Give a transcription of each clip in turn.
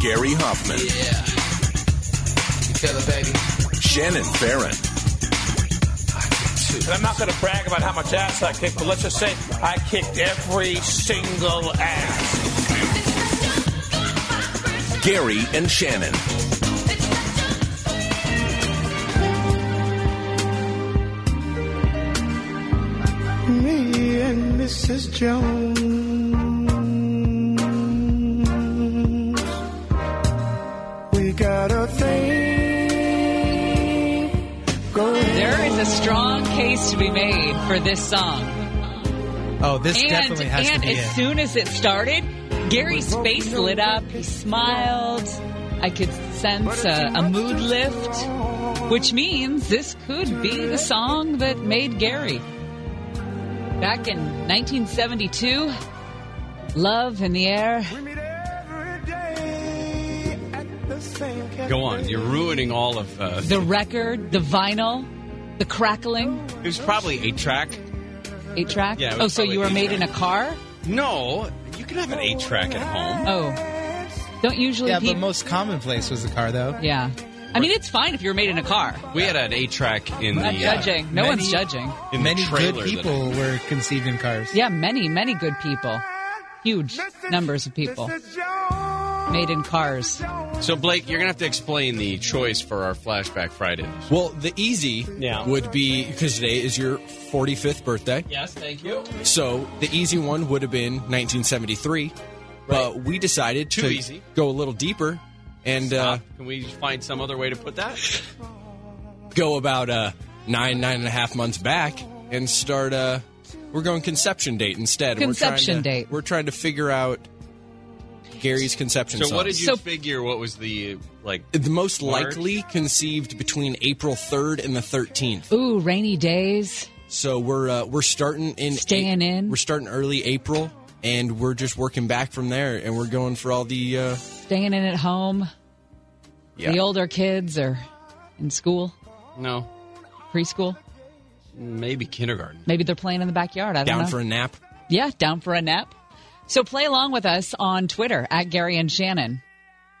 Gary Hoffmann. Yeah. You feel it, baby? Shannon Farren. And I'm not going to brag about how much ass I kicked, but let's just say I kicked every single ass. Gary and Shannon. Me and Mrs. Jones. Strong case to be made for this song. Oh, this and definitely has and to be And as it. soon as it started, Gary's face lit up. He smiled. I could sense a, a mood lift, which means this could be the song that made Gary. Back in 1972, Love in the Air. We meet every day at the same cafe. Go on. You're ruining all of. Uh, The record, the vinyl, the crackling, it was probably eight track. eight track. Yeah, oh, so you were made in a car? No, you can have an eight track at home. Oh, don't usually Yeah, but people. most commonplace was the car, though. yeah, I mean it's fine if you were made in a car. We had an eight track in Not the uh, judging. No many- one's judging. in Many good that- people were conceived in cars. Yeah, many, many good people. Huge numbers of people Mrs. Jones. Made in cars. So Blake, you're gonna have to explain the choice for our flashback Friday. Well, the easy Yeah. would be because today is your 45th birthday. Yes, thank you. So the easy one would have been 1973. But we decided Too to easy. go a little deeper and uh, Can we find some other way to put that? go about uh, nine, nine and a half months back and start. Uh, we're going conception date instead. Conception we're trying to, date. We're trying to figure out Gary's conception. So what did you So- figure? What was the like? The most March? likely conceived between April 3rd and the 13th. Ooh, rainy days. So we're uh, we're starting in Staying in. We're starting early April, and we're just working back from there, and we're going for all the uh, Staying in at home. yeah. The older kids are in school, No, preschool. maybe kindergarten. Maybe they're playing in the backyard. I don't down know. for a nap. Yeah, down for a nap. So play along with us on Twitter at Gary and Shannon.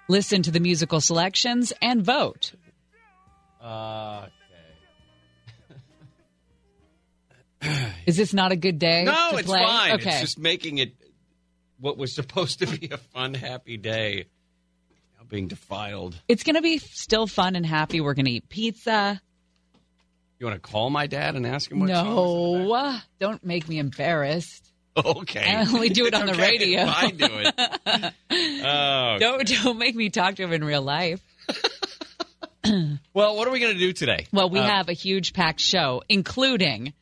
Listen to the musical selections and vote. Uh, Is this not a good day? no, to it's play? fine. Okay. It's just making it what was supposed to be a fun, happy day now being defiled. It's going to be still fun and happy. We're going to eat pizza. You want to call my dad and ask him what? No, don't make me embarrassed. Okay. I only do it on the okay. radio. I do it. Oh, Don't don't make me talk to him in real life. well, what are we going to do today? Well, we Uh, have a huge packed show, including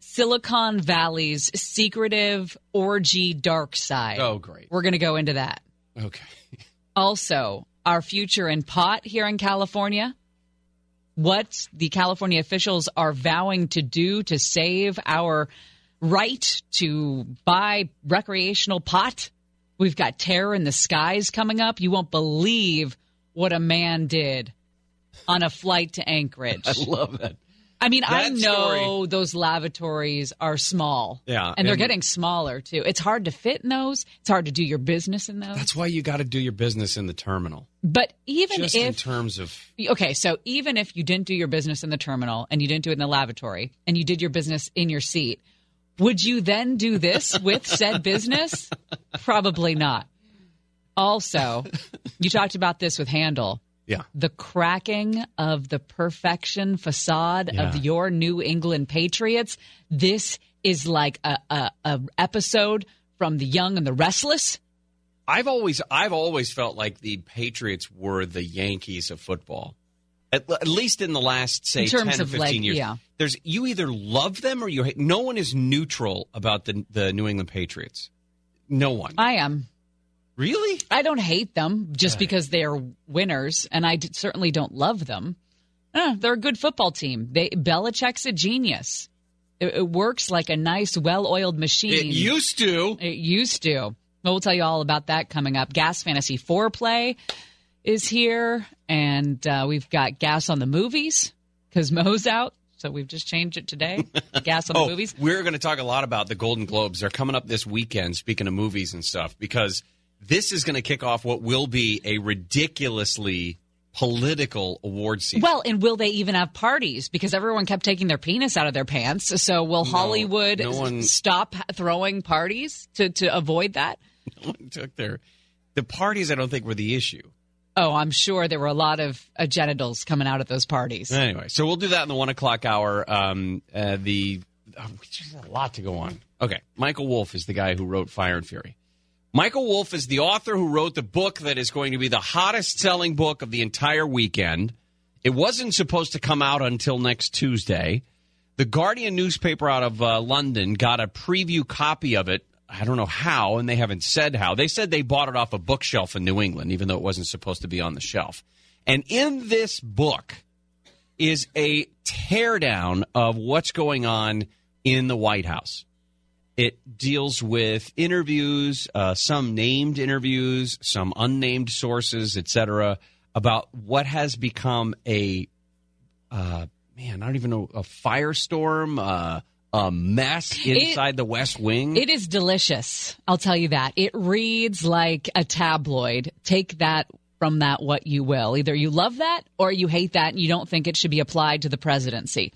Silicon Valley's secretive orgy dark side. Oh, great. We're going to go into that. Okay. Also, our future in pot here in California. What the California officials are vowing to do to save our right to buy recreational pot. We've got Terror in the Skies coming up. You won't believe what a man did on a flight to Anchorage. I love that. I mean, I That know those lavatories are small. Yeah, And they're getting smaller too. It's hard to fit in those. It's hard to do your business in those. That's why you got to do your business in the terminal. but even Just in if terms of okay, so even if you didn't do your business in the terminal and you didn't do it in the lavatory and you did your business in your seat, would you then do this with said business? Probably not. Also, you talked about this with Handel. yeah. The cracking of the perfection facade Yeah. of your New England Patriots. This is like a, a, a episode from The Young and the Restless. I've always I've always felt like the Patriots were the Yankees of football. At, at least in the last say 10 of, 15 like, years. yeah. There's you either love them or you hate. No one is neutral about the the New England Patriots. No one. I am. really? I don't hate them just because they are winners, and I d- certainly don't love them. Eh, they're a good football team. They Belichick's a genius. It, it works like a nice, well-oiled machine. It used to. It used to. Well, we'll tell you all about that coming up. Gas Fantasy Foreplay is here, and uh, we've got Gas on the Movies because Mo's out, so we've just changed it today. Gas on Oh, the Movies. we're going to talk a lot about the Golden Globes. They're coming up this weekend. Speaking of movies and stuff, because this is going to kick off what will be a ridiculously political award season. Well, and will they even have parties? Because everyone kept taking their penis out of their pants. So will Hollywood no one- stop throwing parties to, to avoid that? no one took their the parties. I don't think were the issue. Oh, I'm sure there were a lot of uh, genitals coming out at those parties. Anyway, so we'll do that in the one o'clock hour. Um, uh, the oh, a lot to go on. Okay, Michael Wolff is the guy who wrote Fire and Fury. Michael Wolff is the author who wrote the book that is going to be the hottest selling book of the entire weekend. It wasn't supposed to come out until next Tuesday. The Guardian newspaper out of uh, London got a preview copy of it. I don't know how, and they haven't said how. They said they bought it off a bookshelf in New England, even though it wasn't supposed to be on the shelf. And in this book is a teardown of what's going on in the White House. It deals with interviews, uh, some named interviews, some unnamed sources, etc., about what has become a uh, man. I don't even know a firestorm, uh, a mess inside the West Wing. It is delicious. I'll tell you that. It reads like a tabloid. Take that from that what you will. Either you love that or you hate that and you don't think it should be applied to the presidency.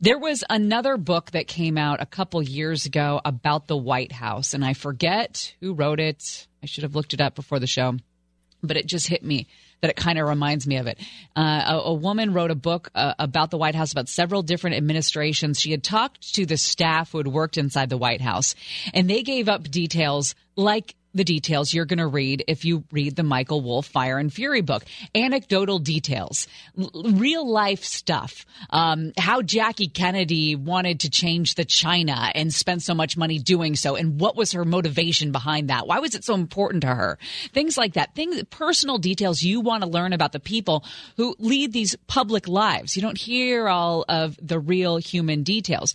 There was another book that came out a couple years ago about the White House, and I forget who wrote it. I should have looked it up before the show, but it just hit me that it kind of reminds me of it. Uh, a, a woman wrote a book uh, about the White House, about several different administrations. She had talked to the staff who had worked inside the White House, and they gave up details like the details you're going to read if you read the Michael Wolff Fire and Fury book. Anecdotal details, l- real life stuff. Um, how Jackie Kennedy wanted to change the China and spent so much money doing so, and what was her motivation behind that? Why was it so important to her? Things like that. Things, personal details you want to learn about the people who lead these public lives. You don't hear all of the real human details.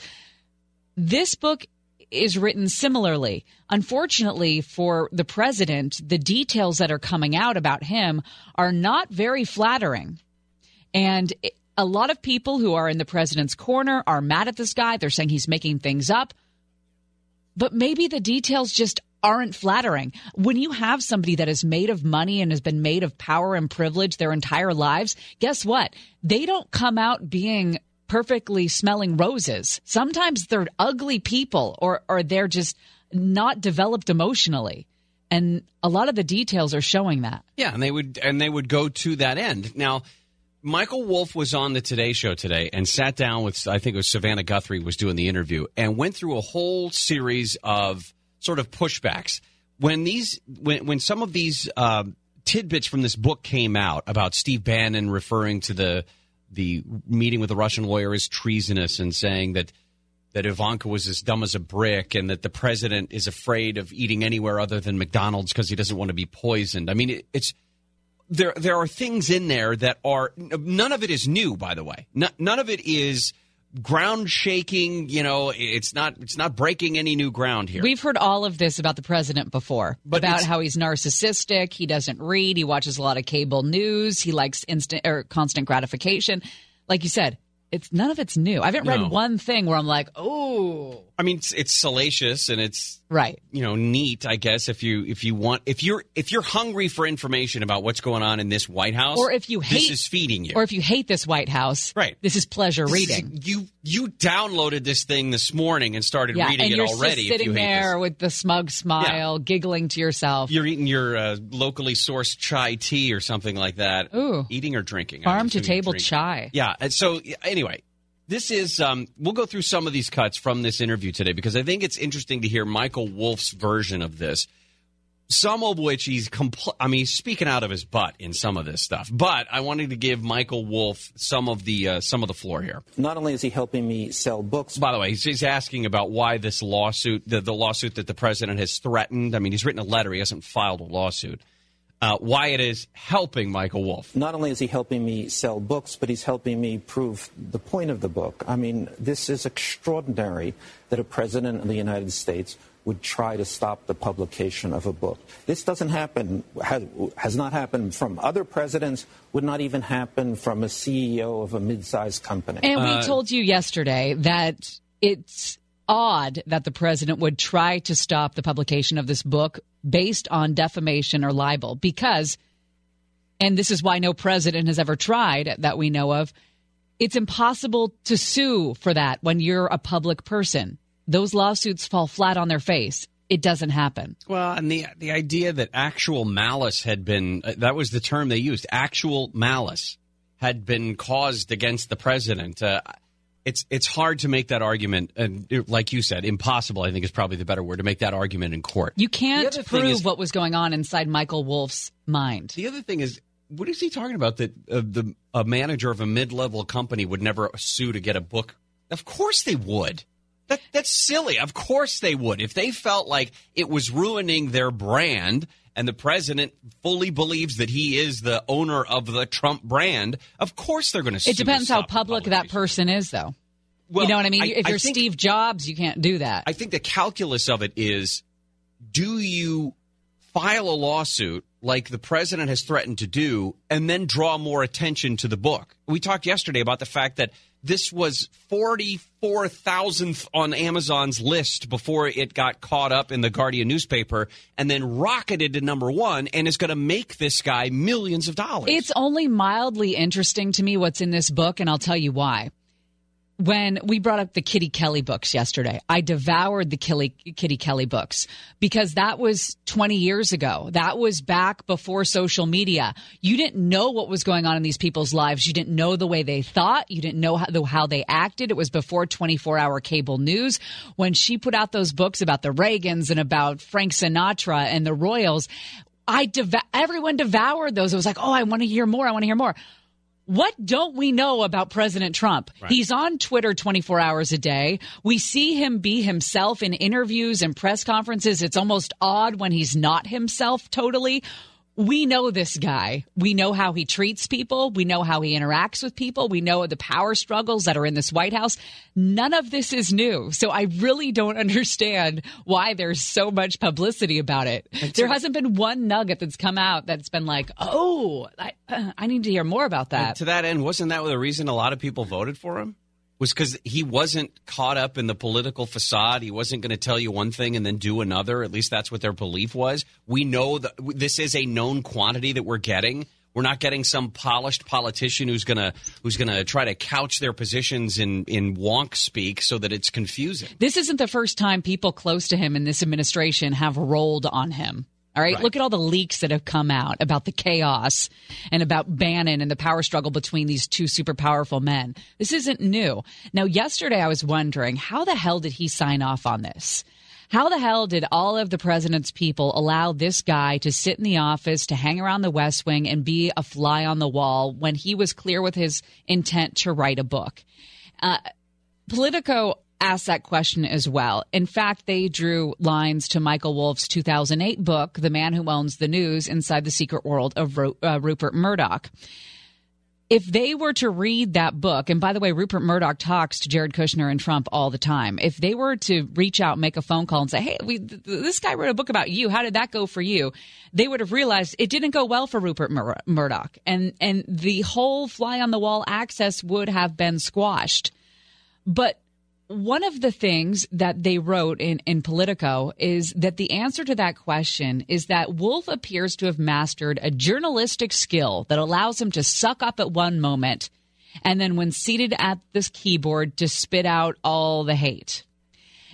This book is written similarly. Unfortunately for the president, the details that are coming out about him are not very flattering. And a lot of people who are in the president's corner are mad at this guy. They're saying he's making things up. But maybe the details just aren't flattering. When you have somebody that is made of money and has been made of power and privilege their entire lives, guess what? They don't come out being perfectly smelling roses. Sometimes they're ugly people or or they're just not developed emotionally. And a lot of the details are showing that. Yeah, and they would and they would go to that end. Now, Michael Wolff was on the Today Show today and sat down with I think it was Savannah Guthrie was doing the interview and went through a whole series of sort of pushbacks when these when when some of these um, tidbits from this book came out about Steve Bannon referring to the the meeting with the Russian lawyer is treasonous and saying that that Ivanka was as dumb as a brick and that the president is afraid of eating anywhere other than McDonald's because he doesn't want to be poisoned. I mean, it, it's there. There are things in there that are none of it is new. By the way, N- none of it is ground shaking. You know, it's not. It's not breaking any new ground here. We've heard all of this about the president before But about how he's narcissistic, he doesn't read, he watches a lot of cable news, he likes instant or constant gratification. Like you said, it's none of it's new. I haven't No. read one thing where I'm like, "Oh, I mean, it's, it's salacious and it's right." you know neat. I guess if you if you want if you're if you're hungry for information about what's going on in this White House, Or if you hate this is feeding you. Or if you hate this White House, Right. This is pleasure This is- reading. you you downloaded this thing this morning and started yeah, reading and it you're already. just if you sitting there with the smug smile, giggling to yourself. You're eating your uh, locally sourced chai tea or something like that. Ooh. Eating or drinking. Farm to table chai. Yeah. And so anyway, this is um, we'll go through some of these cuts from this interview today because I think it's interesting to hear Michael Wolff's version of this. Some of which he's compl- I mean, he's speaking out of his butt in some of this stuff. But I wanted to give Michael Wolff some of the uh, some of the floor here. Not only is he helping me sell books, By the way, he's, he's asking about why this lawsuit, the, the lawsuit that the president has threatened. I mean, he's written a letter. He hasn't filed a lawsuit. Uh, why it is helping Michael Wolff. not only is he helping me sell books, but he's helping me prove the point of the book. I mean, this is extraordinary that a president of the United States would try to stop the publication of a book. This doesn't happen, has, has not happened from other presidents, would not even happen from a CEO of a mid-sized company. And we Uh, told you yesterday that it's odd that the president would try to stop the publication of this book based on defamation or libel because, and this is why no president has ever tried that we know of, it's impossible to sue for that when you're a public person. Those lawsuits fall flat on their face. It doesn't happen. Well, and the the idea that actual malice had been uh, that was the term they used. Actual malice had been caused against the president. Uh, it's it's hard to make that argument, and uh, like you said, impossible. I think is probably the better word to make that argument in court. You can't The other thing prove is- what was going on inside Michael Wolff's mind. The other thing is, what is he talking about? That uh, the a manager of a mid level company would never sue to get a book. Of course they would. That, that's silly. Of course they would. If they felt like it was ruining their brand and the president fully believes that he is the owner of the Trump brand, of course they're going to sue. It depends how public that person is, though. Well, you know what I mean? I- if you're think- Steve Jobs, you can't do that. I think the calculus of it is do you file a lawsuit like the president has threatened to do and then draw more attention to the book? We talked yesterday about the fact that this was 44,000th on Amazon's list before it got caught up in the Guardian newspaper and then rocketed to number one and is going to make this guy millions of dollars. It's only mildly interesting to me what's in this book, and I'll tell you why. When we brought up the Kitty Kelley books yesterday, I devoured the Kitty, Kitty Kelley books because that was 20 years ago. That was back before social media. You didn't know what was going on in these people's lives. You didn't know the way they thought. You didn't know how, how they acted. It was before 24 hour cable news. When she put out those books about the Reagans and about Frank Sinatra and the Royals, I deva- everyone devoured those. It was like, oh, I want to hear more. I want to hear more. What don't we know about President Trump? He's on Twitter 24 hours a day. We see him be himself in interviews and press conferences. It's almost odd when he's not himself totally. We know this guy. We know how he treats people. We know how he interacts with people. We know the power struggles that are in this White House. None of this is new. So I really don't understand why there's so much publicity about it. There hasn't been one nugget that's come out that's been like, oh, I, uh, I need to hear more about And that. to that end, wasn't that the reason a lot of people voted for him? Was because he wasn't caught up in the political facade. He wasn't going to tell you one thing and then do another. At least that's what their belief was. We know that this is a known quantity that we're getting. We're not getting some polished politician who's gonna who's gonna try to couch their positions in in wonk speak so that it's confusing. This isn't the first time people close to him in this administration have rolled on him. All right? Right. Look at all the leaks that have come out about the chaos and about Bannon and the power struggle between these two super powerful men. This isn't new. Now, yesterday I was wondering how the hell did he sign off on this? How the hell did all of the president's people allow this guy to sit in the office, to hang around the West Wing, and be a fly on the wall when he was clear with his intent to write a book? Uh, Politico asked that question as well. In fact, they drew lines to Michael Wolff's 2008 book, The Man Who Owns the News Inside the Secret World of Ru- uh, Rupert Murdoch. If they were to read that book, and by the way, Rupert Murdoch talks to Jared Kushner and Trump all the time. If they were to reach out, make a phone call, and say, "Hey, we, th- this guy wrote a book about you. How did that go for you?" They would have realized it didn't go well for Rupert Mur- Murdoch, and and the whole fly on the wall access would have been squashed. But one of the things that they wrote in, in Politico is that the answer to that question is that Wolff appears to have mastered a journalistic skill that allows him to suck up at one moment and then, when seated at this keyboard, to spit out all the hate.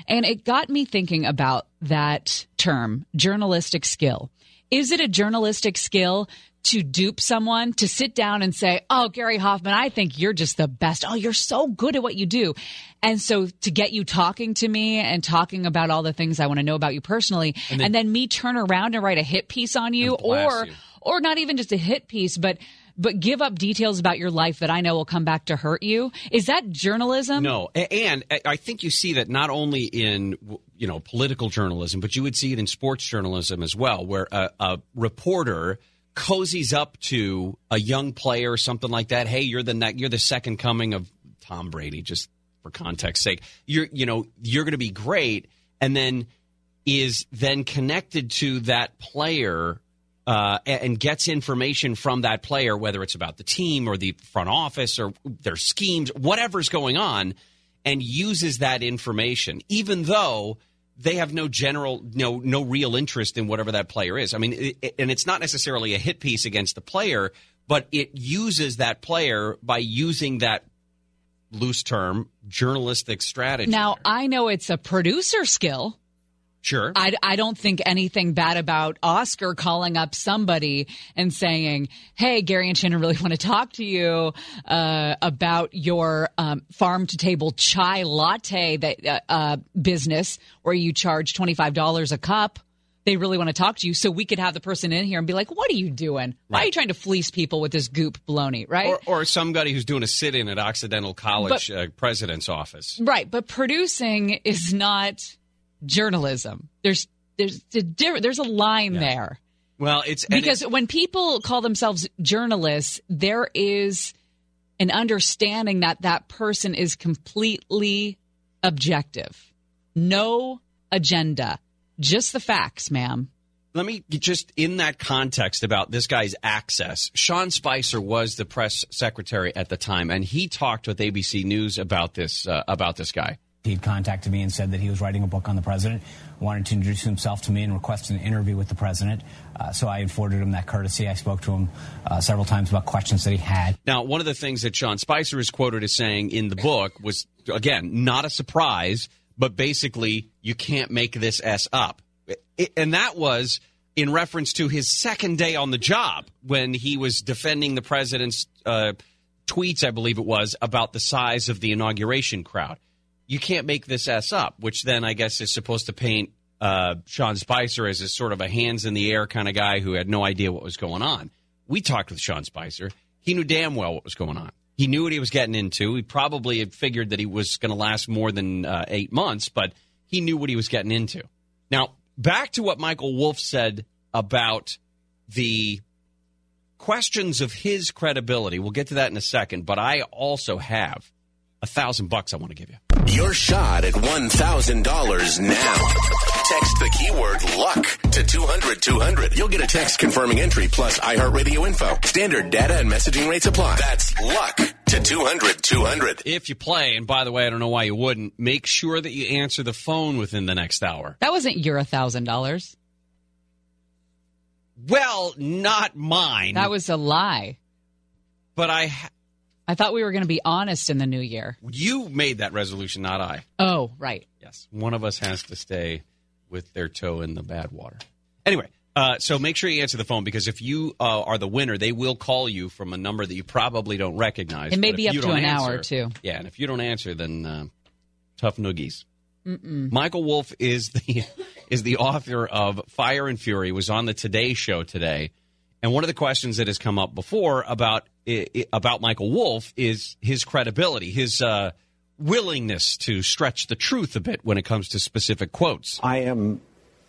And it got me thinking about that term, journalistic skill. Is it a journalistic skill to dupe someone, to sit down and say, Oh, Gary Hoffmann, I think you're just the best. Oh, you're so good at what you do. And so to get you talking to me and talking about all the things I want to know about you personally, and then, me turn around and write a hit piece on you or, you. or not even just a hit piece, but but give up details about your life that I know will come back to hurt you. Is that journalism? No, and I- I think you see that not only in you know political journalism, but you would see it in sports journalism as well, where a, a reporter cozies up to a young player or something like that. Hey, you're the ne- you're the second coming of Tom Brady. Just for context sake, you're you know you're going to be great, and then is then connected to that player uh, and gets information from that player, whether it's about the team or the front office or their schemes, whatever's going on, and uses that information, even though they have no general, no, no real interest in whatever that player is. I mean, it, and it's not necessarily a hit piece against the player, but it uses that player by using that loose term journalistic strategy. Now, I know it's a producer skill. Sure, I, I don't think anything bad about Oscar calling up somebody and saying, Hey, Gary and Shannon really want to talk to you uh, about your um, farm to table chai latte that uh, uh, business where you charge $25 a cup. They really want to talk to you. So we could have the person in here and be like, What are you doing? Why are you trying to fleece people with this goop baloney? Right? or, or somebody who's doing a sit-in at Occidental College uh, president's office. Right, but producing is not journalism. There's there's a different, there's a line there. Well, it's because it's- when people call themselves journalists, there is an understanding that that person is completely objective, no agenda, just the facts, ma'am. let me just in that context about this guy's access. Sean Spicer was the press secretary at the time, and he talked with ABC News about this uh, about this guy. He'd contacted me and said that he was writing a book on the president, wanted to introduce himself to me and request an interview with the president. Uh, so I afforded him that courtesy. I spoke to him uh, several times about questions that he had. Now, one of the things that Sean Spicer is quoted as saying in the book was, again, not a surprise, but basically, you can't make this S up. It- and that was in reference to his second day on the job when he was defending the president's uh, tweets, I believe it was, about the size of the inauguration crowd. You can't make this S up, which then I guess is supposed to paint uh, Sean Spicer as a sort of a hands in the air kind of guy who had no idea what was going on. We talked with Sean Spicer. He knew damn well what was going on. He knew what he was getting into. He probably had figured that he was going to last more than uh, eight months, but he knew what he was getting into. Now, back to what Michael Wolff said about the questions of his credibility. We'll get to that in a second, but I also have a thousand bucks I want to give you. Your shot at $1,000 now. Text the keyword luck to 200 200. You'll get a text confirming entry plus iHeartRadio info. Standard data and messaging rates apply. That's luck to 200 200. If you play, and by the way, I don't know why you wouldn't, make sure that you answer the phone within the next hour. That wasn't your a thousand dollars. Well, not mine. That was a lie. but I, ha- I thought we were going to be honest in the new year. you made that resolution, not I. Oh, right. Yes, one of us has to stay with their toe in the bad water. Anyway, uh, so make sure you answer the phone because if you uh, are the winner, they will call you from a number that you probably don't recognize. It may But be up to an hour, answer- too. Yeah, and if you don't answer, then uh, tough noogies. Michael Wolff is the is the author of Fire and Fury. Was on the Today Show today, and one of the questions that has come up before about i- i- about Michael Wolff is his credibility, his uh, willingness to stretch the truth a bit when it comes to specific quotes. I am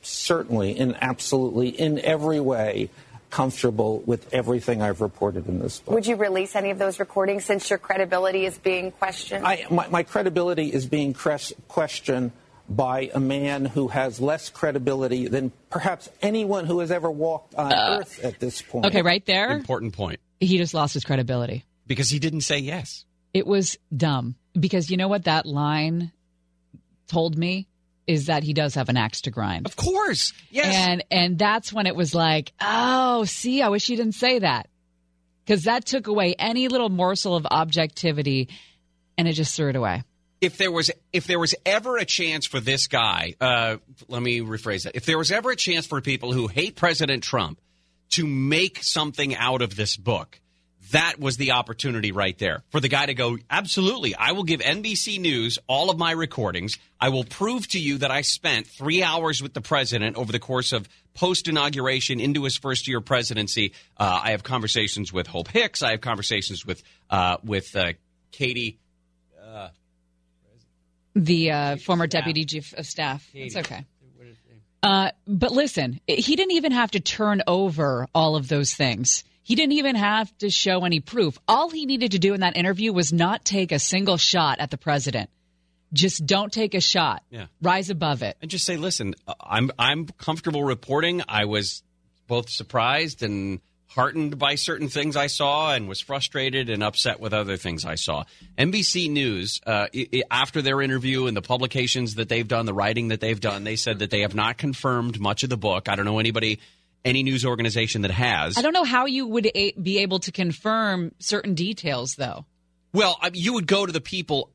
certainly and absolutely in every way comfortable with everything I've reported in this book. Would you release any of those recordings since your credibility is being questioned? I, my, my credibility is being cres- questioned by a man who has less credibility than perhaps anyone who has ever walked on earth at this point. Okay, right there, Important point he just lost his credibility. because he didn't say yes. It was dumb because you know what that line told me is that he does have an axe to grind. Of course, yes. And and that's when it was like, oh, see, I wish you didn't say that. Because that took away any little morsel of objectivity and it just threw it away. if there was if there was ever a chance for this guy, uh, let me rephrase that. If there was ever a chance for people who hate President Trump to make something out of this book, that was the opportunity right there for the guy to go. Absolutely, I will give NBC News all of my recordings. I will prove to you that I spent three hours with the president over the course of post inauguration into his first year presidency. Uh, I have conversations with Hope Hicks. I have conversations with uh, with uh, Katie. The uh, former deputy chief of staff. It's okay. Uh, but listen, he didn't even have to turn over all of those things. He didn't even have to show any proof. All he needed to do in that interview was not take a single shot at the president. Just don't take a shot. Yeah. Rise above it. and just say, listen, uh, I'm I'm comfortable reporting. I was both surprised and heartened by certain things I saw and was frustrated and upset with other things I saw. NBC News, uh, after their interview and the publications that they've done, the writing that they've done, they said that they have not confirmed much of the book. I don't know anybody, any news organization that has. I don't know how you would a- be able to confirm certain details, though. Well, you would go to the people.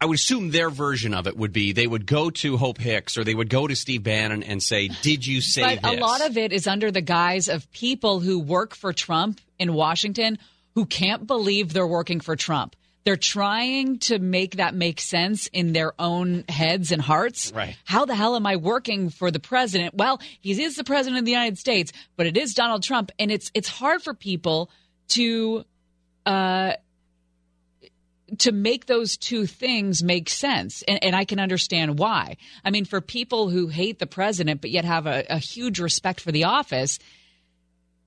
I would assume their version of it would be they would go to Hope Hicks or they would go to Steve Bannon and say, "Did you say but this?" a lot of it is under the guise of people who work for Trump in Washington who can't believe they're working for Trump. They're trying to make that make sense in their own heads and hearts. Right. How the hell am I working for the president? Well, he is the president of the United States, but it is Donald Trump, and it's it's hard for people to uh, to make those two things make sense. And, and I can understand why. I mean, for people who hate the president but yet have a, a huge respect for the office,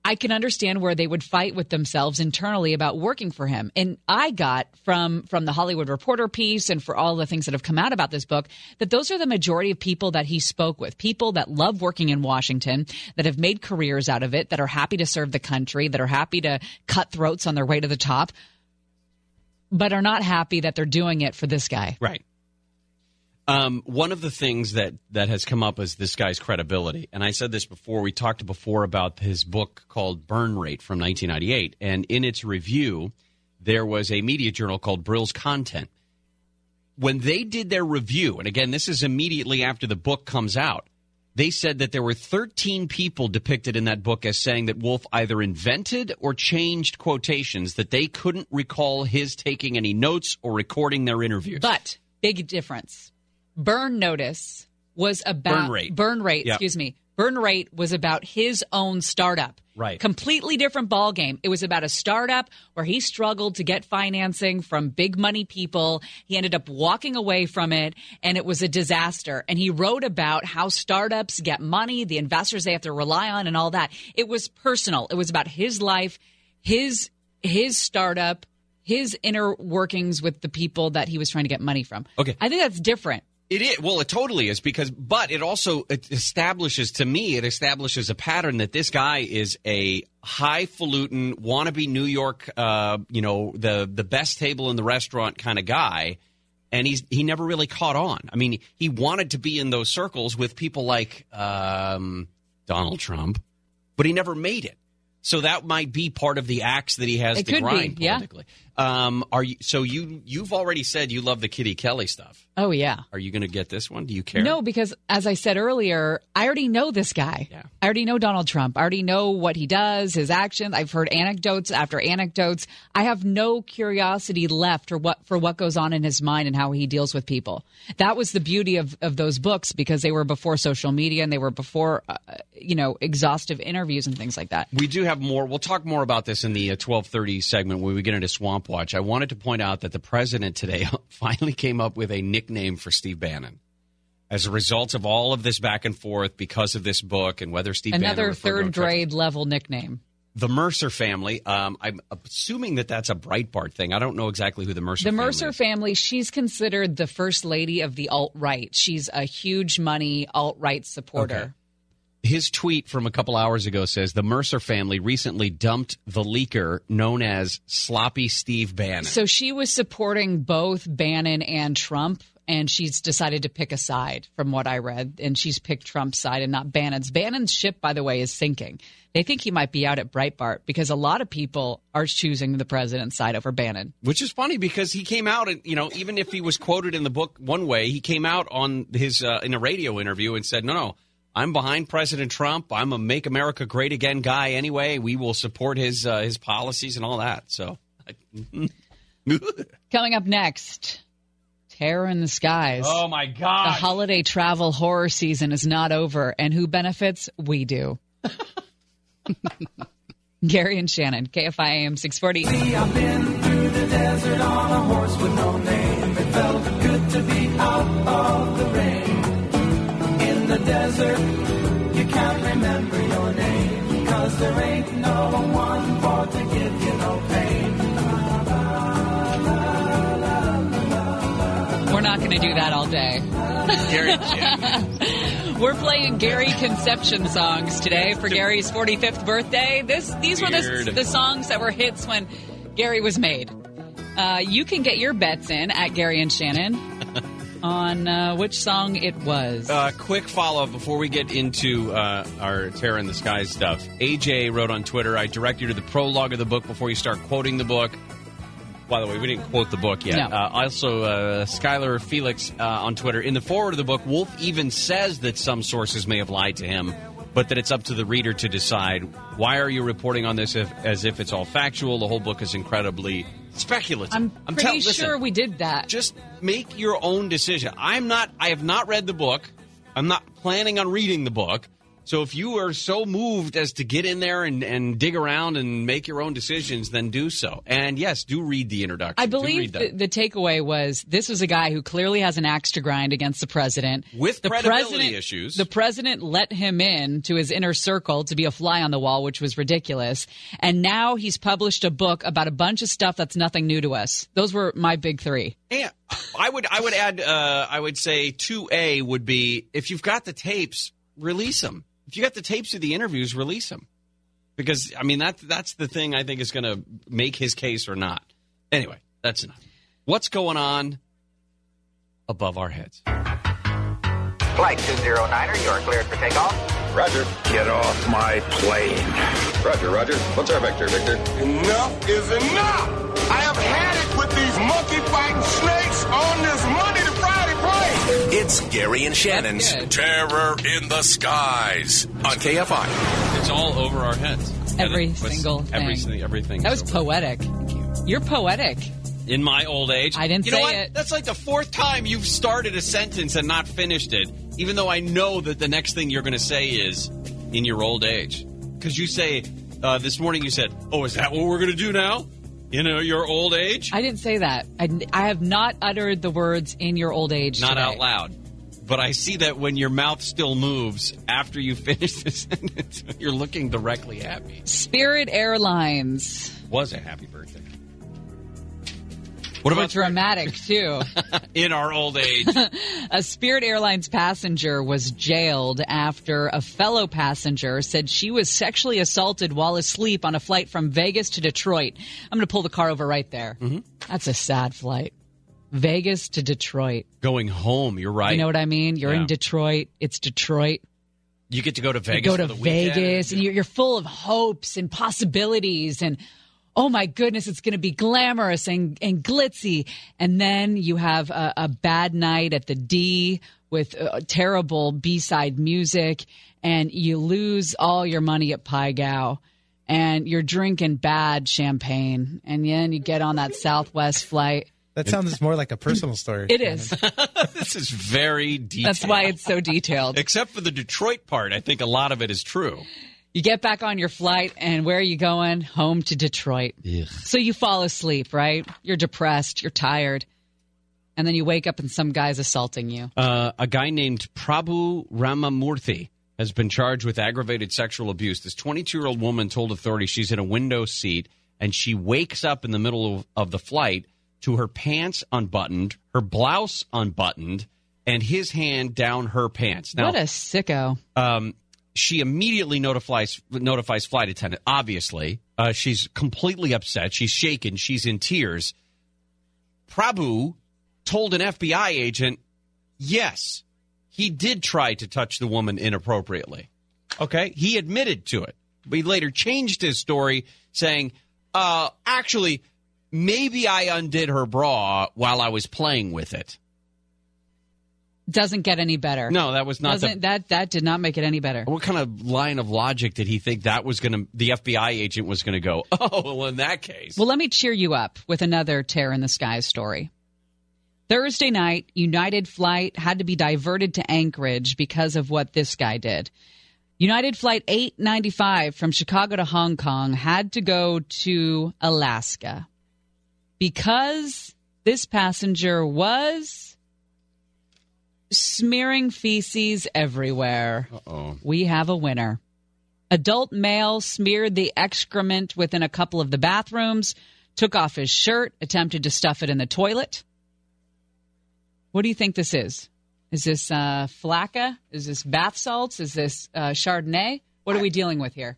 I can understand where they would fight with themselves internally about working for him. And I got from from the Hollywood Reporter piece and for all the things that have come out about this book that those are the majority of people that he spoke with. People that love working in Washington, that have made careers out of it, that are happy to serve the country, that are happy to cut throats on their way to the top, but are not happy that they're doing it for this guy. Right. Um, one of the things that that has come up is this guy's credibility, and I said this before. We talked before about his book called Burn Rate from 1998, and in its review, there was a media journal called Brill's Content. When they did their review, and again, this is immediately after the book comes out, they said that there were 13 people depicted in that book as saying that Wolff either invented or changed quotations that they couldn't recall his taking any notes or recording their interviews. But big difference. Burn notice was about Burn rate. Burn rate, Yeah. excuse me. Burn rate was about his own startup. Right. Completely different ball game. It was about a startup where he struggled to get financing from big money people. He ended up walking away from it and it was a disaster. And he wrote about how startups get money, the investors they have to rely on and all that. It was personal. It was about his life, his his startup, his inner workings with the people that he was trying to get money from. Okay. I think that's different. It is well, it totally is because, but it also it establishes to me it establishes a pattern that this guy is a highfalutin wannabe New York, uh, you know, the the best table in the restaurant kind of guy, and he's he never really caught on. I mean, he wanted to be in those circles with people like um, Donald Trump, but he never made it. So that might be part of the axe that he has It to could be, grind yeah. Um, are you? So you you've already said you love the Kitty Kelley stuff. Oh yeah. Are you going to get this one? Do you care? No, because as I said earlier, I already know this guy. Yeah. I already know Donald Trump. I already know what he does, his actions. I've heard anecdotes after anecdotes. I have no curiosity left for what for what goes on in his mind and how he deals with people. That was the beauty of of those books because they were before social media and they were before uh, you know exhaustive interviews and things like that. We do have more. We'll talk more about this in the uh, 1230 segment when we get into Swamp Watch. I wanted to point out that the president today finally came up with a nickname for Steve Bannon. As a result of all of this back and forth because of this book and whether Steve Another third grade level nickname. the Mercer family. Um, I'm assuming that that's a Breitbart thing. I don't know exactly who the Mercer The family Mercer is. family, she's considered the first lady of the alt right. She's a huge money alt right supporter. Okay. His tweet from a couple hours ago says the Mercer family recently dumped the leaker known as Sloppy Steve Bannon. So she was supporting both Bannon and Trump, and she's decided to pick a side from what I read, and she's picked Trump's side and not Bannon's. Bannon's ship, by the way, is sinking. They think he might be out at Breitbart because a lot of people are choosing the president's side over Bannon. Which is funny because he came out and you know even if he was quoted in the book one way, he came out on his uh, in a radio interview and said, "No, no, I'm behind President Trump. I'm a Make America Great Again guy anyway. We will support his uh, his policies and all that." So, Coming up next, Terror in the Skies. oh my God! The holiday travel horror season is not over, and who benefits? We do. Gary and Shannon, KFI AM 640. I've been through the desert on a horse with no name. It felt good to be out of the rain. In the desert, you can't remember your name. Cause there ain't no one for to give you no pain. We're not going to do that all day. Gary. We're playing Gary Conception songs today for Gary's 45th birthday. This these were the, the songs that were hits when Gary was made. Uh, you can get your bets in at Gary and Shannon on uh, which song it was. Uh, quick follow up before we get into uh, our Terror in the Sky stuff. AJ wrote on Twitter, I direct you to the prologue of the book before you start quoting the book. By the way, we didn't quote the book yet. No. Uh, also, uh, Skylar Felix uh, on Twitter. In the forward of the book, Wolff even says that some sources may have lied to him, but that it's up to the reader to decide. Why are you reporting on this if, as if it's all factual? The whole book is incredibly speculative. I'm I'm pretty tell- listen, sure we did that. just make your own decision. I'm not. I have not read the book. I'm not planning on reading the book. So if you are so moved as to get in there and, and dig around and make your own decisions, then do so. And yes, do read the introduction. I believe the, the takeaway was this was a guy who clearly has an axe to grind against the president. With the credibility president, issues. The president let him in to his inner circle to be a fly on the wall, which was ridiculous. And now he's published a book about a bunch of stuff that's nothing new to us. Those were my big three. And I would I would add uh, I would say two A would be if you've got the tapes, release them. If you got the tapes of the interviews, release them. Because I mean that that's the thing I think is going to make his case or not. Anyway, that's enough. What's going on above our heads? Flight 209er, you are cleared for takeoff. Roger. Get off my plane. Roger, Roger. What's our vector, Victor? Enough is enough! I have had it with these monkey fighting snakes on this It's Gary and Shannon's Terror in the Skies on KFI. It's all over our heads. Every was- single every, thing. everything. That was poetic. You're poetic. in my old age. I didn't you know say what? it. That's like the fourth time you've started a sentence and not finished it, even though I know that the next thing you're going to say is in your old age. Because you say uh, this morning, you said, "Oh, is that what we're going to do now? In uh, your old age?" I didn't say that. I, I have not uttered the words in your old age. Not today. out loud. But I see that when your mouth still moves after you finish the sentence, you're looking directly at me. Spirit Airlines. Was a happy birthday. What about dramatic too? In our old age. a Spirit Airlines passenger was jailed after a fellow passenger said she was sexually assaulted while asleep on a flight from Vegas to Detroit. I'm going to pull the car over right there. Mm-hmm. That's a sad flight. Vegas to Detroit. Going home, you're right. You know what I mean? You're Yeah. in Detroit. It's Detroit. You get to go to You Vegas. go for to the weekend. Vegas and you're, you're full of hopes and possibilities and oh my goodness, it's going to be glamorous and, and glitzy. And then you have a, a bad night at the D with uh, terrible B-side music and you lose all your money at Pai Gow and you're drinking bad champagne and then you get on that Southwest flight. That sounds more like a personal story. It is. this is very detailed. That's why it's so detailed. Except for the Detroit part, I think a lot of it is true. You get back on your flight, and where are you going? Home to Detroit. So you fall asleep, right? You're depressed, you're tired, and then you wake up and some guy's assaulting you. Uh, a guy named Prabhu Ramamoorthy has been charged with aggravated sexual abuse. This 22 year old woman told authorities she's in a window seat and she wakes up in the middle of, of the flight to her pants unbuttoned, her blouse unbuttoned, and his hand down her pants. Now, what a sicko. um, she immediately notifies notifies flight attendant. Obviously, uh, she's completely upset. She's shaken. She's in tears. Prabhu told an FBI agent, "Yes, he did try to touch the woman inappropriately." Okay, he admitted to it. But he later changed his story, saying, "Uh, actually, maybe I undid her bra while I was playing with it." Doesn't get any better. No, that was not the that that did not make it any better. What kind of line of logic did he think that was going to, the FBI agent was going to go, oh, well, in that case. Well, let me cheer you up with another tear in the Skies story. Thursday night, United flight had to be diverted to Anchorage because of what this guy did. United Flight 895 from Chicago to Hong Kong had to go to Alaska because this passenger was smearing feces everywhere. Uh-oh. We have a winner. Adult male smeared the excrement within a couple of the bathrooms, took off his shirt, attempted to stuff it in the toilet. What do you think this is? Is this uh, Flakka? Is this bath salts? Is this uh, Chardonnay? What are we dealing with here?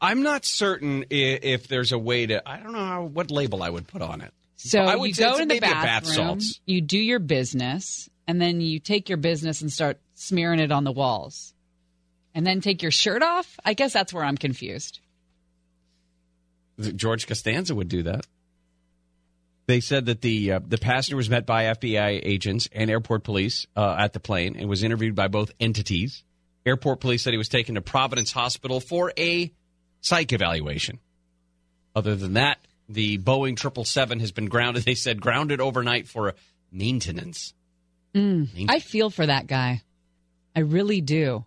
I'm not certain if, if there's a way to. I don't know how, what label I would put on it. So I would you go in the bath bathroom, salts. you do your business, and then you take your business and start smearing it on the walls, and then take your shirt off. I guess that's where I'm confused. George Costanza would do that. They said that the uh, the passenger was met by FBI agents and airport police uh, at the plane and was interviewed by both entities. Airport police said he was taken to Providence Hospital for a psych evaluation. Other than that, the Boeing 777 has been grounded. They said grounded overnight for maintenance. Mm, I feel for that guy. I really do.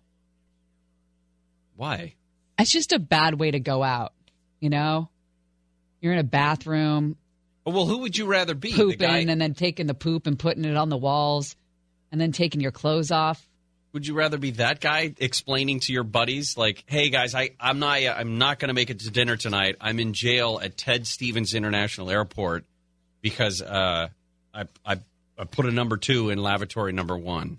Why? It's just a bad way to go out. You know, you're in a bathroom Well, who would you rather be? The pooping guy- and then taking the poop and putting it on the walls, and then taking your clothes off. Would you rather be that guy explaining to your buddies, like, "Hey guys, I, I'm not, I'm not going to make it to dinner tonight. I'm in jail at Ted Stevens International Airport because uh, I, I Uh, put a number two in lavatory number one."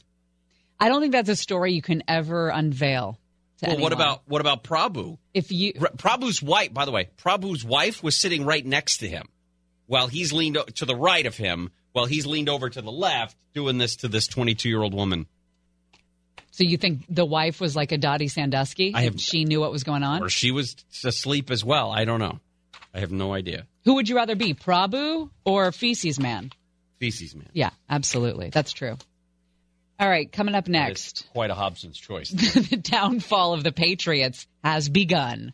I don't think that's a story you can ever unveil. Well, what about what about Prabhu? if you? Prabhu's wife, by the way, Prabhu's wife was sitting right next to him, while he's leaned to the right of him, while he's leaned over to the left, doing this to this 22 year old woman. So you think the wife was like a Dottie Sandusky? I have- she knew what was going on. Or she was asleep as well. I don't know. I have no idea. Who would you rather be, Prabhu or Feces Man? Feces man. Yeah, absolutely. That's true. All right, coming up next, Quite a Hobson's choice. the downfall of the Patriots has begun.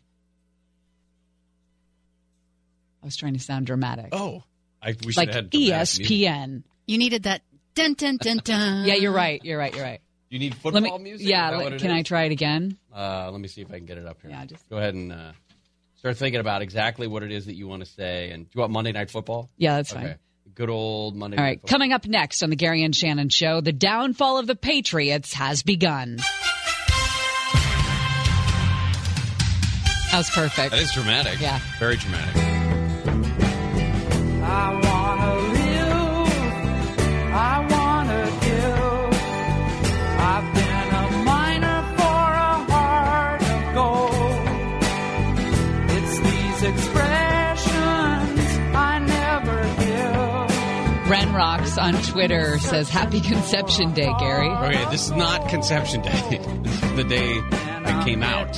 I was trying to sound dramatic. Oh, I, we should like have had dramatic music. ESPN. You needed that dun dun dun dun. Yeah, you're right. You're right. You're right. You need Let football me. music? Yeah. Is that let- can I try it again? Uh, let me see if I can get it up here. Yeah, just- Go ahead and uh, start thinking about exactly what it is that you want to say. And do you want Monday Night Football? Yeah, that's okay. fine. Good old Monday All right, Football. coming up next on the Gary and Shannon Show, the downfall of the Patriots has begun. That was perfect. That is dramatic. Yeah. Very dramatic. Give. Ren Rocks on Twitter says, Happy Conception Day, Gary. Okay, this is not Conception Day. this is the day I came out.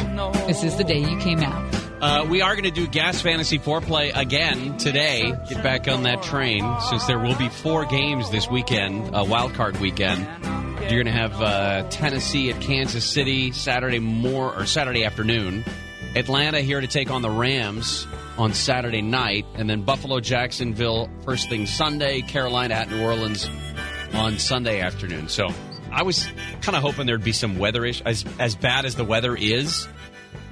This is the day you came out. Uh, we are going to do Gas Fantasy Foreplay again today. Get back on that train since there will be four games this weekend, a wild card weekend. You're going to have uh, Tennessee at Kansas City Saturday more or Saturday afternoon. Atlanta here to take on the Rams on Saturday night, and then Buffalo Jacksonville first thing Sunday. Carolina at New Orleans on Sunday afternoon. So I was kind of hoping there'd be some weatherish as as bad as the weather is.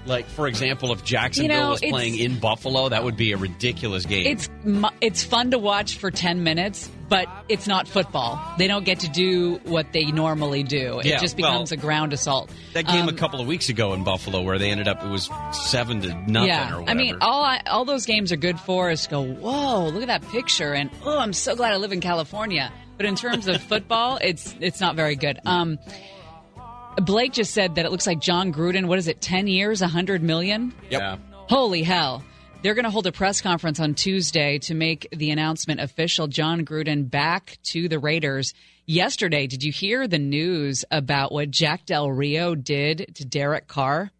Like for example, if Jacksonville You know, was playing in Buffalo, that would be a ridiculous game. It's it's fun to watch for 10 minutes, but it's not football. They don't get to do what they normally do. Yeah, it just well, becomes a ground assault. that game Um, a couple of weeks ago in Buffalo where they ended up it was seven to nothing yeah, or whatever. I mean, all I, all those games are good for is to go, whoa, look at that picture, and oh, I'm so glad I live in California. But in terms of football, it's it's not very good. Um, Blake just said that it looks like Jon Gruden. What is it? Ten years, a hundred million. Yep. Holy hell. They're going to hold a press conference on Tuesday to make the announcement official. Jon Gruden back to the Raiders. Yesterday, did you hear the news about what Jack Del Rio did to Derek Carr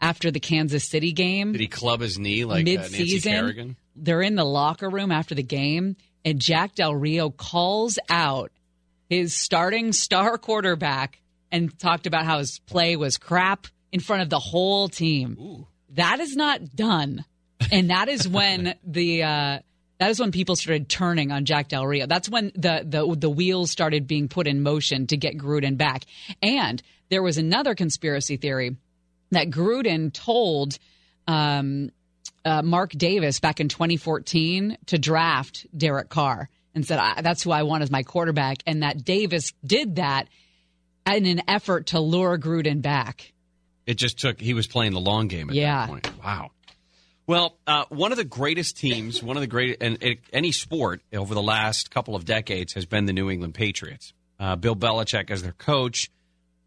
after the Kansas City game? Did he club his knee like uh, Nancy mid-season. Kerrigan? They're in the locker room after the game, and Jack Del Rio calls out his starting star quarterback and talked about how his play was crap in front of the whole team. That is not done, and that is when the uh, that is when people started turning on Jack Del Rio. That's when the the the wheels started being put in motion to get Gruden back. And there was another conspiracy theory that Gruden told um, uh, Mark Davis back in 2014 to draft Derek Carr and said, I, That's who I want as my quarterback. And that Davis did that in an effort to lure Gruden back. It just took he was playing the long game at Yeah. that point. Wow. Well, uh, one of the greatest teams, one of the great, and any sport over the last couple of decades has been the New England Patriots. uh, Bill Belichick as their coach,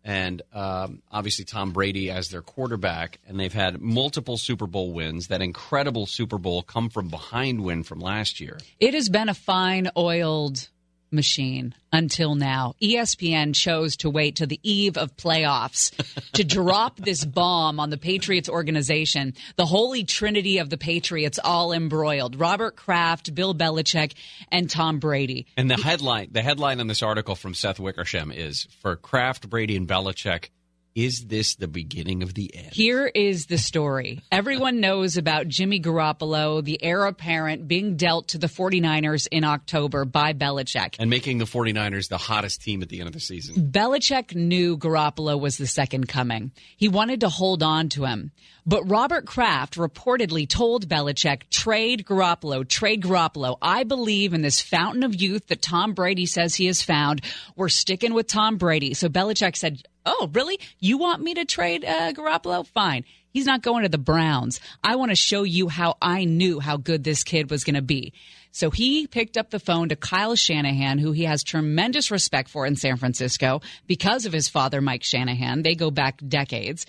and um, obviously Tom Brady as their quarterback. And they've had multiple Super Bowl wins. That incredible Super Bowl come from behind win from last year. It has been a fine oiled machine until now. ESPN chose to wait to the eve of playoffs to drop this bomb on the Patriots organization. The holy trinity of the Patriots all embroiled. Robert Kraft, Bill Belichick, and Tom Brady. And the headline, the headline on this article from Seth Wickersham is for Kraft, Brady, and Belichick. Is this the beginning of the end? Here is the story. Everyone knows about Jimmy Garoppolo, the heir apparent, being dealt to the 49ers in October by Belichick. And making the 49ers the hottest team at the end of the season. Belichick knew Garoppolo was the second coming. He wanted to hold on to him. But Robert Kraft reportedly told Belichick, trade Garoppolo, trade Garoppolo. I believe in this fountain of youth that Tom Brady says he has found. We're sticking with Tom Brady. So Belichick said, Oh, really? You want me to trade uh, Garoppolo? Fine. He's not going to the Browns. I want to show you how I knew how good this kid was going to be. So he picked up the phone to Kyle Shanahan, who he has tremendous respect for in San Francisco because of his father, Mike Shanahan. They go back decades.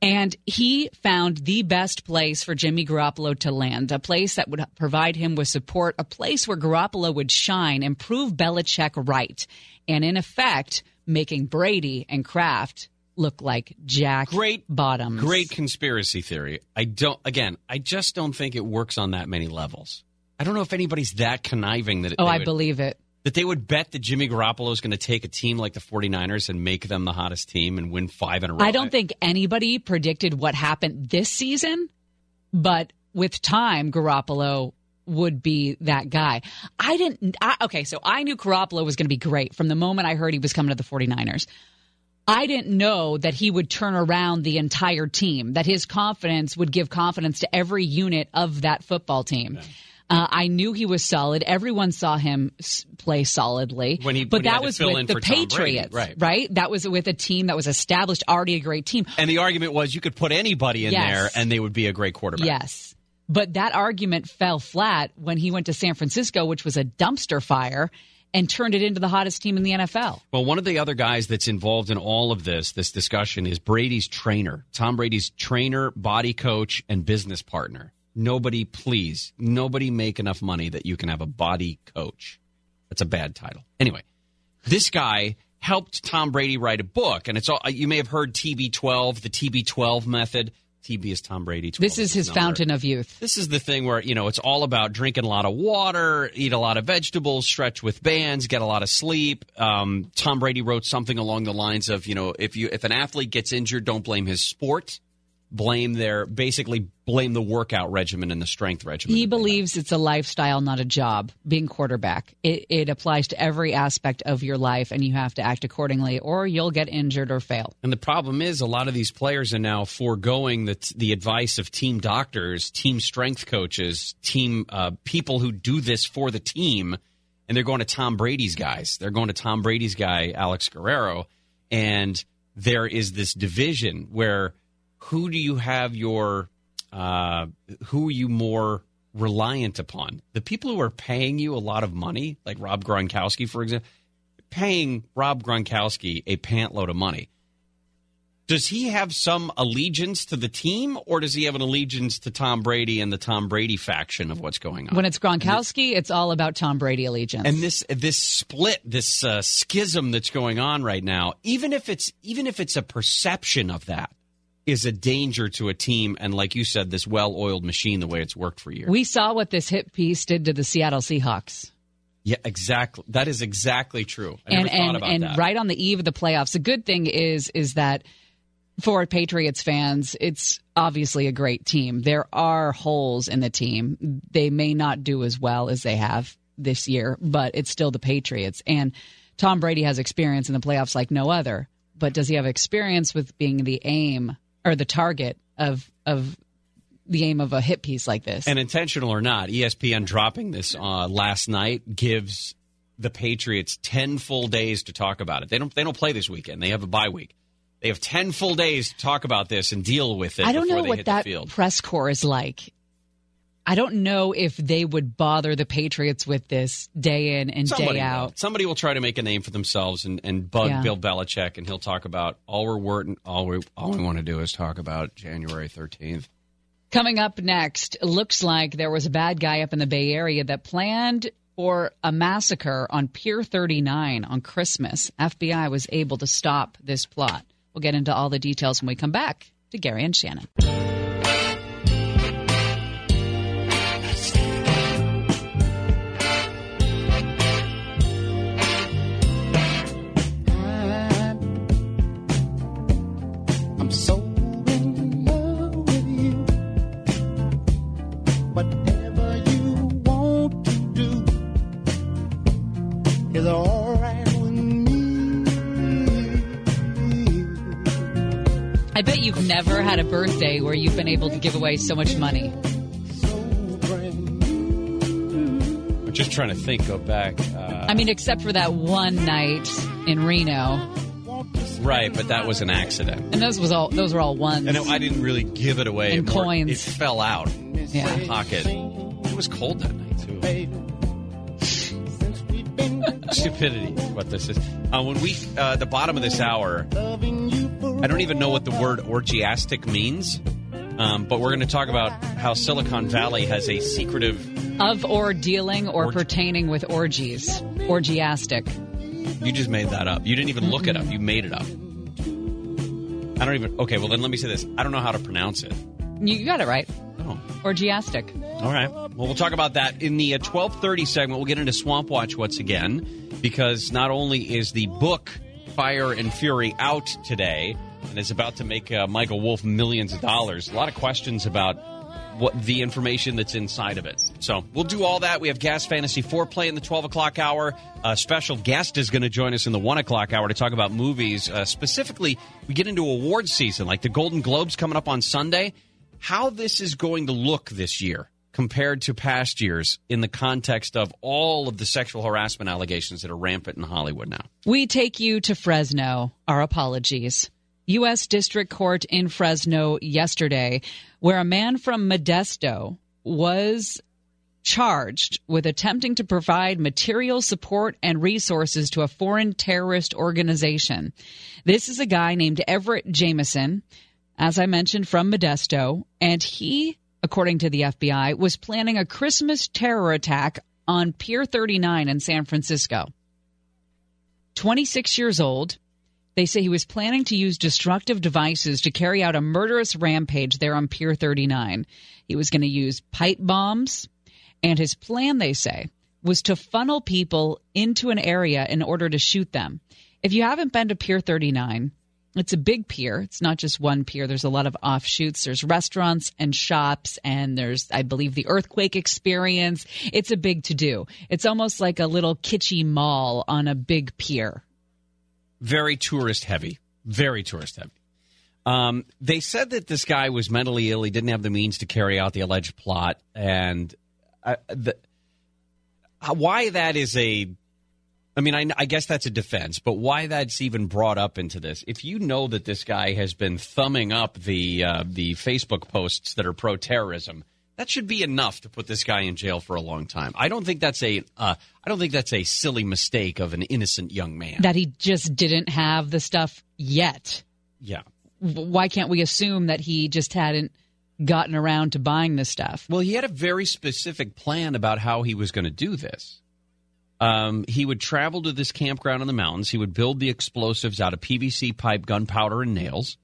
And he found the best place for Jimmy Garoppolo to land, a place that would provide him with support, a place where Garoppolo would shine and prove Belichick right. And in effect, making Brady and Kraft look like Jack Great bottoms. Great conspiracy theory. I don't. Again, I just don't think it works on that many levels. I don't know if anybody's that conniving that. Oh, I would- believe it. that they would bet that Jimmy Garoppolo is going to take a team like the 49ers and make them the hottest team and win five in a row. I don't think anybody predicted what happened this season, but with time, Garoppolo would be that guy. I didn't. I, okay, so I knew Garoppolo was going to be great from the moment I heard he was coming to the 49ers. I didn't know that he would turn around the entire team, that his confidence would give confidence to every unit of that football team. Uh, I knew he was solid. Everyone saw him play solidly. When he- but when that to was with the for Tom Brady, Patriots, right. right? That was with a team that was established, already a great team. And the argument was you could put anybody in Yes. there and they would be a great quarterback. Yes. But that argument fell flat when he went to San Francisco, which was a dumpster fire, and turned it into the hottest team in the NFL. Well, one of the other guys that's involved in all of this, this discussion, is Brady's trainer, Tom Brady's trainer, body coach, and business partner. Nobody, please, nobody make enough money that you can have a body coach. That's a bad title. Anyway, this guy helped Tom Brady write a book, and it's all you may have heard TB12, the TB12 method. TB is Tom Brady. This is his number. fountain of youth. This is the thing where, you know, it's all about drinking a lot of water, eat a lot of vegetables, stretch with bands, get a lot of sleep. Um, Tom Brady wrote something along the lines of, you know, if you if an athlete gets injured, don't blame his sport. Blame their basically blame the workout regimen and the strength regimen. He believes it's a lifestyle, not a job, being quarterback. It, it applies to every aspect of your life, and you have to act accordingly, or you'll get injured or fail. And the problem is, a lot of these players are now foregoing the, the advice of team doctors, team strength coaches, team uh, people who do this for the team, and they're going to Tom Brady's guys. They're going to Tom Brady's guy, Alex Guerrero, and there is this division where who do you have your uh, who are you more reliant upon? The people who are paying you a lot of money, like Rob Gronkowski, for example, paying Rob Gronkowski a pantload of money. Does he have some allegiance to the team, or does he have an allegiance to Tom Brady and the Tom Brady faction of what's going on? When it's Gronkowski, it's all about Tom Brady allegiance. and this this split, this uh, schism that's going on right now, even if it's even if it's a perception of that, is a danger to a team. And like you said, this well-oiled machine, the way it's worked for years. we saw what this hit piece did to the Seattle Seahawks. yeah, exactly. That is exactly true. I and never thought and and that. right on the eve of the playoffs. The good thing is is that for Patriots fans, it's obviously a great team. There are holes in the team. They may not do as well as they have this year, but it's still the Patriots. And Tom Brady has experience in the playoffs like no other. But does he have experience with being the aim or the target of of the aim of a hit piece like this? And intentional or not, ESPN dropping this uh, last night gives the Patriots ten full days to talk about it. They don't. They don't play this weekend. They have a bye week. They have ten full days to talk about this and deal with it. I don't before know they what that field. press corps is like. I don't know if they would bother the Patriots with this day in and Somebody day will. out. Somebody will try to make a name for themselves and, and bug Yeah. Bill Belichick, and he'll talk about all we're wor- all we all we want to do is talk about January thirteenth. Coming up next, looks like there was a bad guy up in the Bay Area that planned for a massacre on Pier 39 on Christmas. FBI was able to stop this plot. We'll get into all the details when we come back to Gary and Shannon. I bet you've never had a birthday where you've been able to give away so much money. I'm just trying to think. Go back. Uh, I mean, except for that one night in Reno, right, but that was an accident. and those was all those were all ones. And I didn't really give it away. And More- coins. It fell out. Yeah. My pocket. It was cold that night too. Stupidity what this is. Uh, when we uh, the bottom of this hour, I don't even know what the word orgiastic means. Um, but we're going to talk about how Silicon Valley has a secretive. of or dealing or pertaining with orgies, orgiastic. You just made that up. You didn't even look it up. You made it up. I don't even. Okay, well then let me say this. I don't know how to pronounce it. You got it right. Oh. Orgiastic. All right. Well, we'll talk about that in the uh, 1230 segment. We'll get into Swamp Watch once again because not only is the book Fire and Fury out today and is about to make uh, Michael Wolff millions of dollars, a lot of questions about what the information that's inside of it. So we'll do all that. We have Gas Fantasy Foreplay in the 12 o'clock hour. A special guest is going to join us in the 1 o'clock hour to talk about movies. Uh, specifically, we get into award season, like the Golden Globes coming up on Sunday. How this is going to look this year compared to past years in the context of all of the sexual harassment allegations that are rampant in Hollywood now. We take you to Fresno. Our apologies. U.S. District Court in Fresno yesterday, where a man from Modesto was charged with attempting to provide material support and resources to a foreign terrorist organization. This is a guy named Everett Jameson, as I mentioned, from Modesto, and he, according to the FBI, was planning a Christmas terror attack on Pier 39 in San Francisco. 26 years old. They say he was planning to use destructive devices to carry out a murderous rampage there on Pier 39. He was going to use pipe bombs, and his plan, they say, was to funnel people into an area in order to shoot them. If you haven't been to Pier 39, it's a big pier. It's not just one pier. There's a lot of offshoots. There's restaurants and shops, and there's, I believe, the earthquake experience. It's a big to do. It's almost like a little kitschy mall on a big pier. Very tourist heavy. Very tourist heavy. Um, they said that this guy was mentally ill. He didn't have the means to carry out the alleged plot, and uh, the, uh, why that is a. I mean, I, I guess that's a defense, but why that's even brought up into this? If you know that this guy has been thumbing up the uh, the Facebook posts that are pro terrorism, that should be enough to put this guy in jail for a long time. I don't think that's a uh, I don't think that's a silly mistake of an innocent young man. That he just didn't have the stuff yet. yeah. Why can't we assume that he just hadn't gotten around to buying this stuff? Well, he had a very specific plan about how he was going to do this. Um, he would travel to this campground in the mountains. He would build the explosives out of PVC pipe, gunpowder, and nails.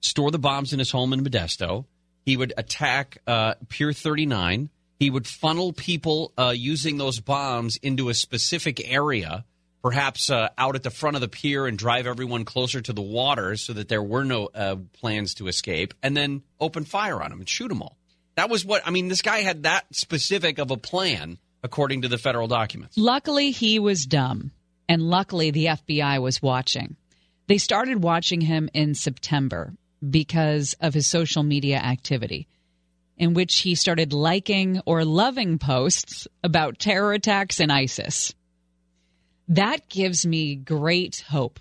Store the bombs in his home in Modesto. He would attack uh, Pier 39. He would funnel people uh, using those bombs into a specific area, perhaps uh, out at the front of the pier, and drive everyone closer to the water so that there were no uh, plans to escape, and then open fire on them and shoot them all. That was what I mean. This guy had that specific of a plan, according to the federal documents. Luckily, he was dumb, and luckily, the FBI was watching. They started watching him in September because of his social media activity, in which he started liking or loving posts about terror attacks and ISIS. That gives me great hope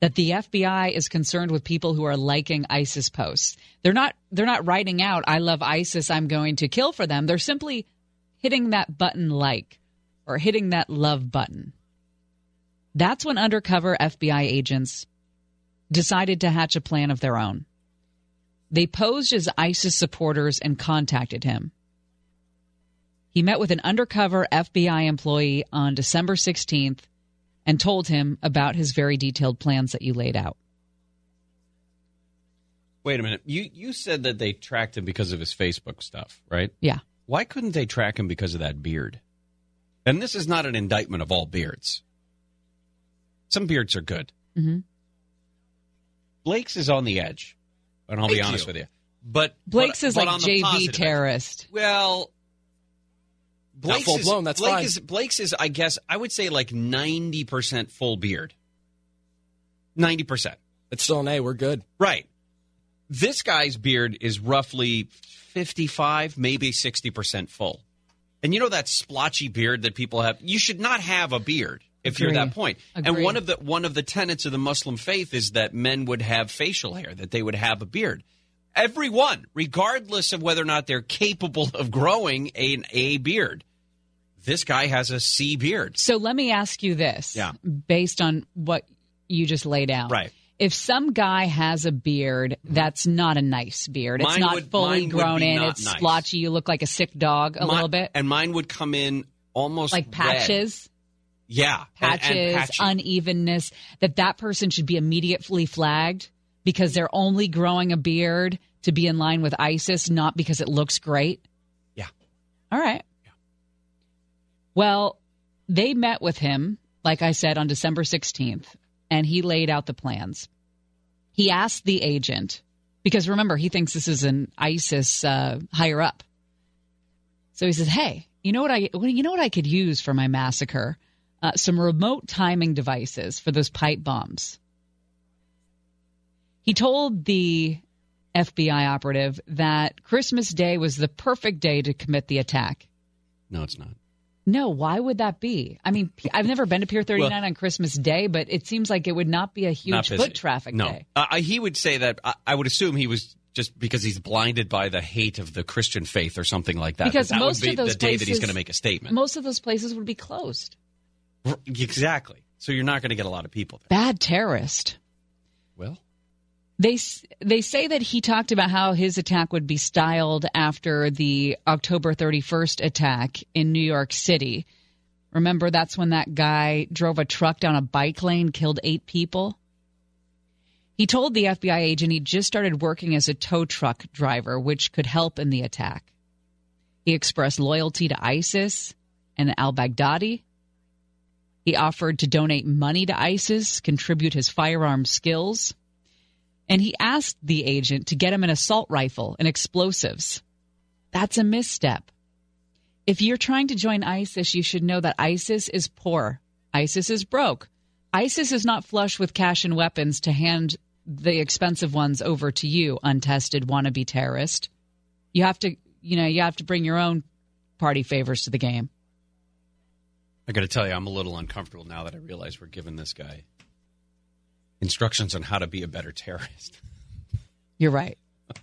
that the FBI is concerned with people who are liking ISIS posts. They're not they're not writing out I love ISIS, I'm going to kill for them. They're simply hitting that button like or hitting that love button. That's when undercover FBI agents decided to hatch a plan of their own. They posed as ISIS supporters and contacted him. He met with an undercover FBI employee on December 16th and told him about his very detailed plans that you laid out. Wait a minute. You you said that they tracked him because of his Facebook stuff, right? Yeah. Why couldn't they track him because of that beard? And this is not an indictment of all beards. Some beards are good. Mm-hmm. Blake's is on the edge, and I'll be honest you. with you. But Blake's but- is but like on JV positive end- terrorist. Well, Blake's full is, blown, that's Blake fine. is Blake's is I guess I would say like ninety percent full beard. Ninety percent. It's still an A. We're good. Right. This guy's beard is roughly 55, maybe 60% full. And you know that splotchy beard that people have? You should not have a beard if you're Agree. that point. And one of the one of the tenets of the Muslim faith is that men would have facial hair, that they would have a beard. Everyone, regardless of whether or not they're capable of growing a, a beard. This guy has a C beard. So let me ask you this. Yeah. Based on what you just laid out. Right. If some guy has a beard mm-hmm. that's not a nice beard, it's Mine not would- fully grown in, it's nice. splotchy, you look like a sick dog a little bit. And mine would come in almost Like patches. Yeah. and- and patches, patchy. unevenness, that that person should be immediately flagged because they're only growing a beard to be in line with ISIS, not because it looks great. Yeah. All right. Yeah. Well, they met with him, like I said, on December 16th, and he laid out the plans. He asked the agent, because remember, he thinks this is an ISIS uh, higher up. So he says, "Hey, you know what I you know what I could use for my massacre? Uh, some remote timing devices for those pipe bombs." He told the FBI operative that Christmas Day was the perfect day to commit the attack. No, it's not. No, why would that be? I mean, I've never been to Pier 39 on Christmas Day, but it seems like it would not be a huge foot traffic no. day. Uh, he would say that. I, I would assume he was just because he's blinded by the hate of the Christian faith or something like that. Because that, that most would be of those the day that he's going to make a statement. Most of those places would be closed. Exactly. So you're not going to get a lot of people there. Bad terrorist. Well, They they say that he talked about how his attack would be styled after the October 31st attack in New York City. Remember that's when that guy drove a truck down a bike lane, killed 8 people. He told the FBI agent he just started working as a tow truck driver, which could help in the attack. He expressed loyalty to ISIS and al-Baghdadi. He offered to donate money to ISIS, contribute his firearm skills and he asked the agent to get him an assault rifle and explosives. That's a misstep. If you're trying to join ISIS, you should know that ISIS is poor. ISIS is broke. ISIS is not flush with cash and weapons to hand the expensive ones over to you, untested wannabe terrorist. You have to, you know, you have to bring your own party favors to the game. I got to tell you, I'm a little uncomfortable now that I realize we're giving this guy instructions on how to be a better terrorist. You're right.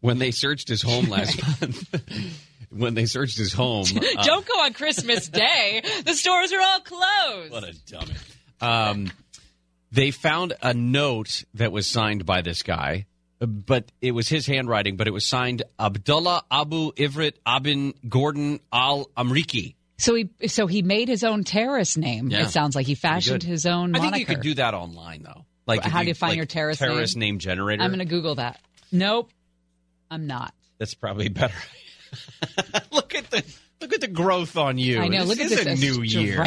When they searched his home last month, when they searched his home, uh, Don't go on Christmas Day. The stores are all closed. What a dummy. Um, they found a note that was signed by this guy, but it was his handwriting, but it was signed Abdullah Abu Everett Ibn Gordon Al Amriki. So he so he made his own terrorist name. Yeah. It sounds like he fashioned his own I think you could do that online, though. Like How do you find like, your terrorist terrorist name? name, generator? I'm going to Google that. Nope, I'm not. That's probably better. look at the look at the growth on you. I know. This Look at is this a new year.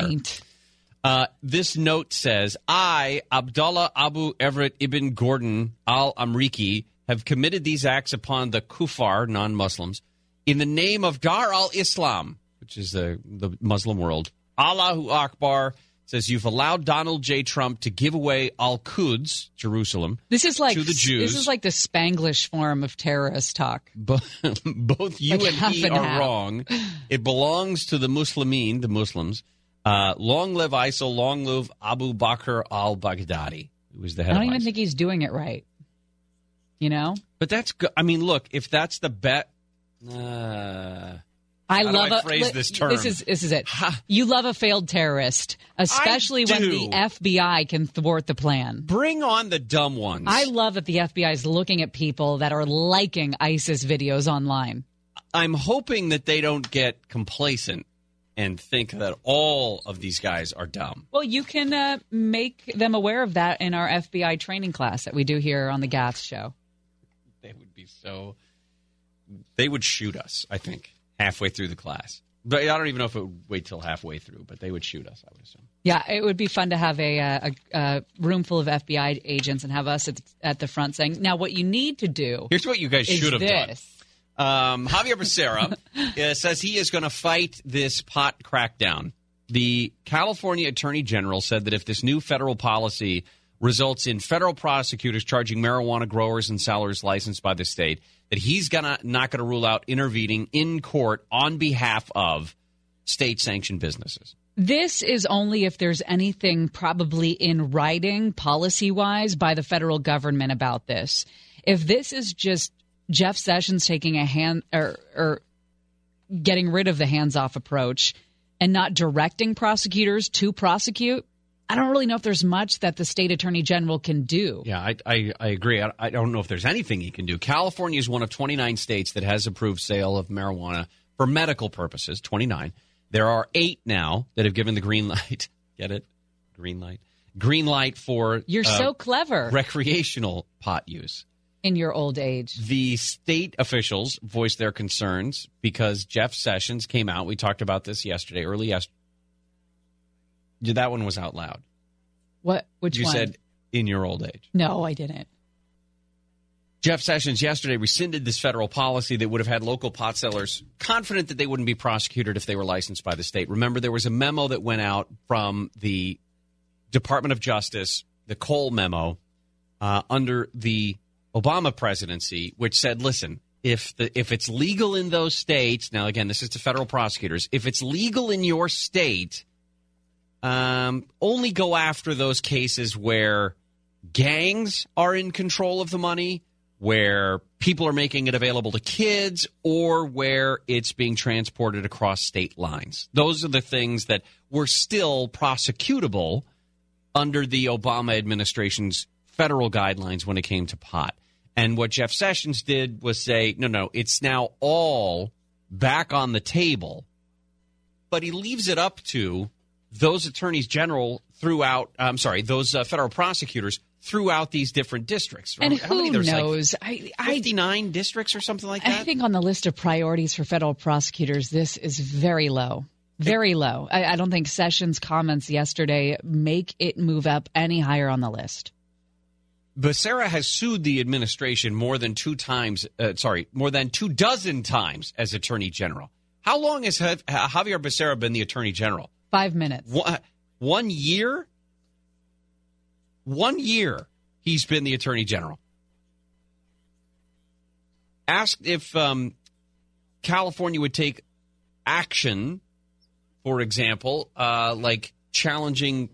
Uh, this note says, I, Abdullah Abu Everett Ibn Gordon al Amriki, have committed these acts upon the kuffar, non Muslims, in the name of Dar al Islam, which is the, the Muslim world. Allahu Akbar says, You've allowed Donald J. Trump to give away Al Quds, Jerusalem, This is like to the Jews. This is like the Spanglish form of terrorist talk. Bo- both you Like and he and are half. wrong. It belongs to the Muslimin, the Muslims. Uh, long live ISIL, long live Abu Bakr al Baghdadi, who was the head. I don't even ICE. think he's doing it right. You know, But that's good. I mean, look, if that's the bet. Uh, I How love I a phrase this term? This is this is it. You love a failed terrorist, especially when the FBI can thwart the plan. bring on the dumb ones. I love that the FBI is looking at people that are liking ISIS videos online. I'm hoping that they don't get complacent and think that all of these guys are dumb. Well, you can uh, make them aware of that in our FBI training class that we do here on the Gas Show. They would be so. They would shoot us, I think, halfway through the class. But I don't even know if it would wait till halfway through, but they would shoot us, I would assume. Yeah, it would be fun to have a, uh, a, a room full of FBI agents and have us at, at the front saying, "Now, what you need to do." Here's what you guys should have done. Um, Xavier Becerra uh, says he is going to fight this pot crackdown. The California Attorney General said that if this new federal policy results in federal prosecutors charging marijuana growers and sellers licensed by the state, that he's gonna not going to rule out intervening in court on behalf of state sanctioned businesses. This is only if there's anything probably in writing, policy wise, by the federal government about this. If this is just Jeff Sessions taking a hand or, or getting rid of the hands off approach and not directing prosecutors to prosecute, I don't really know if there's much that the state attorney general can do. Yeah, I, I, I agree. I, I don't know if there's anything he can do. California is one of 29 states that has approved sale of marijuana for medical purposes. 29. There are eight now that have given the green light. Get it? Green light. Green light for You're uh, so clever recreational pot use. in your old age. The state officials voiced their concerns because Jeff Sessions came out. We talked about this yesterday, early yesterday. That one was out loud. What? Which you one? said in your old age. no, I didn't. Jeff Sessions yesterday rescinded this federal policy that would have had local pot sellers confident that they wouldn't be prosecuted if they were licensed by the state. Remember, there was a memo that went out from the Department of Justice, the Cole memo, uh, under the Obama presidency, which said, listen, if the if it's legal in those states, now again, this is to federal prosecutors, if it's legal in your state, um, only go after those cases where gangs are in control of the money, where people are making it available to kids, or where it's being transported across state lines. Those are the things that were still prosecutable under the Obama administration's federal guidelines when it came to pot. And what Jeff Sessions did was say, no, no, it's now all back on the table. But he leaves it up to those attorneys general throughout, I'm sorry, those uh, federal prosecutors throughout these different districts. And How many? who There's like knows? I, I 59 districts or something like that? I think on the list of priorities for federal prosecutors, this is very low. Very low. I, I don't think Sessions' comments yesterday make it move up any higher on the list. Becerra has sued the administration more than two times, uh, sorry, more than two dozen times as attorney general. How long has Xavier Becerra been the attorney general? Five minutes. One, one year? One year he's been the attorney general. Asked if um, California would take action, for example, uh, like challenging,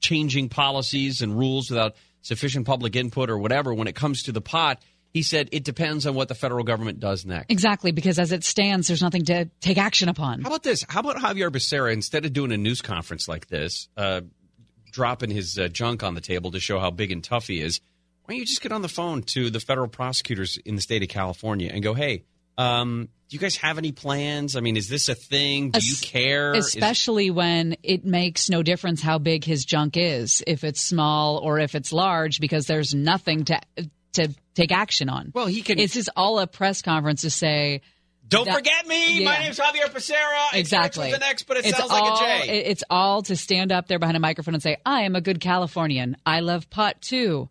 changing policies and rules without sufficient public input or whatever when it comes to the pot. He said it depends on what the federal government does next. Exactly, because as it stands, there's nothing to take action upon. How about this? How about Xavier Becerra, instead of doing a news conference like this, uh, dropping his uh, junk on the table to show how big and tough he is, why don't you just get on the phone to the federal prosecutors in the state of California and go, hey, um, do you guys have any plans? I mean, is this a thing? Do you care? Is- Especially when it makes no difference how big his junk is, if it's small or if it's large, because there's nothing to to take action on. Well, he can. This is all a press conference to say. Don't that- forget me. My Yeah. name's Xavier Becerra. Exactly. with an X, but it it's sounds all, like a J. it- It's all to stand up there behind a microphone and say, "I am a good Californian. I love pot too."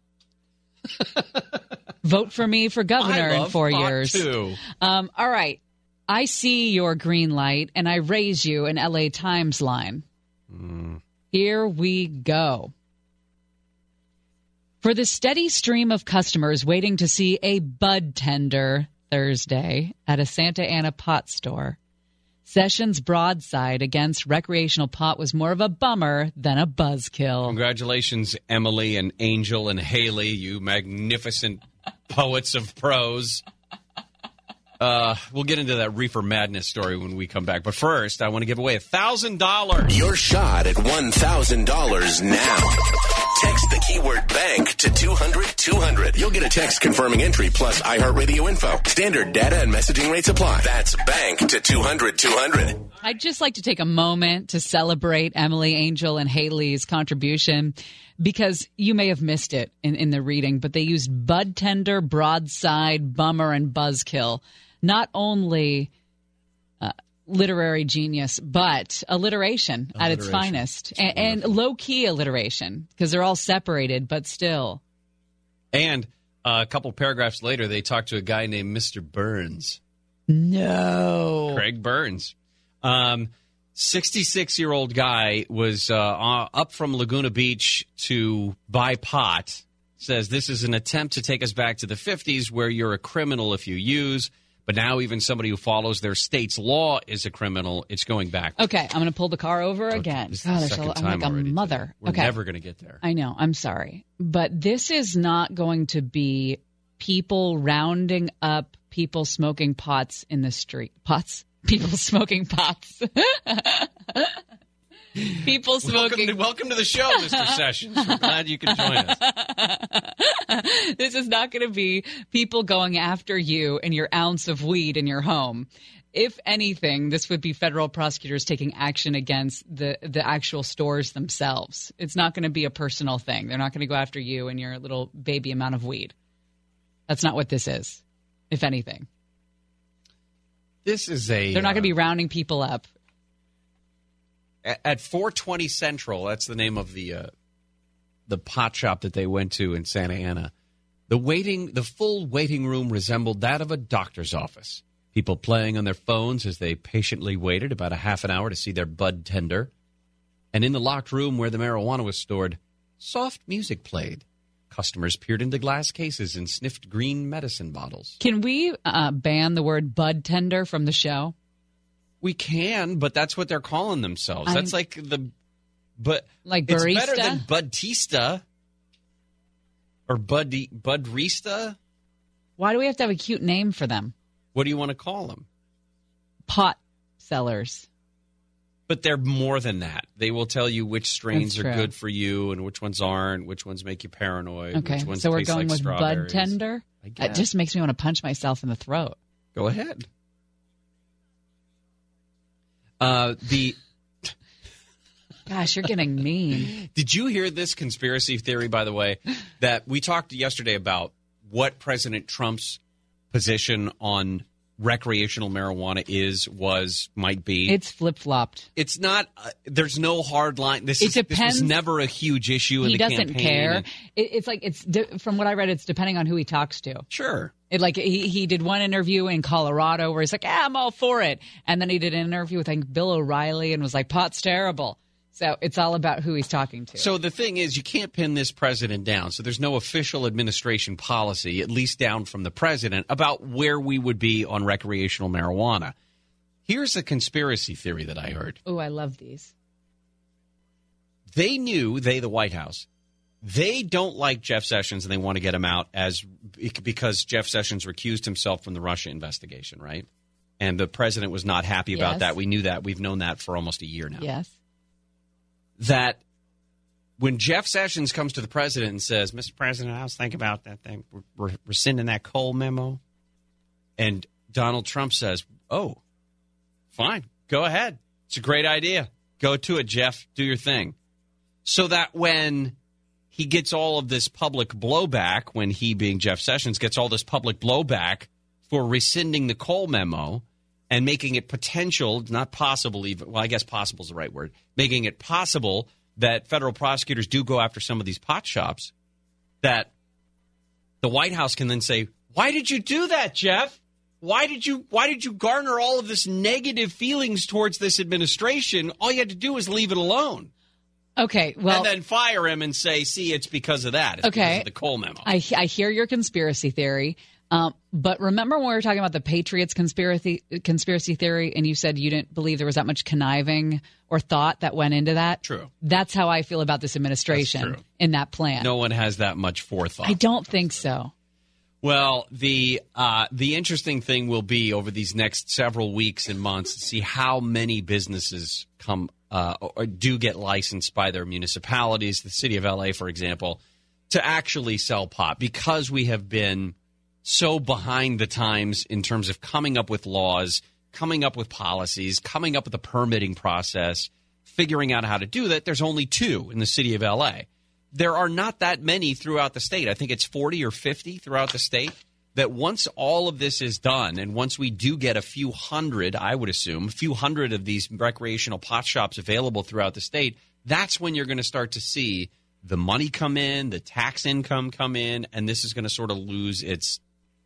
Vote for me for governor I in four pot, years. too. Um, all right. I see your green light and I raise you an LA Times line. Here we go. For the steady stream of customers waiting to see a bud tender Thursday at a Santa Ana pot store, Sessions' broadside against recreational pot was more of a bummer than a buzzkill. Congratulations, Emily and Angel and Haley, you magnificent poets of prose. Uh, we'll get into that reefer madness story when we come back. But first, I want to give away a thousand dollars. Your shot at $1,000 now. Text the keyword bank to 200 200. You'll get a text confirming entry plus iHeartRadio info. Standard data and messaging rates apply. That's bank to 200 200. I'd just like to take a moment to celebrate Emily Angel and Haley's contribution because you may have missed it in, in the reading, but they used bud tender, broadside, bummer, and buzzkill. Not only uh, literary genius, but alliteration, at its Alliteration. finest, and, and low key alliteration because they're all separated, but still. And uh, a couple paragraphs later, they talk to a guy named Mr. Burns. No. Craig Burns. Um, 66 year old guy was uh, uh, up from Laguna Beach to buy pot. Says this is an attempt to take us back to the 50s where you're a criminal if you use, but now even somebody who follows their state's law is a criminal. It's going back. Okay, I'm going to pull the car over again. Is the God, there's a second lot- I'm like a mother. We're okay. never going to get there. I know. I'm sorry. But this is not going to be people rounding up people smoking pots in the street. Pots? People smoking pots. people Welcome smoking. to, welcome to the show, Mr. Sessions. We're glad you can join us. this is not going to be people going after you and your ounce of weed in your home. If anything, this would be federal prosecutors taking action against the, the actual stores themselves. It's not going to be a personal thing. They're not going to go after you and your little baby amount of weed. That's not what this is, if anything. This is a. They're not going uh, to be rounding people up. At at 420 Central. That's the name of the uh, the pot shop that they went to in Santa Ana. The waiting, the full waiting room resembled that of a doctor's office. People playing on their phones as they patiently waited about a half an hour to see their bud tender. And in the locked room where the marijuana was stored, soft music played. Customers peered into glass cases and sniffed green medicine bottles. Can we uh, ban the word bud tender from the show? We can, but that's what they're calling themselves. I'm- that's like the, but Like barista? it's better than Budtista or Bud Budrista. Why do we have to have a cute name for them? What do you want to call them? Pot sellers. But they're more than that. They will tell you which strains are good for you and which ones aren't, which ones make you paranoid, Okay, which ones so we're going like with bud tender. Guess. just makes me want to punch myself in the throat. Go ahead. Uh, the Gosh, you're getting mean. Did you hear this conspiracy theory, by the way, that we talked yesterday about what President Trump's position on recreational marijuana is, was, might be? It's flip flopped. It's not. Uh, there's no hard line. This It is, this was never a huge issue in He the doesn't campaign. care. and- It, it's like it's de- from what I read. It's depending on who he talks to. Sure. It like he he did one interview in Colorado where he's like, "Yeah, I'm all for it," and then he did an interview with like Bill O'Reilly and was like, "Pot's terrible." So it's all about who he's talking to. So the thing is, you can't pin this president down. So there's no official administration policy, at least down from the president, about where we would be on recreational marijuana. Here's a conspiracy theory that I heard. oh, I love these. They knew, they, the White House, they don't like Jeff Sessions and they want to get him out as because Jeff Sessions recused himself from the Russia investigation, right? And the president was not happy about Yes. that. We knew that. We've known that for almost a year now. Yes. that when Jeff Sessions comes to the president and says, Mr. President, I was thinking about that thing, we're, we're rescinding that Cole memo. And Donald Trump says, Oh, fine, go ahead. It's a great idea. Go to it, Jeff. Do your thing. So that when he gets all of this public blowback, when he, being Jeff Sessions, gets all this public blowback for rescinding the Cole memo and making it potential, not possible even, well, I guess possible is the right word, making it possible that federal prosecutors do go after some of these pot shops, that the White House can then say, why did you do that, Jeff? Why did you why did you garner all of this negative feelings towards this administration? All you had to do was leave it alone. Okay. Well, and then fire him and say, see, it's because of that. It's because Okay. of the Cole memo. I, I hear your conspiracy theory. Um, but remember when we were talking about the Patriots conspiracy conspiracy theory, and you said you didn't believe there was that much conniving or thought that went into that. True. That's how I feel about this administration in that plan. No one has that much forethought. I don't think so. Well, the uh, the interesting thing will be over these next several weeks and months to see how many businesses come uh, do get licensed by their municipalities. The city of LA, for example, to actually sell pot because we have been so behind the times in terms of coming up with laws, coming up with policies, coming up with a permitting process, figuring out how to do that. There's only two in the city of LA. There are not that many throughout the state. I think it's 40 or 50 throughout the state. That once all of this is done, and once we do get a few hundred, I would assume, a few hundred of these recreational pot shops available throughout the state, that's when you're going to start to see the money come in, the tax income come in, and this is going to sort of lose its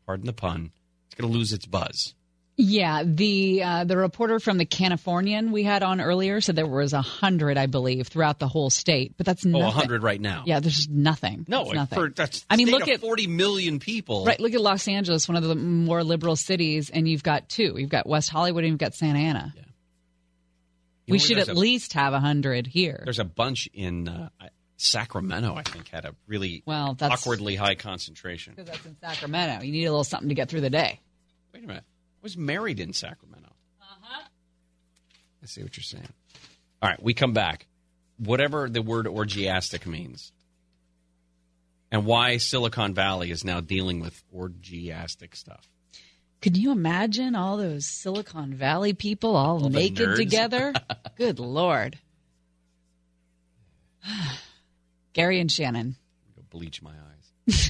pardon the pun, it's going to lose its buzz. Yeah, the uh, the reporter from the Californian we had on earlier said there was a hundred, I believe, throughout the whole state, but that's Oh, nothing. 100 right now. Yeah, there's nothing. No, nothing. for, that's I mean, look at 40 million people. right. Look at Los Angeles, one of the more liberal cities, and you've got two. You've got West Hollywood and you've got Santa Ana. You we should at a- least have a hundred here. There's a bunch in uh, Sacramento, I think, had a really Well, that's- awkwardly high concentration. Because that's in Sacramento. You need a little something to get through the day. Wait a minute. I was married in Sacramento. Uh-huh. I see what you're saying. All right, we come back. Whatever the word orgiastic means, and why Silicon Valley is now dealing with orgiastic stuff. Could you imagine all those Silicon Valley people all, All naked together? Good Lord. Gary and Shannon. Go bleach my eyes.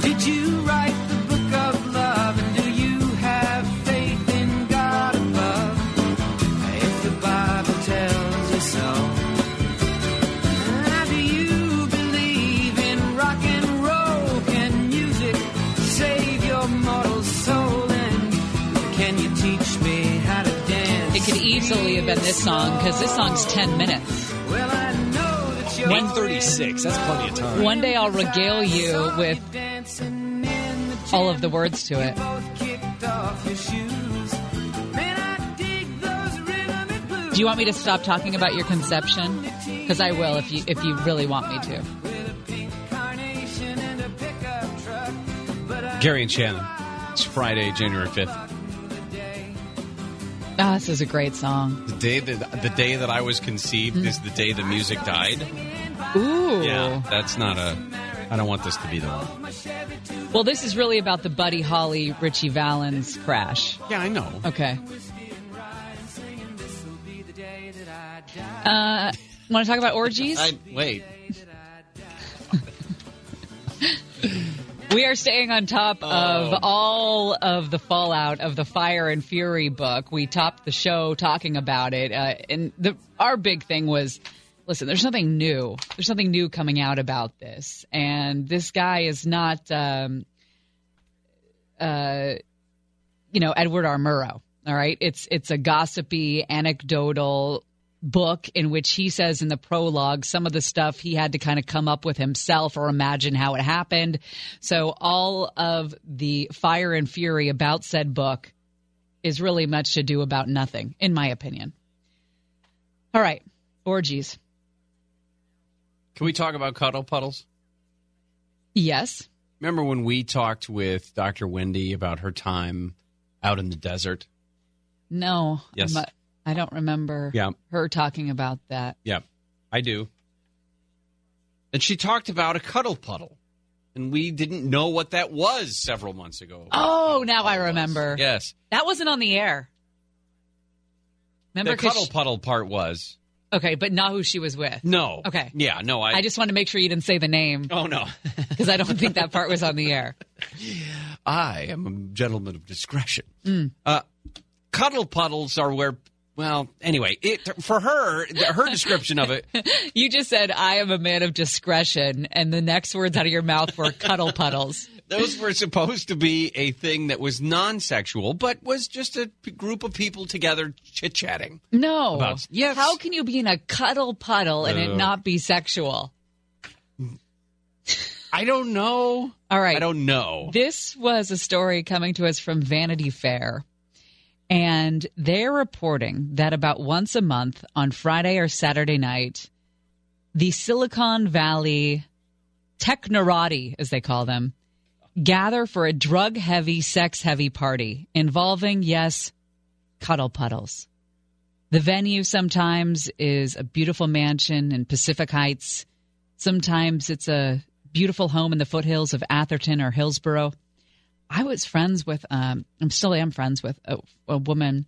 Did you write the been this song because this song's 10 minutes. Well, I know that you're 136. That's plenty of time. One day I'll regale you with all of the words to it. kicked off your shoes. Man, I dig those rhythm and blues. Do you want me to stop talking about your conception? Because I will if you if you really want me to. Carnation and a pickup truck. But I Gary and Shannon. It's Friday, January 5th. Ah, this is a great song. The day that the day that I was conceived is the day the music died. Ooh. Yeah, that's not a. I don't want this to be the one. Well, this is really about the Buddy Holly Richie Valens crash. Yeah, I know. Okay. Uh, want to talk about orgies? I, wait. We are staying on top of all of the fallout of the Fire and Fury book. We topped the show talking about it, uh, and the our big thing was, listen, there's nothing new. There's nothing new coming out about this, and this guy is not, um, uh, you know, Edward R. Murrow. All right, it's it's a gossipy, anecdotal book in which he says in the prologue some of the stuff he had to kind of come up with himself or imagine how it happened. So all of the fire and fury about said book is really much to do about nothing, in my opinion. All right, orgies. Can we talk about cuddle puddles? Yes. Remember when we talked with Dr. Wendy about her time out in the desert? No. Yes. I'm- I don't remember Yeah. her talking about that. Yeah, I do. And she talked about a cuddle puddle. And we didn't know what that was several months ago. Oh, now I remember. Yes. That wasn't on the air. Remember the cuddle puddle part was. okay, but not who she was with. No. Okay. Yeah, no, I. I just wanted to make sure you didn't say the name Oh, no. because I don't think that part was on the air. I am a gentleman of discretion. Mm. Uh, cuddle puddles are where. Well, anyway, it for her, her description of it. You just said I am a man of discretion, and the next words out of your mouth were cuddle puddles. Those were supposed to be a thing that was non-sexual, but was just a p- group of people together chit chatting. No. About- yes. How can you be in a cuddle puddle and it Uh. not be sexual? I don't know. All right. I don't know. This was a story coming to us from Vanity Fair. And they're reporting that about once a month on Friday or Saturday night, the Silicon Valley technorati, as they call them, gather for a drug heavy, sex heavy party involving, yes, cuddle puddles. The venue sometimes is a beautiful mansion in Pacific Heights. Sometimes it's a beautiful home in the foothills of Atherton or Hillsborough. I was friends with, um, I'm still am friends with a, a woman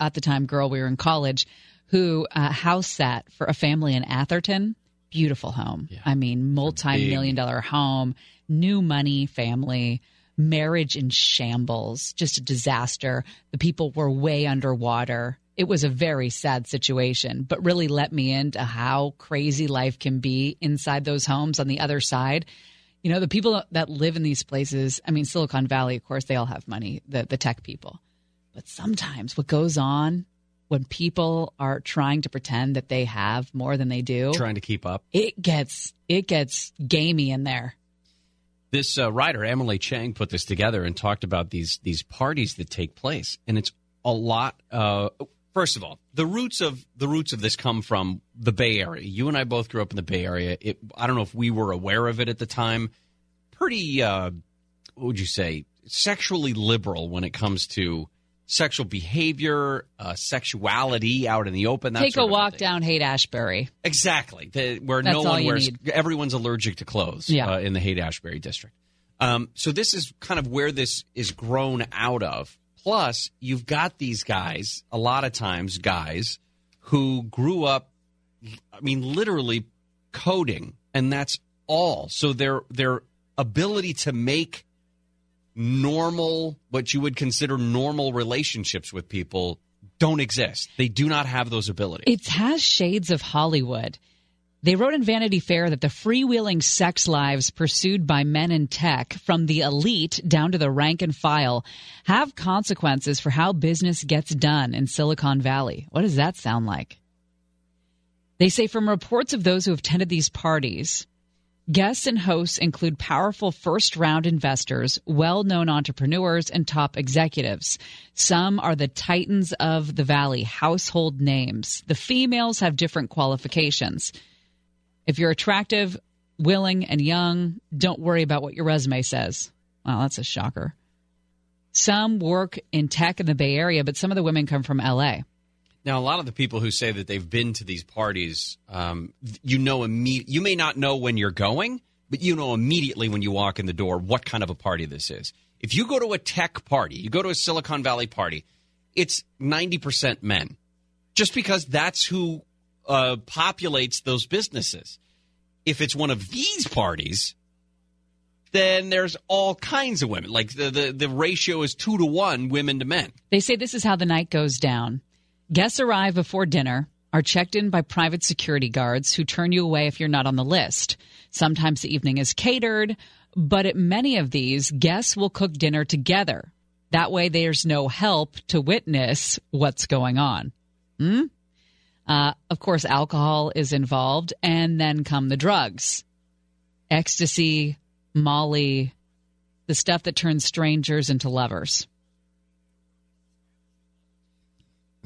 at the time, girl, we were in college, who uh, house sat for a family in Atherton. Beautiful home. I mean, multi million dollar home, new money family, marriage in shambles, just a disaster. The people were way underwater. It was a very sad situation, but really let me into how crazy life can be inside those homes on the other side. You know, the people that live in these places, I mean, Silicon Valley, of course, they all have money, the, the tech people. But sometimes what goes on when people are trying to pretend that they have more than they do, Trying to keep up. it gets it gets gamey in there. This uh, writer Emily Chang put this together and talked about these these parties that take place, and it's a lot. Uh, first of all, the roots of the roots of this come from the Bay Area. You and I both grew up in the Bay Area. It, I don't know if we were aware of it at the time. Pretty, uh, what would you say, sexually liberal when it comes to sexual behavior, uh, sexuality out in the open. Take a walk down Haight Ashbury. Exactly. The, where That's no one wears, need. everyone's allergic to clothes Yeah. uh, in the Haight Ashbury district. Um, so this is kind of where this is grown out of. Plus, you've got these guys, a lot of times guys, who grew up, I mean, literally coding, and that's all. So their their ability to make normal, what you would consider normal relationships with people, don't exist. They do not have those abilities. It has shades of Hollywood. They wrote in Vanity Fair that the freewheeling sex lives pursued by men in tech, from the elite down to the rank and file, have consequences for how business gets done in Silicon Valley. What does that sound like? They say from reports of those who have attended these parties, guests and hosts include powerful first round investors, well known entrepreneurs, and top executives. Some are the titans of the valley, household names. The females have different qualifications. If you're attractive, willing, and young, don't worry about what your resume says. Wow, that's a shocker. Some work in tech in the Bay Area, but some of the women come from LA. Now, a lot of the people who say that they've been to these parties, um, you know, imme- you may not know when you're going, but you know immediately when you walk in the door what kind of a party this is. If you go to a tech party, you go to a Silicon Valley party, it's 90% men, just because that's who uh, populates those businesses. If it's one of these parties, then there's all kinds of women. Like the, the, the ratio is two to one women to men. They say this is how the night goes down. Guests arrive before dinner, are checked in by private security guards who turn you away if you're not on the list. Sometimes the evening is catered, but at many of these, guests will cook dinner together. That way, there's no help to witness what's going on. Hmm? Uh, of course, alcohol is involved, and then come the drugs ecstasy, Molly, the stuff that turns strangers into lovers.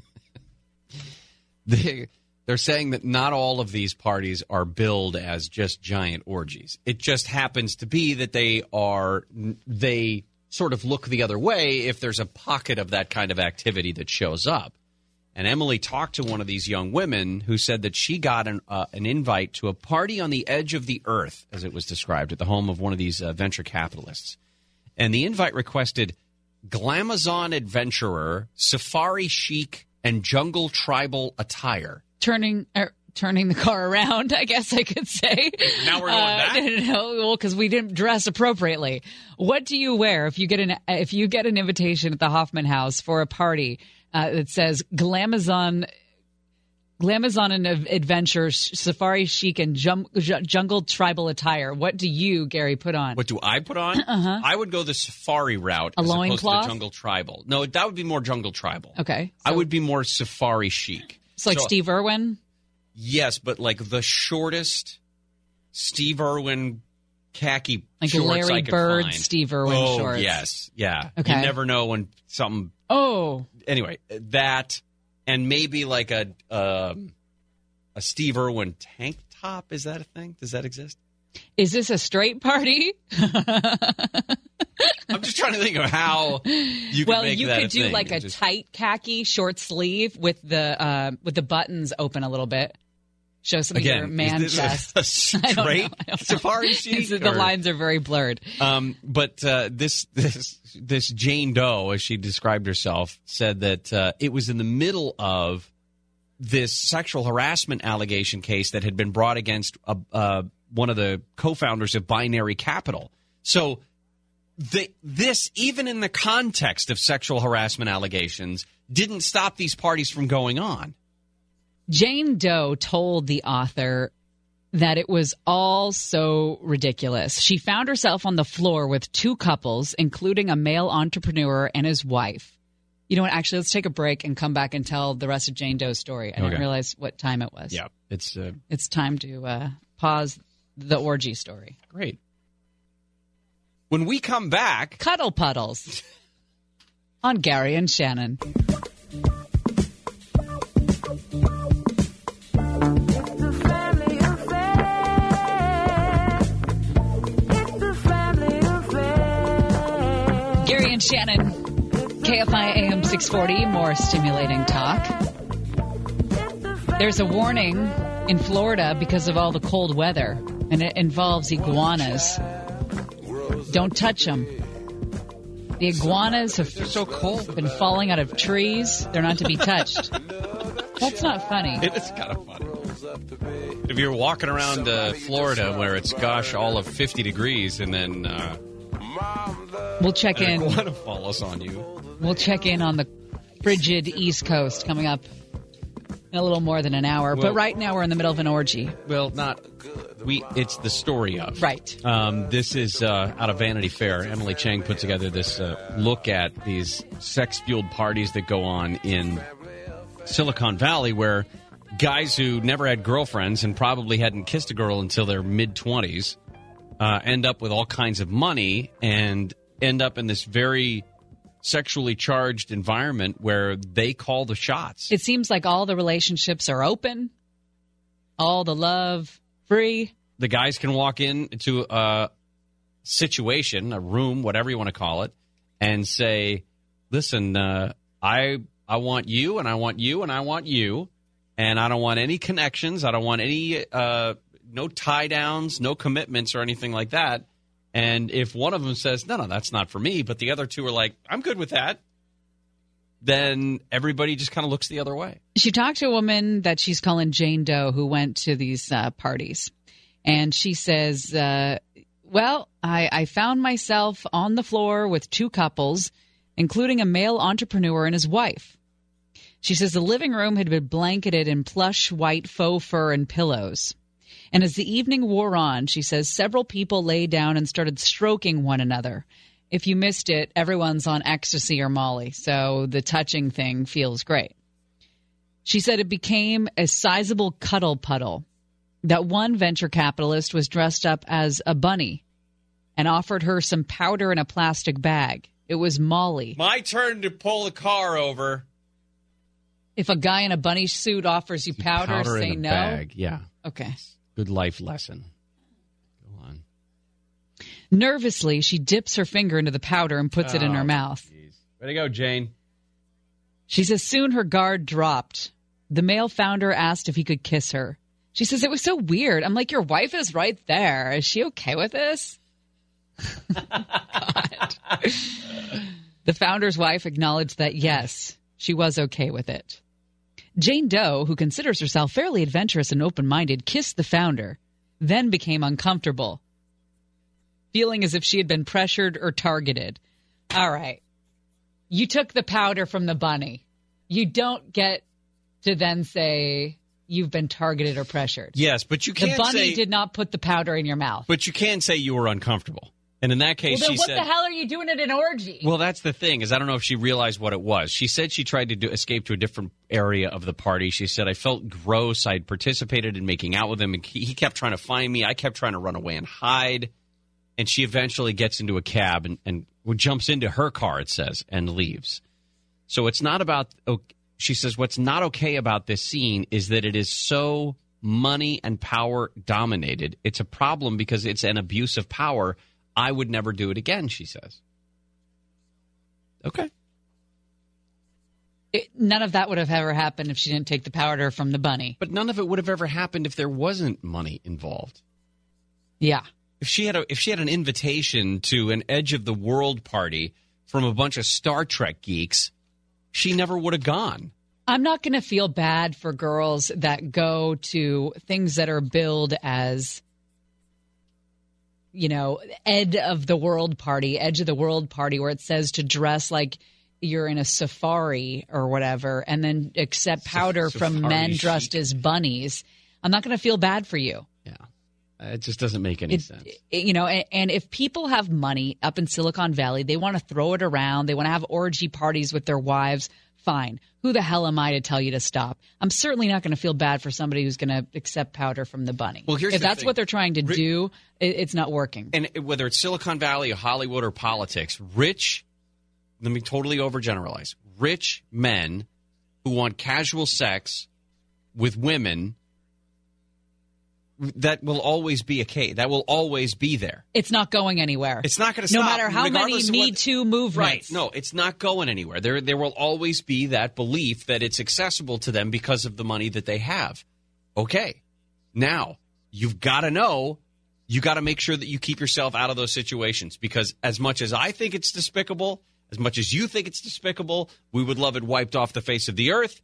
they they're saying that not all of these parties are billed as just giant orgies. It just happens to be that they are they sort of look the other way if there's a pocket of that kind of activity that shows up. And Emily talked to one of these young women who said that she got an, uh, an invite to a party on the edge of the earth, as it was described, at the home of one of these uh, venture capitalists. And the invite requested glamazon adventurer, safari chic, and jungle tribal attire. turning er, turning the car around. I guess I could say. Now we're going back? No, well, because we didn't dress appropriately. What do you wear if you get an if you get an invitation at the Hoffman House for a party uh, that says Glamazon? Glamazon and Adventure, Safari Chic, and jum- Jungle Tribal Attire. What do you, Gary, put on? What do I put on? Uh-huh. I would go the safari route A as opposed to the jungle tribal. No, that would be more jungle tribal. Okay. I would be more safari chic. It's like So- Steve Irwin. Yes, but like the shortest Steve Irwin khaki Like shorts Larry Bird, find. Steve Irwin oh, shorts. yes, yeah. Okay. You never know when something. Oh, Anyway, that and maybe like a um, a Steve Irwin tank top. Is that a thing? Does that exist? is this a straight party? I'm just trying to think of how you could well, make you could do thing. like a Just- tight khaki short sleeve with the uh, with the buttons open a little bit. Show some of your Again, man chest. a I don't know, straight I don't know. safari chic? the or- lines are very blurred. Um, but uh, this this this Jane Doe, as she described herself, said that uh, it was in the middle of this sexual harassment allegation case that had been brought against uh, uh, one of the co-founders of Binary Capital. So the, this, even in the context of sexual harassment allegations, didn't stop these parties from going on. Jane Doe told the author that it was all so ridiculous. She found herself on the floor with two couples, including a male entrepreneur and his wife. You know what? Actually, let's take a break and come back and tell the rest of Jane Doe's story. I Okay. didn't realize what time it was. Yeah, it's uh, It's time to uh, pause the orgy story. great. When we come back, Cuddle puddles on Gary and Shannon. Shannon, KFI AM 640, more stimulating talk. There's a warning in Florida because of all the cold weather, and it involves iguanas. Don't touch them. The iguanas have so cold. been falling out of trees. They're not to be touched. That's not funny. It is kind of funny. If you're walking around uh, Florida where it's gosh all of 50 degrees and then uh, We'll check in. iguana follows on you, We'll check in on the frigid East Coast coming up in a little more than an hour. Well- but right now we're in the middle of an orgy. well, not we. It's the story of Right. Um, this is uh, out of Vanity Fair. Emily Chang put together this uh, look at these sex fueled parties that go on in Silicon Valley, where guys who never had girlfriends and probably hadn't kissed a girl until their mid twenties uh, end up with all kinds of money and end up in this very sexually charged environment where they call the shots. It seems like all the relationships are open, all the love free. the guys can walk into a situation, a room, whatever you want to call it, and say, "Listen, uh, I I want you, and I want you, and I want you, and I don't want any connections. I don't want any uh, no tie downs, no commitments, or anything like that." And if one of them says, "No, no, that's not for me," but the other two are like, "I'm good with that," then everybody just kind of looks the other way. She talked to a woman that she's calling Jane Doe who went to these uh, parties. And she says, uh, Well, I, I found myself on the floor with two couples, including a male entrepreneur and his wife. She says the living room had been blanketed in plush white faux fur and pillows. And as the evening wore on, she says several people lay down and started stroking one another. If you missed it, everyone's on ecstasy or Molly, so the touching thing feels great. She said it became a sizable cuddle puddle. That one venture capitalist was dressed up as a bunny and offered her some powder in a plastic bag. It was Molly. My turn to pull the car over. If a guy in a bunny suit offers you powder, Powder say in a no. bag. Yeah. Okay. Good life lesson. Go on. Nervously, she dips her finger into the powder and puts it in Oh, her mouth. Way to go, Jane. She says soon her guard dropped. The male founder asked if he could kiss her. She says it was so weird. I'm like, your wife is right there. Is she okay with this? The founder's wife acknowledged that yes, she was okay with it. Jane Doe, who considers herself fairly adventurous and open minded, kissed the founder, then became uncomfortable, feeling as if she had been pressured or targeted. All right. You took the powder from the bunny. You don't get to then say you've been targeted or pressured. Yes, but you can't The bunny say. did not put the powder in your mouth. but you can say you were uncomfortable. And in that case, well, she what said. the hell are you doing at an orgy? Well, that's the thing is I don't know if she realized what it was. She said she tried to do, escape to a different area of the party. She said I felt gross. I'd participated in making out with him, and he he kept trying to find me. I kept trying to run away and hide. and she eventually gets into a cab and, and jumps into her car, it says, and leaves. So it's not about, she says, what's not okay about this scene is that it is so money and power dominated. It's a problem because it's an abuse of power. I would never do it again, she says. Okay. It, none of that would have ever happened if she didn't take the powder from the bunny. But none of it would have ever happened if there wasn't money involved. Yeah. If she had a if she had an invitation to an edge of the world party from a bunch of Star Trek geeks, she never would have gone. I'm not going to feel bad for girls that go to things that are billed as, you know, Ed of the World Party, Edge of the World Party, where it says to dress like you're in a safari or whatever, and then accept powder from men chic. dressed as bunnies. I'm not going to feel bad for you. Yeah. It just doesn't make any It- sense. you know, and, and if people have money up in Silicon Valley, they want to throw it around, they want to have orgy parties with their wives, fine. Who the hell am I to tell you to stop? I'm certainly not going to feel bad for somebody who's going to accept powder from the bunny. Well, here's if that's thing. what they're trying to Ri- do, it, it's not working. And whether it's Silicon Valley or Hollywood or politics, rich, let me totally overgeneralize, rich men who want casual sex with women, that will always be a case. That will always be there. It's not going anywhere. It's not going to no stop. No matter how many Me Too movements. Right. No, it's not going anywhere. There, there will always be that belief that it's accessible to them because of the money that they have. Okay. Now, you've got to know, you got to make sure that you keep yourself out of those situations because as much as I think it's despicable, as much as you think it's despicable, we would love it wiped off the face of the earth.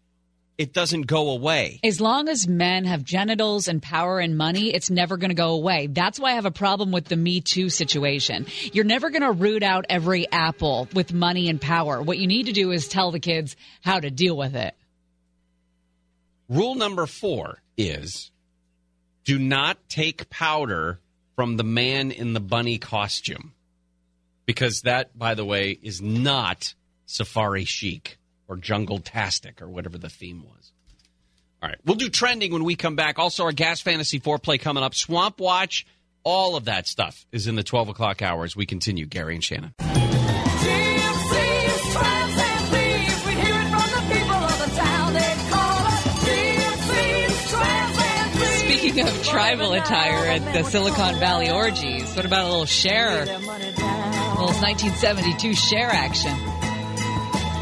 It doesn't go away. As long as men have genitals and power and money, it's never going to go away. That's why I have a problem with the Me Too situation. You're never going to root out every apple with money and power. What you need to do is tell the kids how to deal with it. Rule number four is do not take powder from the man in the bunny costume. Because that, by the way, is not safari chic or jungle tastic or whatever the theme was. All right. We'll do trending when we come back. Also, our Gas Fantasy foreplay coming up. Swamp Watch, all of that stuff is in the 12 o'clock hour as we continue. Gary and Shannon. Speaking of tribal attire at the Silicon Valley orgies, what about a little Cher? A little 1972 Cher action.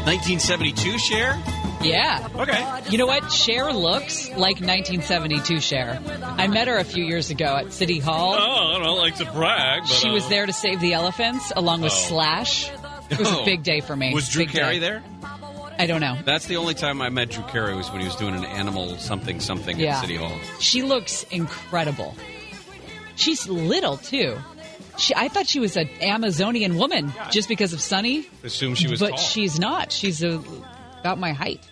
1972 Cher? Yeah. Okay. You know what? Cher looks like 1972 Cher. I met her a few years ago at City Hall. Oh, I don't like to brag, but She was uh, there to save the elephants along with Oh. Slash. It was Oh. a big day for me. Was Drew Big Carey day. there? I don't know. That's the only time I met Drew Carey was when he was doing an animal something something Yeah. at City Hall. She looks incredible. She's little too. She, I thought she was an Amazonian woman just because of Sonny. Assume she was but tall. she's not. She's a, about my height,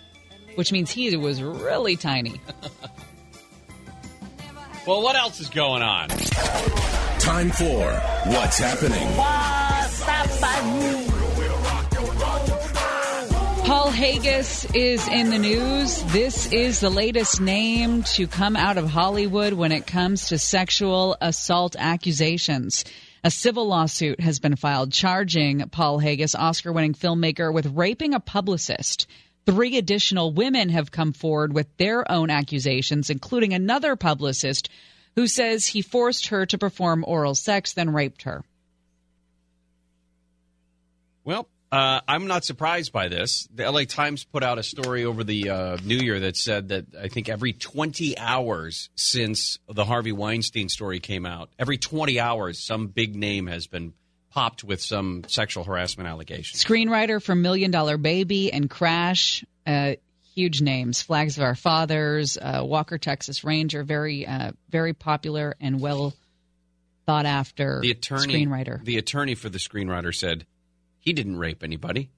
which means he was really tiny. Well, what else is going on? Time for What's Happening. Paul Haggis is in the news. This is the latest name to come out of Hollywood when it comes to sexual assault accusations. A civil lawsuit has been filed charging Paul Haggis, Oscar winning filmmaker, with raping a publicist. Three additional women have come forward with their own accusations, including another publicist who says he forced her to perform oral sex, then raped her. Well, uh, I'm not surprised by this. The LA Times put out a story over the uh, New Year that said that I think every 20 hours since the Harvey Weinstein story came out, every 20 hours, some big name has been popped with some sexual harassment allegation. Screenwriter for Million Dollar Baby and Crash, uh, huge names. Flags of Our Fathers, uh, Walker Texas Ranger, very, uh, very popular and well thought after The attorney, screenwriter. the attorney for the screenwriter said he didn't rape anybody.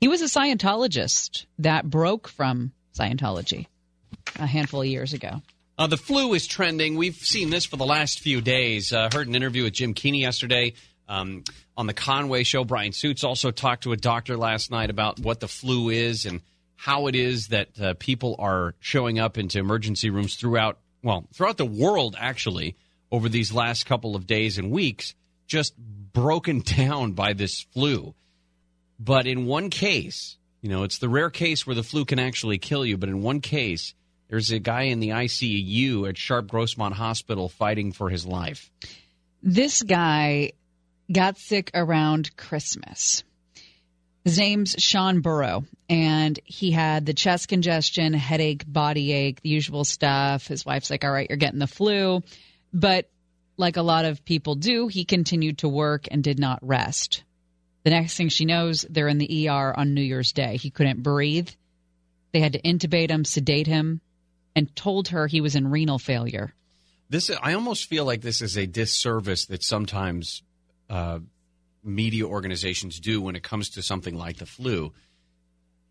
He was a Scientologist that broke from Scientology a handful of years ago. Uh, the flu is trending. We've seen this for the last few days. Uh, heard an interview with Jim Keeney yesterday um, on the Conway show. Brian Suits also talked to a doctor last night about what the flu is and how it is that uh, people are showing up into emergency rooms throughout, well, throughout the world, actually, over these last couple of days and weeks, just broken down by this flu. But in one case, you know, it's the rare case where the flu can actually kill you. But in one case, there's a guy in the ICU at Sharp Grossmont Hospital fighting for his life. This guy got sick around Christmas. His name's Sean Burrow, and he had the chest congestion, headache, body ache, the usual stuff. His wife's like, All right, you're getting the flu. But like a lot of people do, he continued to work and did not rest. The next thing she knows, they're in the ER on New Year's Day. He couldn't breathe. They had to intubate him, sedate him, and told her he was in renal failure. This I almost feel like this is a disservice that sometimes uh, media organizations do when it comes to something like the flu.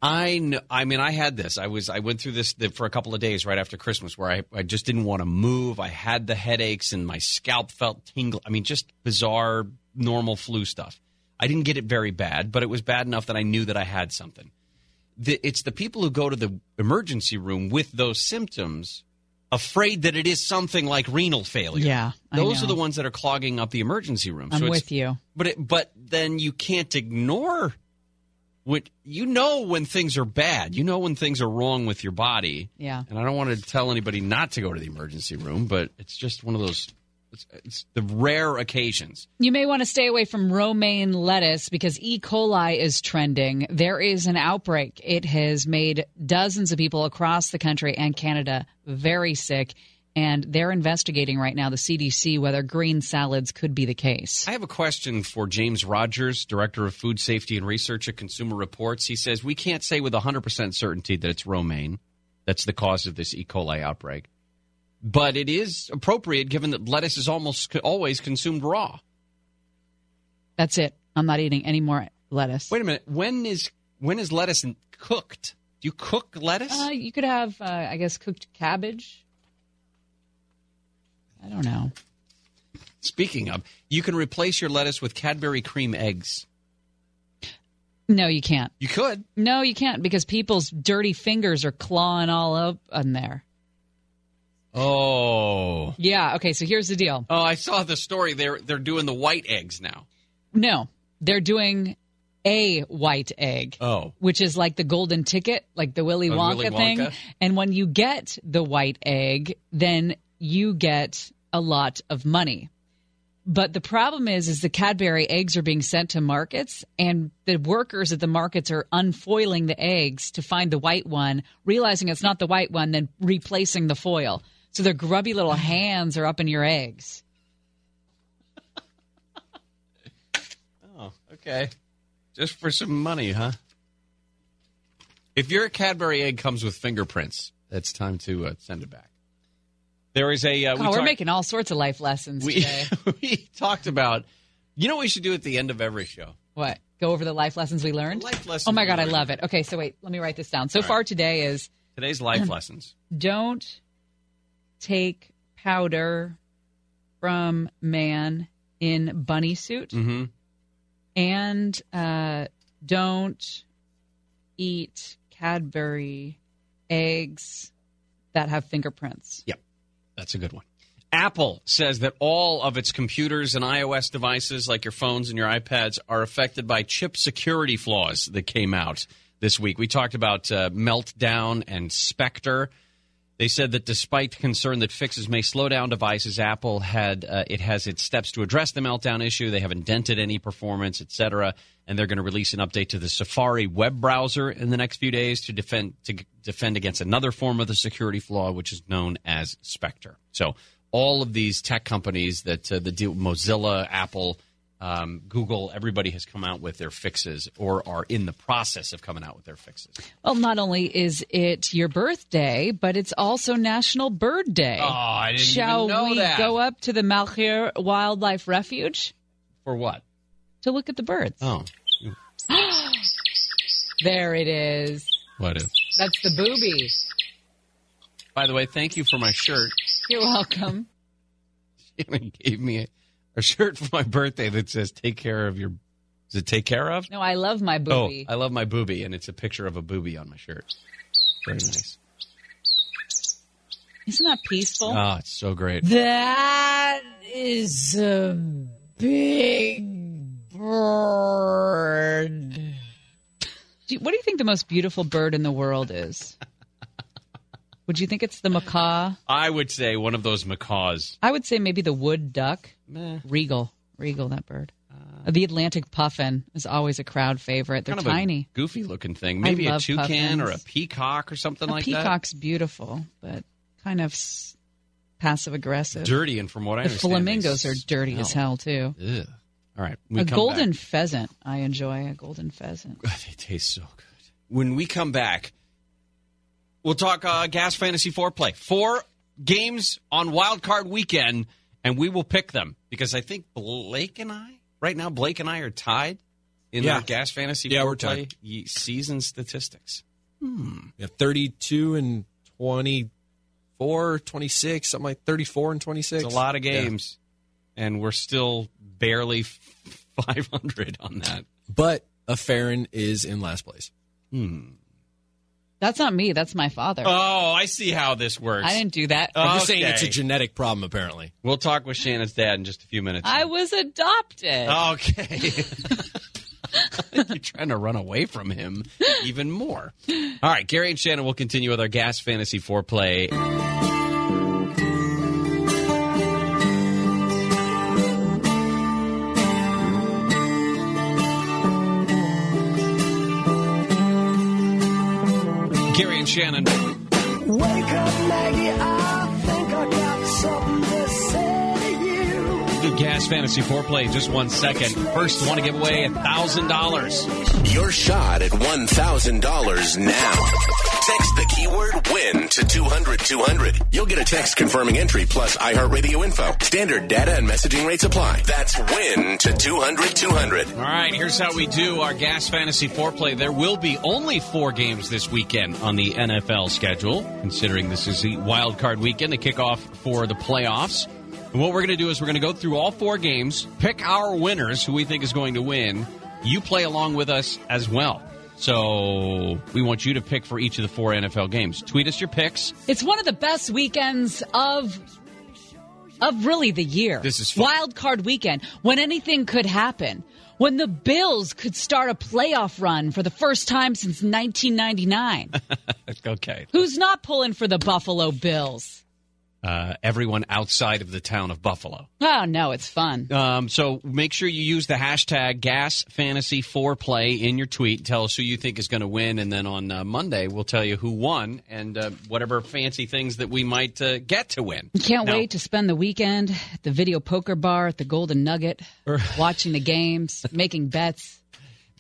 I kn- I mean, I had this. I was I went through this for a couple of days right after Christmas, where I, I just didn't want to move. I had the headaches and my scalp felt tingle. I mean, just bizarre, normal flu stuff. I didn't get it very bad, but it was bad enough that I knew that I had something. The, it's the people who go to the emergency room with those symptoms, afraid that it is something like renal failure. Yeah, those are the ones that are clogging up the emergency room. I'm it's- with you. but it, but then you can't ignore what you know when things are bad. You know when things are wrong with your body. Yeah. And I don't want to tell anybody not to go to the emergency room, but it's just one of those. It's, it's the rare occasions. You may want to stay away from romaine lettuce because E. coli is trending. There is an outbreak. It has made dozens of people across the country and Canada very sick, and they're investigating right now, the CDC, whether green salads could be the case. I have a question for James Rogers, Director of Food Safety and Research at Consumer Reports. He says we can't say with 100% certainty that it's romaine that's the cause of this E. coli outbreak. But it is appropriate given that lettuce is almost always consumed raw. That's it. I'm not eating any more lettuce. Wait a minute. When is when is lettuce cooked? Do you cook lettuce? Uh, you could have, uh, I guess, cooked cabbage. I don't know. Speaking of, you can replace your lettuce with Cadbury cream eggs. No, you can't. You could. No, you can't because people's dirty fingers are clawing all up in there. Oh. Yeah. Okay. So here's the deal. Oh, I saw the story. They're they're doing the white eggs now. No, they're doing a white egg. Oh. Which is like the golden ticket, like the Willy Oh, Wonka Willy thing. And when you get the white egg, then you get a lot of money. But the problem is, is the Cadbury eggs are being sent to markets, and the workers at the markets are unfoiling the eggs to find the white one, realizing it's not the white one, then replacing the foil. So their grubby little hands are up in your eggs. Oh, okay. Just for some money, huh? If your Cadbury egg comes with fingerprints, it's time to uh, send it back. There is a. Uh, Oh, we are talked- making all sorts of life lessons we, today. we talked about. You know what we should do at the end of every show? What? Go over the life lessons we learned? life lessons Oh my God, I love it. Okay, so wait, let me write this down. So All right. far today is Today's life lessons. don't take powder from man in bunny suit Mm-hmm. and uh, don't eat Cadbury eggs that have fingerprints. Yep, that's a good one. Apple says that all of its computers and iOS devices, like your phones and your iPads, are affected by chip security flaws that came out this week. We talked about uh, Meltdown and Spectre. They said that despite concern that fixes may slow down devices, Apple had uh, it has its steps to address the meltdown issue. They haven't dented any performance, etc. And they're going to release an update to the Safari web browser in the next few days to defend to defend against another form of the security flaw, which is known as Spectre. So all of these tech companies that uh, the deal Mozilla, Apple, um, Google, everybody has come out with their fixes or are in the process of coming out with their fixes. Well, not only is it your birthday, but it's also National Bird Day. Oh, I didn't even Shall know we that. go up to the Malheur Wildlife Refuge For what? to look at the birds? Oh, There it is. what is? That's the booby. By the way, thank you for my shirt. You're welcome. Shannon gave me a, a shirt for my birthday that says "Take care of your." Is it take care of? No, I love my oh, booby. Oh, I love my booby, and it's a picture of a booby on my shirt. Very nice. Isn't that peaceful? Oh, it's so great. That is a big bird. What do you think the most beautiful bird in the world is? Would you think it's the macaw? I would say one of those macaws. I would say maybe the wood duck. Meh. Regal. Regal, that bird. the Atlantic puffin is always a crowd favorite. They're kind of tiny. goofy looking thing. Maybe a toucan or a peacock or something A like peacock's beautiful, but kind of passive aggressive. Dirty, and from what I the understand, flamingos are dirty as hell too. Ugh. All right. we A golden back- pheasant, I enjoy a golden pheasant. they taste so good. When we come back, we'll talk uh, gas fantasy foreplay. Four games on wild card weekend, and we will pick them because I think Blake and I, right now, Blake and I are tied in Yeah. our gas fantasy Yeah, we're tied. ye- season statistics. Hmm. Yeah, 32 and 24, 26, something like 34 and 26. It's a lot of Yeah. games, and we're still barely 500 on that. But a Farren is in last place. Hmm. That's not me. That's my father. Oh, I see how this works. I didn't do that. I'm just saying it's a genetic problem, apparently. We'll talk with Shannon's dad in just a few minutes. I was adopted. Okay. You're trying to run away from him even more. All right, Gary and Shannon will continue with our gas fantasy foreplay. Shannon. Wake up, Maggie. I Gas fantasy foreplay just one second. First, want to give away a $1,000. Your shot at $1,000 now. Text the keyword win to 200 200. You'll get a text confirming entry plus iHeartRadio info. Standard data and messaging rates apply. That's win to 200 200. All right, here's how we do our gas fantasy foreplay. There will be only four games this weekend on the NFL schedule, considering this is the wild card weekend, the kickoff for the playoffs. And what we're going to do is we're going to go through all four games, pick our winners, who we think is going to win. You play along with us as well. So we want you to pick for each of the four NFL games. Tweet us your picks. It's one of the best weekends of of really the year. This is fun. wild card weekend when anything could happen. When the Bills could start a playoff run for the first time since 1999. okay. Who's not pulling for the Buffalo Bills? Uh, everyone outside of the town of Buffalo. Oh no, it's fun. Um, so make sure you use the hashtag Gas Fantasy Foreplay in your tweet. Tell us who you think is going to win, and then on uh, Monday we'll tell you who won and uh, whatever fancy things that we might uh, get to win. Can't Now- wait to spend the weekend at the video poker bar at the Golden Nugget, watching the games, making bets.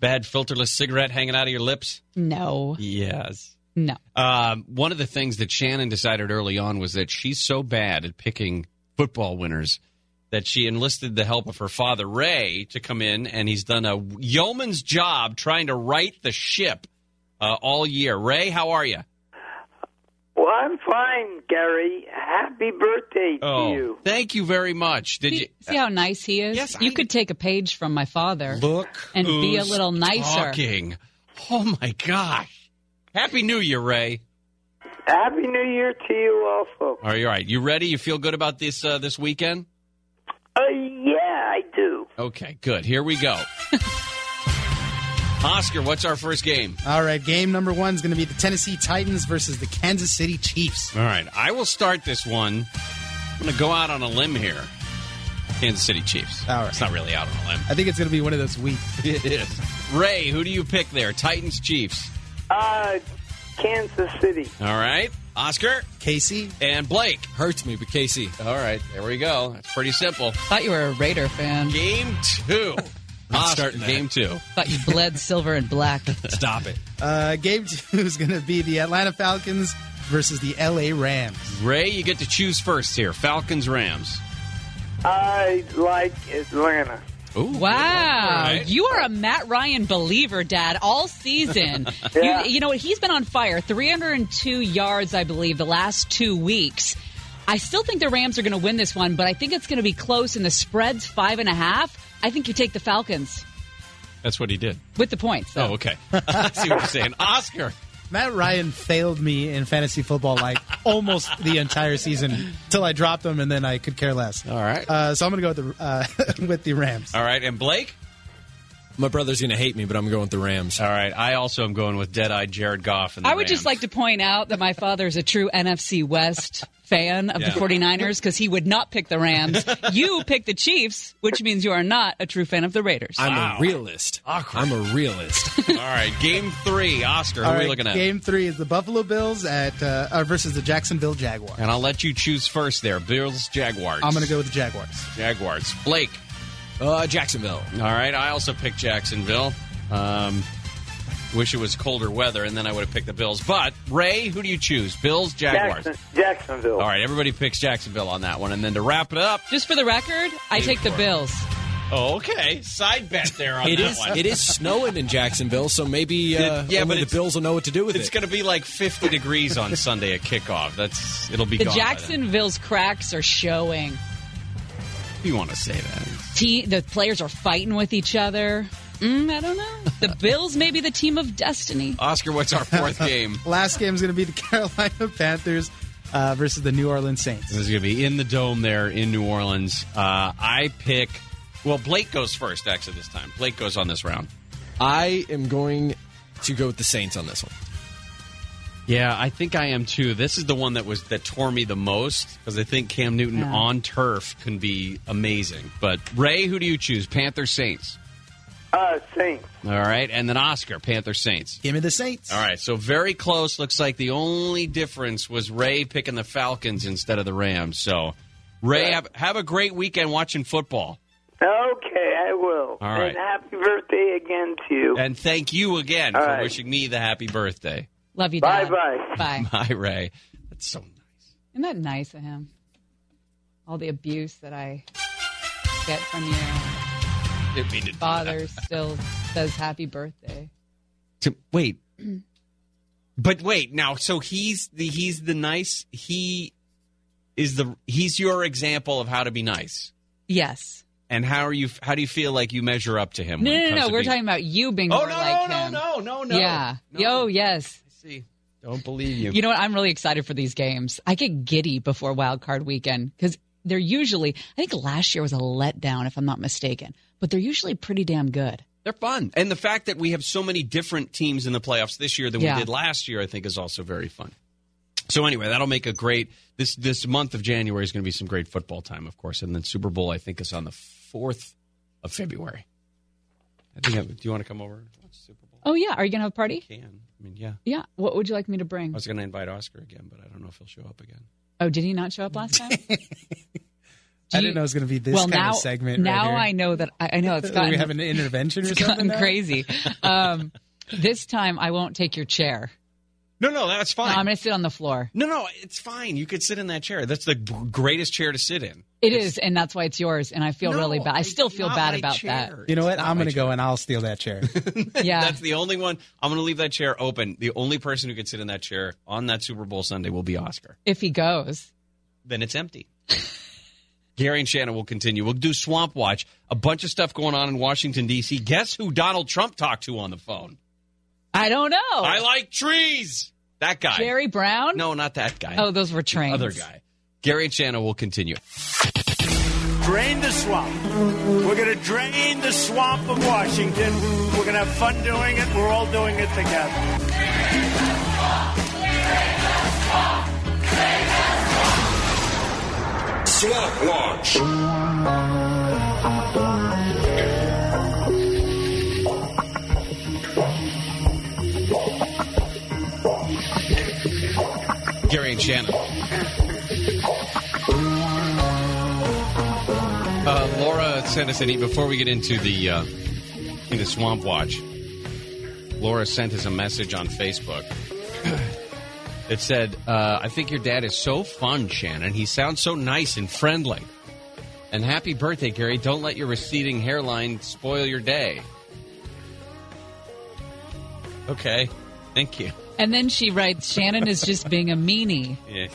Bad filterless cigarette hanging out of your lips. No, Yes. No. Um, one of the things that Shannon decided early on was that she's so bad at picking football winners that she enlisted the help of her father Ray to come in, and he's done a yeoman's job trying to right the ship uh, all year. Ray, how are you? Well, I'm fine, Gary. Happy birthday to Oh, you. thank you very much. Did you? See, see how nice he is? Yes, you I- could take a page from my father. Look and be a little nicer. Talking. Oh my gosh! Happy New Year, Ray. Happy New Year to you also. Are you all right? You ready? You feel good about this uh, this weekend? Uh, yeah, I do. Okay, good. Here we go. Oscar, what's our first game? All right, game number one is going to be the Tennessee Titans versus the Kansas City Chiefs. All right, I will start this one. I'm going to go out on a limb here. Kansas City Chiefs. All right. It's not really out on a limb. I think it's going to be one of those weeks. It is. Ray, who do you pick there? Titans, Chiefs. Uh, Kansas City. All right. Oscar, Casey, and Blake. Hurts me, but Casey. All right, there we go. That's pretty simple. Thought you were a Raider fan. Game two. Not Oscar, starting game two. Thought you bled silver and black. Stop it. Uh, game two is going to be the Atlanta Falcons versus the LA Rams. Ray, you get to choose first here. Falcons, Rams. I like Atlanta. Ooh, Wow, right. you are a Matt Ryan believer, Dad, all season. Yeah. you, you know what? He's been on fire. 302 yards, I believe, the last two weeks. I still think the Rams are going to win this one, but I think it's going to be close, and the spread's five and a half. I think you take the Falcons That's what he did. with the points. though. Oh, okay. I see what you're saying. Oscar. Matt Ryan failed me in fantasy football like almost the entire season till I dropped him, and then I could care less. All right. Uh, so I'm going to go with the uh, with the Rams. All right, and Blake? My brother's going to hate me, but I'm going with the Rams. All right. I also am going with dead-eyed Jared Goff. And the I would just like to point out that my father is a true NFC West fan of Yeah. the 49ers because he would not pick the Rams. you pick the Chiefs, which means you are not a true fan of the Raiders. I'm Wow. a realist. I'm a realist. All right, game three. Oscar, who All are we looking at? Game three is the Buffalo Bills at uh, uh, versus the Jacksonville Jaguars. And I'll let you choose first there. Bills, Jaguars. I'm going to go with the Jaguars. Jaguars. Blake. Uh, Jacksonville. All right. I also picked Jacksonville. Um, wish it was colder weather, and then I would have picked the Bills. But, Ray, who do you choose? Bills, Jaguars? Jackson, Jacksonville. All right. Everybody picks Jacksonville on that one. And then to wrap it up. Just for the record, I take the Bills. Oh, okay. Side bet there on It that is. one. It is snowing in Jacksonville, so maybe uh, It- yeah, only but the it's- Bills will know what to do with it. It's it. going to be like 50 degrees on Sunday at kickoff. That's It'll be The gone by then. Jacksonville's cracks are showing. You want to say that. Te- the players are fighting with each other. Mm, I don't know. The Bills may be the team of destiny. Oscar, what's our fourth game? Last game is going to be the Carolina Panthers uh, versus the New Orleans Saints. This is going to be in the dome there in New Orleans. Uh, I pick. Well, Blake goes first, actually, this time. Blake goes on this round. I am going to go with the Saints on this one. Yeah, I think I am too. This is the one that was that tore me the most because I think Cam Newton Yeah. on turf can be amazing. But Ray, who do you choose? Panther Saints. Uh, Saints. All right, and then Oscar, Panther Saints. Give me the Saints. All right, so very close. Looks like the only difference was Ray picking the Falcons instead of the Rams. So, Ray, have, have a great weekend watching football. Okay, I will. All right. And happy birthday again to you. And thank you again All for right. wishing me the happy birthday. Love you, Bye-bye. Bye. Bye, Ray. That's so nice. Isn't that nice of him? All the abuse that I get from you. didn't mean to do Father still says happy birthday. To, wait, but wait now. So he's the he's the nice. He is the he's your example of how to be nice. Yes. And how are you? How do you feel like you measure up to him? No, when no, no, comes no. to We're being- talking about you being Oh more no, like no, him. no, no, no. Yeah. No. Yo, yes. See, don't believe you. You know what? I'm really excited for these games. I get giddy before Wild Card Weekend because they're usually. I think last year was a letdown, if I'm not mistaken. But they're usually pretty damn good. They're fun, and the fact that we have so many different teams in the playoffs this year than Yeah. we did last year, I think, is also very fun. So anyway, that'll make a great this this month of January is going to be some great football time, of course, and then Super Bowl I think is on the fourth of February. I think. I, do you want to come over and watch Super Bowl? Oh yeah, are you gonna have a party? Can I mean, yeah. Yeah. What would you like me to bring? I was going to invite Oscar again, but I don't know if he'll show up again. Oh, did he not show up last time? I didn't know it was going to be this well, kind now, of segment. Now right here. I know that I, I know it's Do gotten we have an intervention or it's something gotten now? crazy. Um, this time I won't take your chair. No, no, that's No, fine. I'm going to sit on the floor. no, no, it's fine. You could sit in that chair. That's the greatest chair to sit in. It is, and that's why it's yours. And I feel No, really bad. I still feel bad about chair. You know what? I'm going to go and I'll steal that chair. Yeah. That's the only one. I'm going to leave that chair open. The only person who can sit in that chair on that Super Bowl Sunday will be Oscar. if he goes. Then it's empty. Gary and Shannon will continue. We'll do Swamp Watch. A bunch of stuff going on in Washington, D.C. Guess who Donald Trump talked to on the phone? I don't know. I like trees. That guy. Jerry Brown? No, not that guy. Oh, those were The trains. Other guy. Gary and Shannon will continue. Drain the swamp. We're going to drain the swamp of Washington. We're going to have fun doing it. We're all doing it together. Swamp Watch. Gary and Shannon. Uh, Laura sent us an e before we get into the uh, into Swamp Watch. Laura sent us a message on Facebook. It said, uh, "I think your dad is so fun, Shannon. He sounds so nice and friendly. And happy birthday, Gary. Don't let your receding hairline spoil your day." Okay, thank you. And then she writes, Shannon is just being a meanie. Yes.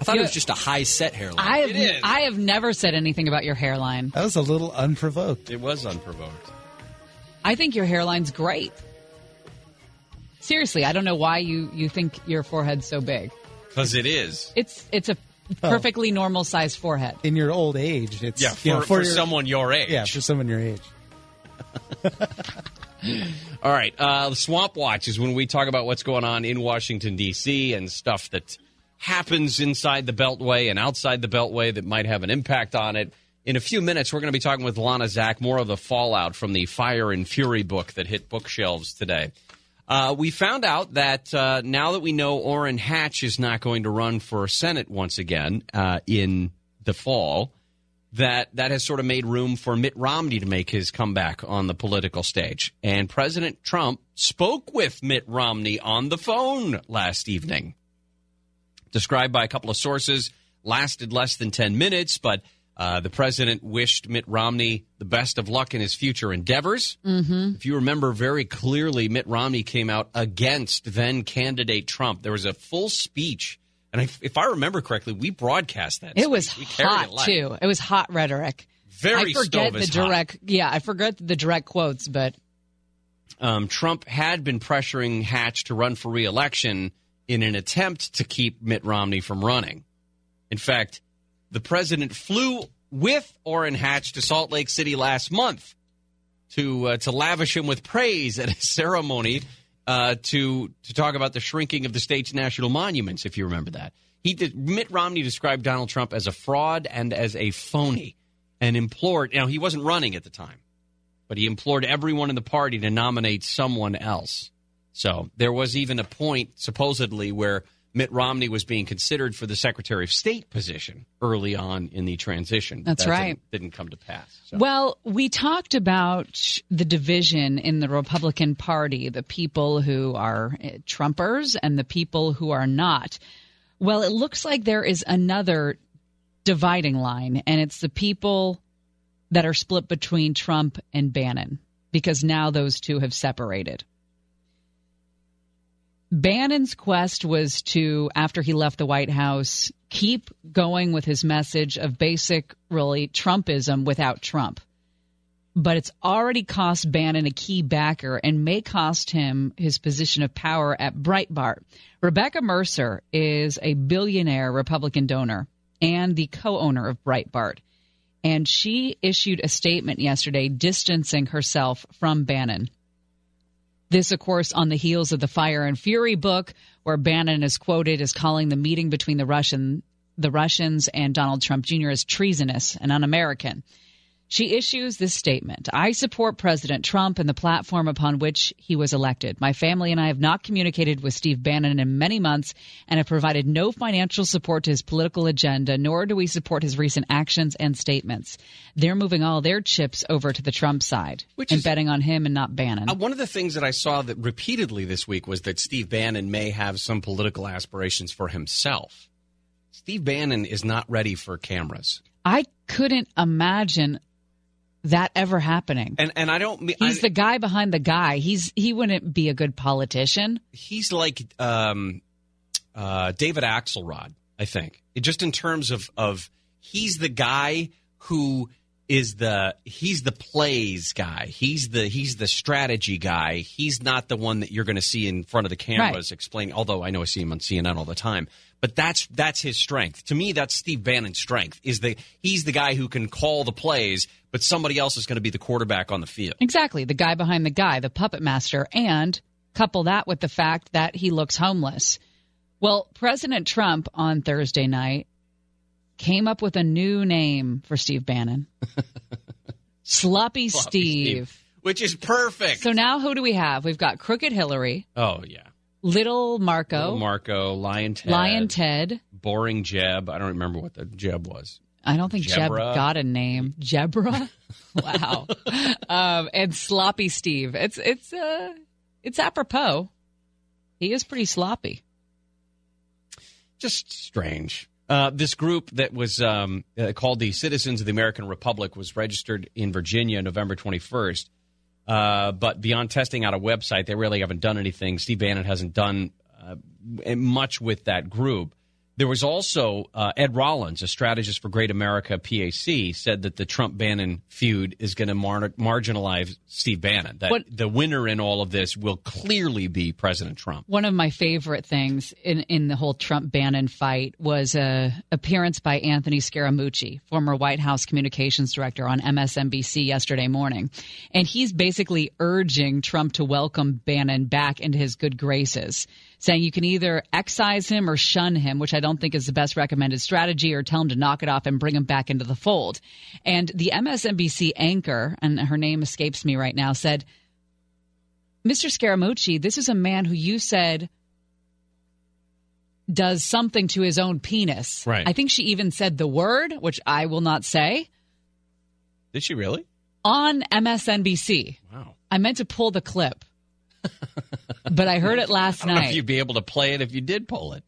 I thought You- it was just a high set hairline. I have, It is. I have never said anything about your hairline. That was a little unprovoked. It was unprovoked. I think your hairline's great. Seriously, I don't know why you you think your forehead's so big. Because it is. It's it's a perfectly normal sized forehead. In your old age, it's Yeah, you know, for- for your- someone your age. Yeah, for someone your age. All right. Uh, Swamp Watch is when we talk about what's going on in Washington, D.C. and stuff that happens inside the Beltway and outside the Beltway that might have an impact on it. In a few minutes, we're going to be talking with Lana Zak more of the fallout from the Fire and Fury book that hit bookshelves today. Uh, we found out that uh, now that we know Orrin Hatch is not going to run for Senate once again uh, in the fall, that that has sort of made room for Mitt Romney to make his comeback on the political stage. And President Trump spoke with Mitt Romney on the phone last evening. Described by a couple of sources, lasted less than 10 minutes, but uh, the president wished Mitt Romney the best of luck in his future endeavors. Mm-hmm. If you remember very clearly, Mitt Romney came out against then candidate Trump. There was a full speech. And if, if I remember correctly, we broadcast that. It was. We hot it too. It was hot rhetoric. Very I forget the is hot. direct. Yeah, I forget the direct quotes, but um, Trump had been pressuring Hatch to run for reelection in an attempt to keep Mitt Romney from running. In fact, the president flew with Orrin Hatch to Salt Lake City last month to uh, to lavish him with praise at a ceremony uh, to to talk about the shrinking of the state's national monuments. If you remember that, he did. Mitt Romney described Donald Trump as a fraud and as a phony, and implored. Now he wasn't running at the time, but he implored everyone in the party to nominate someone else. So there was even a point, supposedly, where Mitt Romney was being considered for the Secretary of State position early on in the transition. That's That right. Didn't, didn't come to pass. Well, we talked about the division in the Republican Party, the people who are eh, Trumpers and the people who are not. Well, it looks like there is another dividing line, and it's the people that are split between Trump and Bannon, because now those two have separated. Bannon's quest was to, after he left the White House, keep going with his message of basic, really, Trumpism without Trump. But it's already cost Bannon a key backer and may cost him his position of power at Breitbart. Rebecca Mercer is a billionaire Republican donor and the co owner of Breitbart. And she issued a statement yesterday distancing herself from Bannon. This, of course, on the heels of the Fire and Fury book, where Bannon is quoted as calling the meeting between the Russian, the Russians and Donald Trump Jr. as treasonous and un-American. She issues this statement. I support President Trump and the platform upon which he was elected. My family and I have not communicated with Steve Bannon in many months and have provided no financial support to his political agenda, nor do we support his recent actions and statements. They're moving all their chips over to the Trump side Which and is- betting on him and not Bannon. Uh, one of the things that I saw that repeatedly this week was that Steve Bannon may have some political aspirations for himself. Steve Bannon is not ready for cameras. I couldn't imagine that ever happening. And and I don't mean He's the guy behind the guy. He's he wouldn't be a good politician. he's like um, uh, David Axelrod, I think. It, just in terms of of he's the guy who is the he's the plays guy. He's the he's the strategy guy. He's not the one that you're going to see in front of the cameras explaining. Although I know I see him on CNN all the time. But that's that's his strength. To me, that's Steve Bannon's strength. Is the he's the guy who can call the plays, but somebody else is going to be the quarterback on the field. Exactly, the guy behind the guy, the puppet master, and couple that with the fact that he looks homeless. Well, President Trump on Thursday night came up with a new name for Steve Bannon. Sloppy, Steve. which is perfect. So now who do we have? We've got Crooked Hillary, Oh yeah, Little Marco, Little Marco, Lyin' Ted, Lyin' Ted. Boring Jeb. I don't remember what the Jeb was. I don't think Jeb got a name. Jebra? wow. um, and Sloppy Steve. It's it's uh it's apropos. He is pretty sloppy. Just strange. Uh, this group that was um, uh, called the Citizens of the American Republic was registered in Virginia November 21st. Uh, but beyond testing out a website, they really haven't done anything. Steve Bannon hasn't done uh, much with that group. There was also uh, Ed Rollins, a strategist for Great America PAC, said that the Trump Bannon feud is going to mar- marginalize Steve Bannon. That What- the winner in all of this will clearly be President Trump. One of my favorite things in, in the whole Trump Bannon fight was a appearance by Anthony Scaramucci, former White House communications director on MSNBC yesterday morning. And he's basically urging Trump to welcome Bannon back into his good graces, saying you can either excise him or shun him, which I don't think is the best recommended strategy, or tell him to knock it off and bring him back into the fold. And the MSNBC anchor, and her name escapes me right now, said, Mr. Scaramucci, this is a man who you said does something to his own penis. Right. I think she even said the word, which I will not say, Did she really? on MSNBC. Wow. I meant to pull the clip, but I heard it last I don't know night. if you'd be able to play it if you did pull it.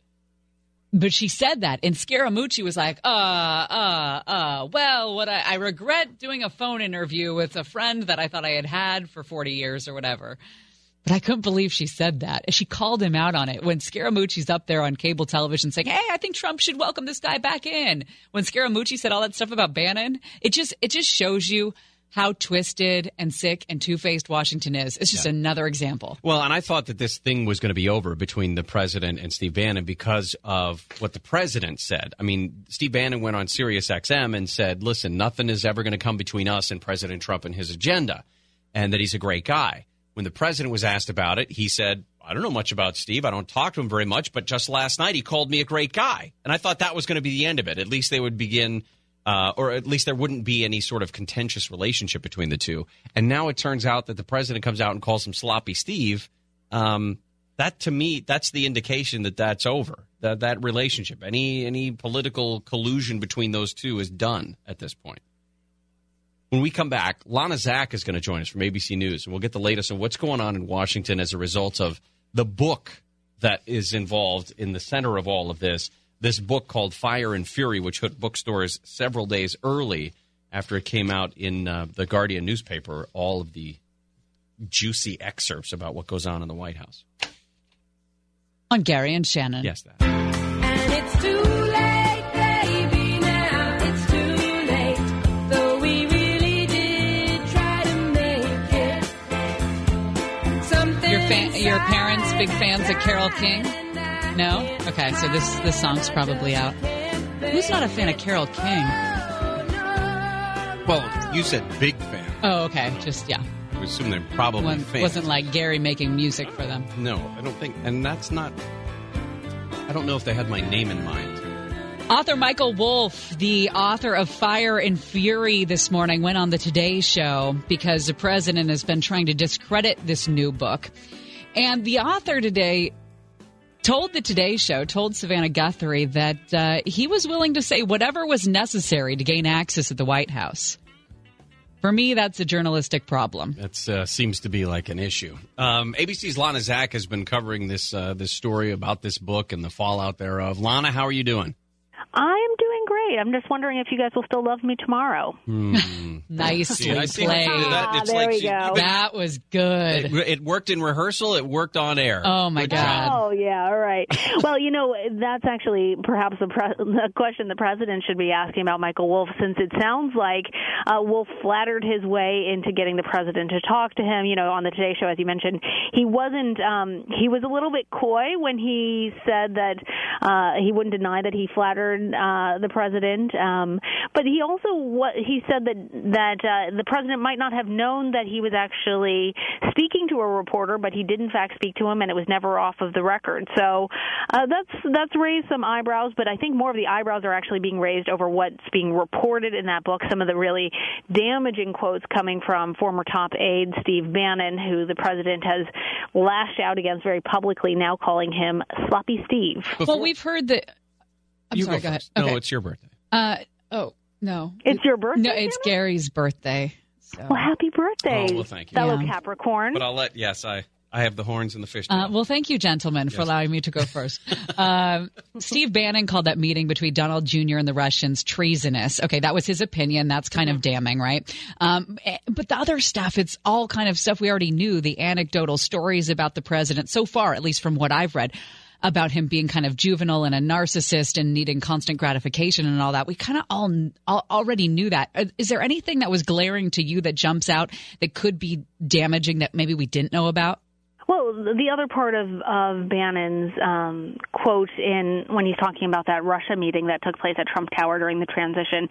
But she said that, and Scaramucci was like, uh, uh, uh, well, what I, I regret doing a phone interview with a friend that I thought I had had for 40 years or whatever. But I couldn't believe she said that. She called him out on it when Scaramucci's up there on cable television saying, hey, I think Trump should welcome this guy back in. When Scaramucci said all that stuff about Bannon, it just, it just shows you how twisted and sick and two-faced Washington is. It's just another example. Well, and I thought that this thing was going to be over between the president and Steve Bannon because of what the president said. I mean, Steve Bannon went on Sirius XM and said, listen, nothing is ever going to come between us and President Trump and his agenda, and that he's a great guy. When the president was asked about it, he said, I don't know much about Steve. I don't talk to him very much, but just last night he called me a great guy. And I thought that was going to be the end of it. At least they would begin uh, or at least there wouldn't be any sort of contentious relationship between the two. And now it turns out that the president comes out and calls him sloppy Steve. Um, that to me, that's the indication that that's over. That that relationship, any any political collusion between those two, is done at this point. When we come back, Lana Zak is going to join us from ABC News, and we'll get the latest on what's going on in Washington as a result of the book that is involved in the center of all of this. This book called Fire and Fury, which hit bookstores several days early after it came out in uh, the Guardian newspaper, all of the juicy excerpts about what goes on in the White House. On Gary and Shannon. Yes, that. And it's too late, baby, now it's too late. Though we really did try to make it. Something Your fan, your parents big fans of Carole King? No. Okay, so this this song's probably out. Who's not a fan of Carole King? Well, you said big fan. Oh, okay. Just yeah. I assume they're probably One, fans. wasn't like Gary making music for them. No, I don't think, and that's not. I don't know if they had my name in mind. Author Michael Wolff, the author of Fire and Fury this morning, went on the Today Show because the president has been trying to discredit this new book. And the author today told the Today Show, told Savannah Guthrie that uh, he was willing to say whatever was necessary to gain access at the White House. For me, that's a journalistic problem. That uh, seems to be like an issue. Um, ABC's Lana Zak has been covering this uh, this story about this book and the fallout thereof. Lana, how are you doing? I'm doing great. I'm just wondering if you guys will still love me tomorrow. Nicely Yeah, I see played. you that. It's there like we she- go. That was good. It, it worked in rehearsal. It worked on air. Oh my Good God. job. Oh yeah, all right. well, you know that's actually perhaps the, pre- the question the president should be asking about Michael Wolff, since it sounds like uh, Wolff flattered his way into getting the president to talk to him. You know, on the Today Show, as you mentioned, he wasn't. Um, he was a little bit coy when he said that uh, he wouldn't deny that he flattered uh, the president, um, but he also what he said that that uh, the president might not have known that he was actually speaking to a reporter, but he did in fact speak to him, and it was never off of the record. So uh, that's that's raised some eyebrows, but I think more of the eyebrows are actually being raised over what's being reported in that book. Some of the really damaging quotes coming from former top aide Steve Bannon, who the president has lashed out against very publicly, now calling him Sloppy Steve. well, we've heard that. I'm You sorry. go Go, ahead. first. No, Okay. it's your birthday. Uh, oh no, It's your birthday. no, it's Gary's birthday. So. Well, happy birthday, Oh, well, thank you. fellow Yeah. Capricorn. But I'll let. Yes, I I have the horns and the fish. Uh, well, thank you, gentlemen, for allowing me to go first. um, Steve Bannon called that meeting between Donald Jr. and the Russians treasonous. Okay, that was his opinion. That's kind of damning, right? Um, eh, but the other stuff, it's all kind of stuff we already knew. The anecdotal stories about the president so far, at least from what I've read. About him being kind of juvenile and a narcissist and needing constant gratification and all that. We kind of all, all already knew that. Uh, there anything that was glaring to you that jumps out that could be damaging that maybe we didn't know about? Well, the other part of of Bannon's um, quote in when he's talking about that Russia meeting that took place at Trump Tower during the transition,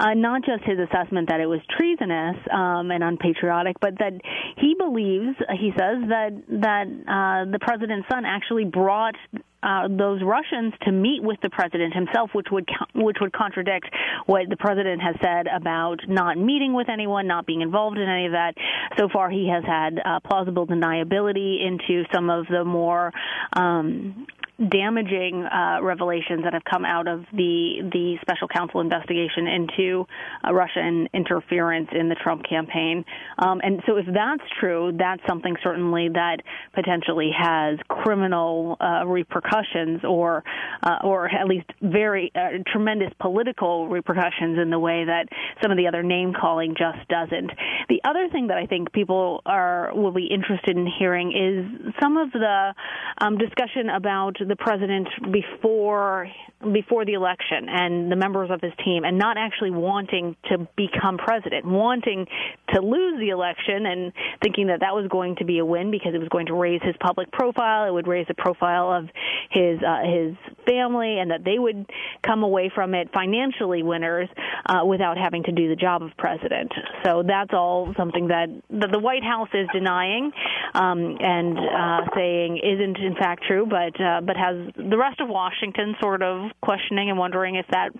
uh, not just his assessment that it was treasonous um, and unpatriotic, but that he believes, he says that that uh, the president's son actually brought uh, those Russians to meet with the president himself, which would which would contradict what the president has said about not meeting with anyone, not being involved in any of that. So far, he has had uh, plausible deniability into some of the more um, damaging uh, revelations that have come out of the the special counsel investigation into uh, Russian interference in the Trump campaign. Um, and so, if that's true, that's something certainly that potentially has criminal uh, repercussions, or uh, or at least very uh, tremendous political repercussions in the way that some of the other name calling just doesn't. The other thing that I think people are will be interested in hearing is some of the um, discussion about the president before before the election and the members of his team and not actually wanting to become president, wanting to lose the election and thinking that that was going to be a win because it was going to raise his public profile, it would raise the profile of his uh, his family, and that they would come away from it financially winners uh, without having to do the job of president. So that's all something that, that the White House is denying um, and uh, saying isn't in fact true, but uh, but has the rest of Washington sort of questioning and wondering if that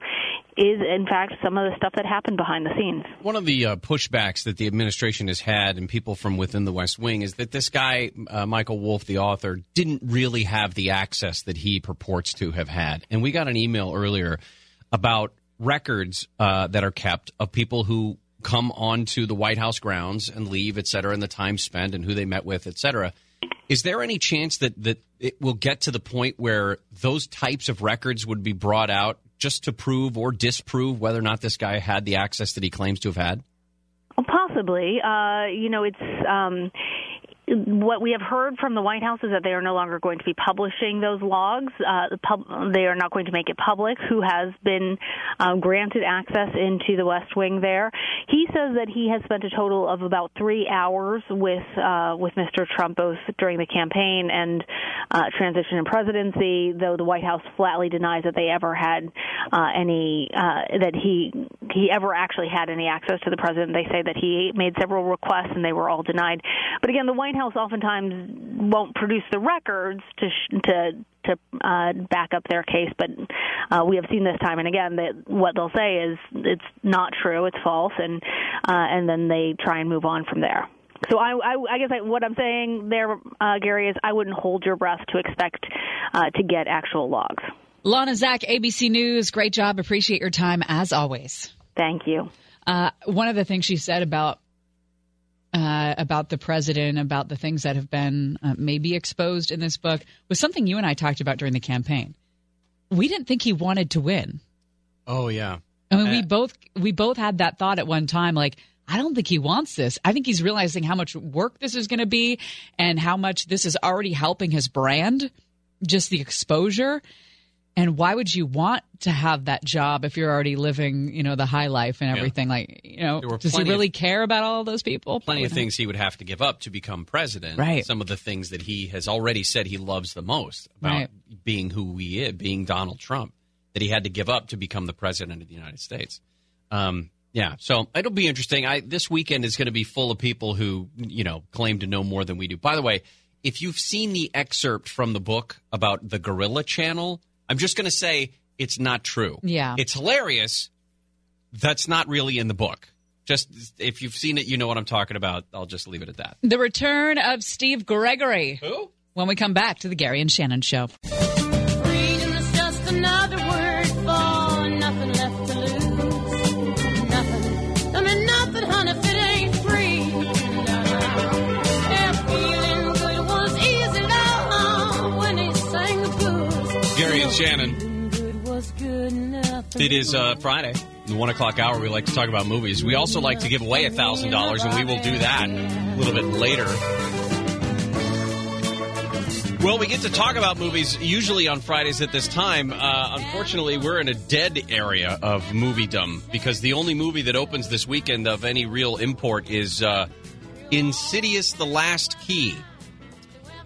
is in fact some of the stuff that happened behind the scenes. One of the uh, pushbacks that the administration has had and people from within the West Wing is that this guy, uh, Michael Wolff, the author, didn't really have the access that he purports to have had. And we got an email earlier about records uh, that are kept of people who come onto the White House grounds and leave, et cetera, and the time spent and who they met with, et cetera. Is there any chance that, that it will get to the point where those types of records would be brought out just to prove or disprove whether or not this guy had the access that he claims to have had? Possibly. Uh, you know, it's um, what we have heard from the White House is that they are no longer going to be publishing those logs. Uh, pub- they are not going to make it public who has been um, granted access into the West Wing. There, he says that he has spent a total of about three hours with uh, with Mr. Trump both during the campaign and uh, transition and presidency. Though the White House flatly denies that they ever had uh, any uh, that he he ever actually had any access to the president. They say that he made several requests and they were all denied. But again, the White House oftentimes won't produce the records to sh- to to uh, back up their case, but uh, we have seen this time and again that what they'll say is it's not true, it's false, and uh, and then they try and move on from there. So I, I, I guess I, what I'm saying there, uh, Gary, is I wouldn't hold your breath to expect uh, to get actual logs. Lana Zak, ABC News, great job. Appreciate your time as always. Thank you. Uh, one of the things she said about uh, about the president, about the things that have been uh, maybe exposed in this book, was something you and I talked about during the campaign. We didn't think he wanted to win. Oh yeah. I mean, we both we both had that thought at one time, like. I don't think he wants this. I think he's realizing how much work this is going to be and how much this is already helping his brand, just the exposure. And why would you want to have that job if you're already living, you know, the high life and Yeah. everything? Like, you know, does he plenty of- really care about all those people? Plenty of things he would have to give up to become president. Right. Some of the things that he has already said he loves the most about Right. being who he is, being Donald Trump, that he had to give up to become the president of the United States. Um, yeah, so it'll be interesting. I this weekend is going to be full of people who you know claim to know more than we do. By the way, if you've seen the excerpt from the book about the Gorilla Channel, I'm just going to say it's not true. Yeah. it's hilarious. That's not really in the book. Just if you've seen it, you know what I'm talking about. I'll just leave it at that. The return of Steve Gregory. Who? When we come back to the Gary and Shannon show. Shannon. Good was good enough. It is uh, Friday, the one o'clock hour. We like to talk about movies. We also like to give away a thousand dollars, and we will do that a little bit later. Well, we get to talk about movies usually on Fridays at this time. Uh, unfortunately, we're in a dead area of moviedom because the only movie that opens this weekend of any real import is uh, Insidious: The Last Key.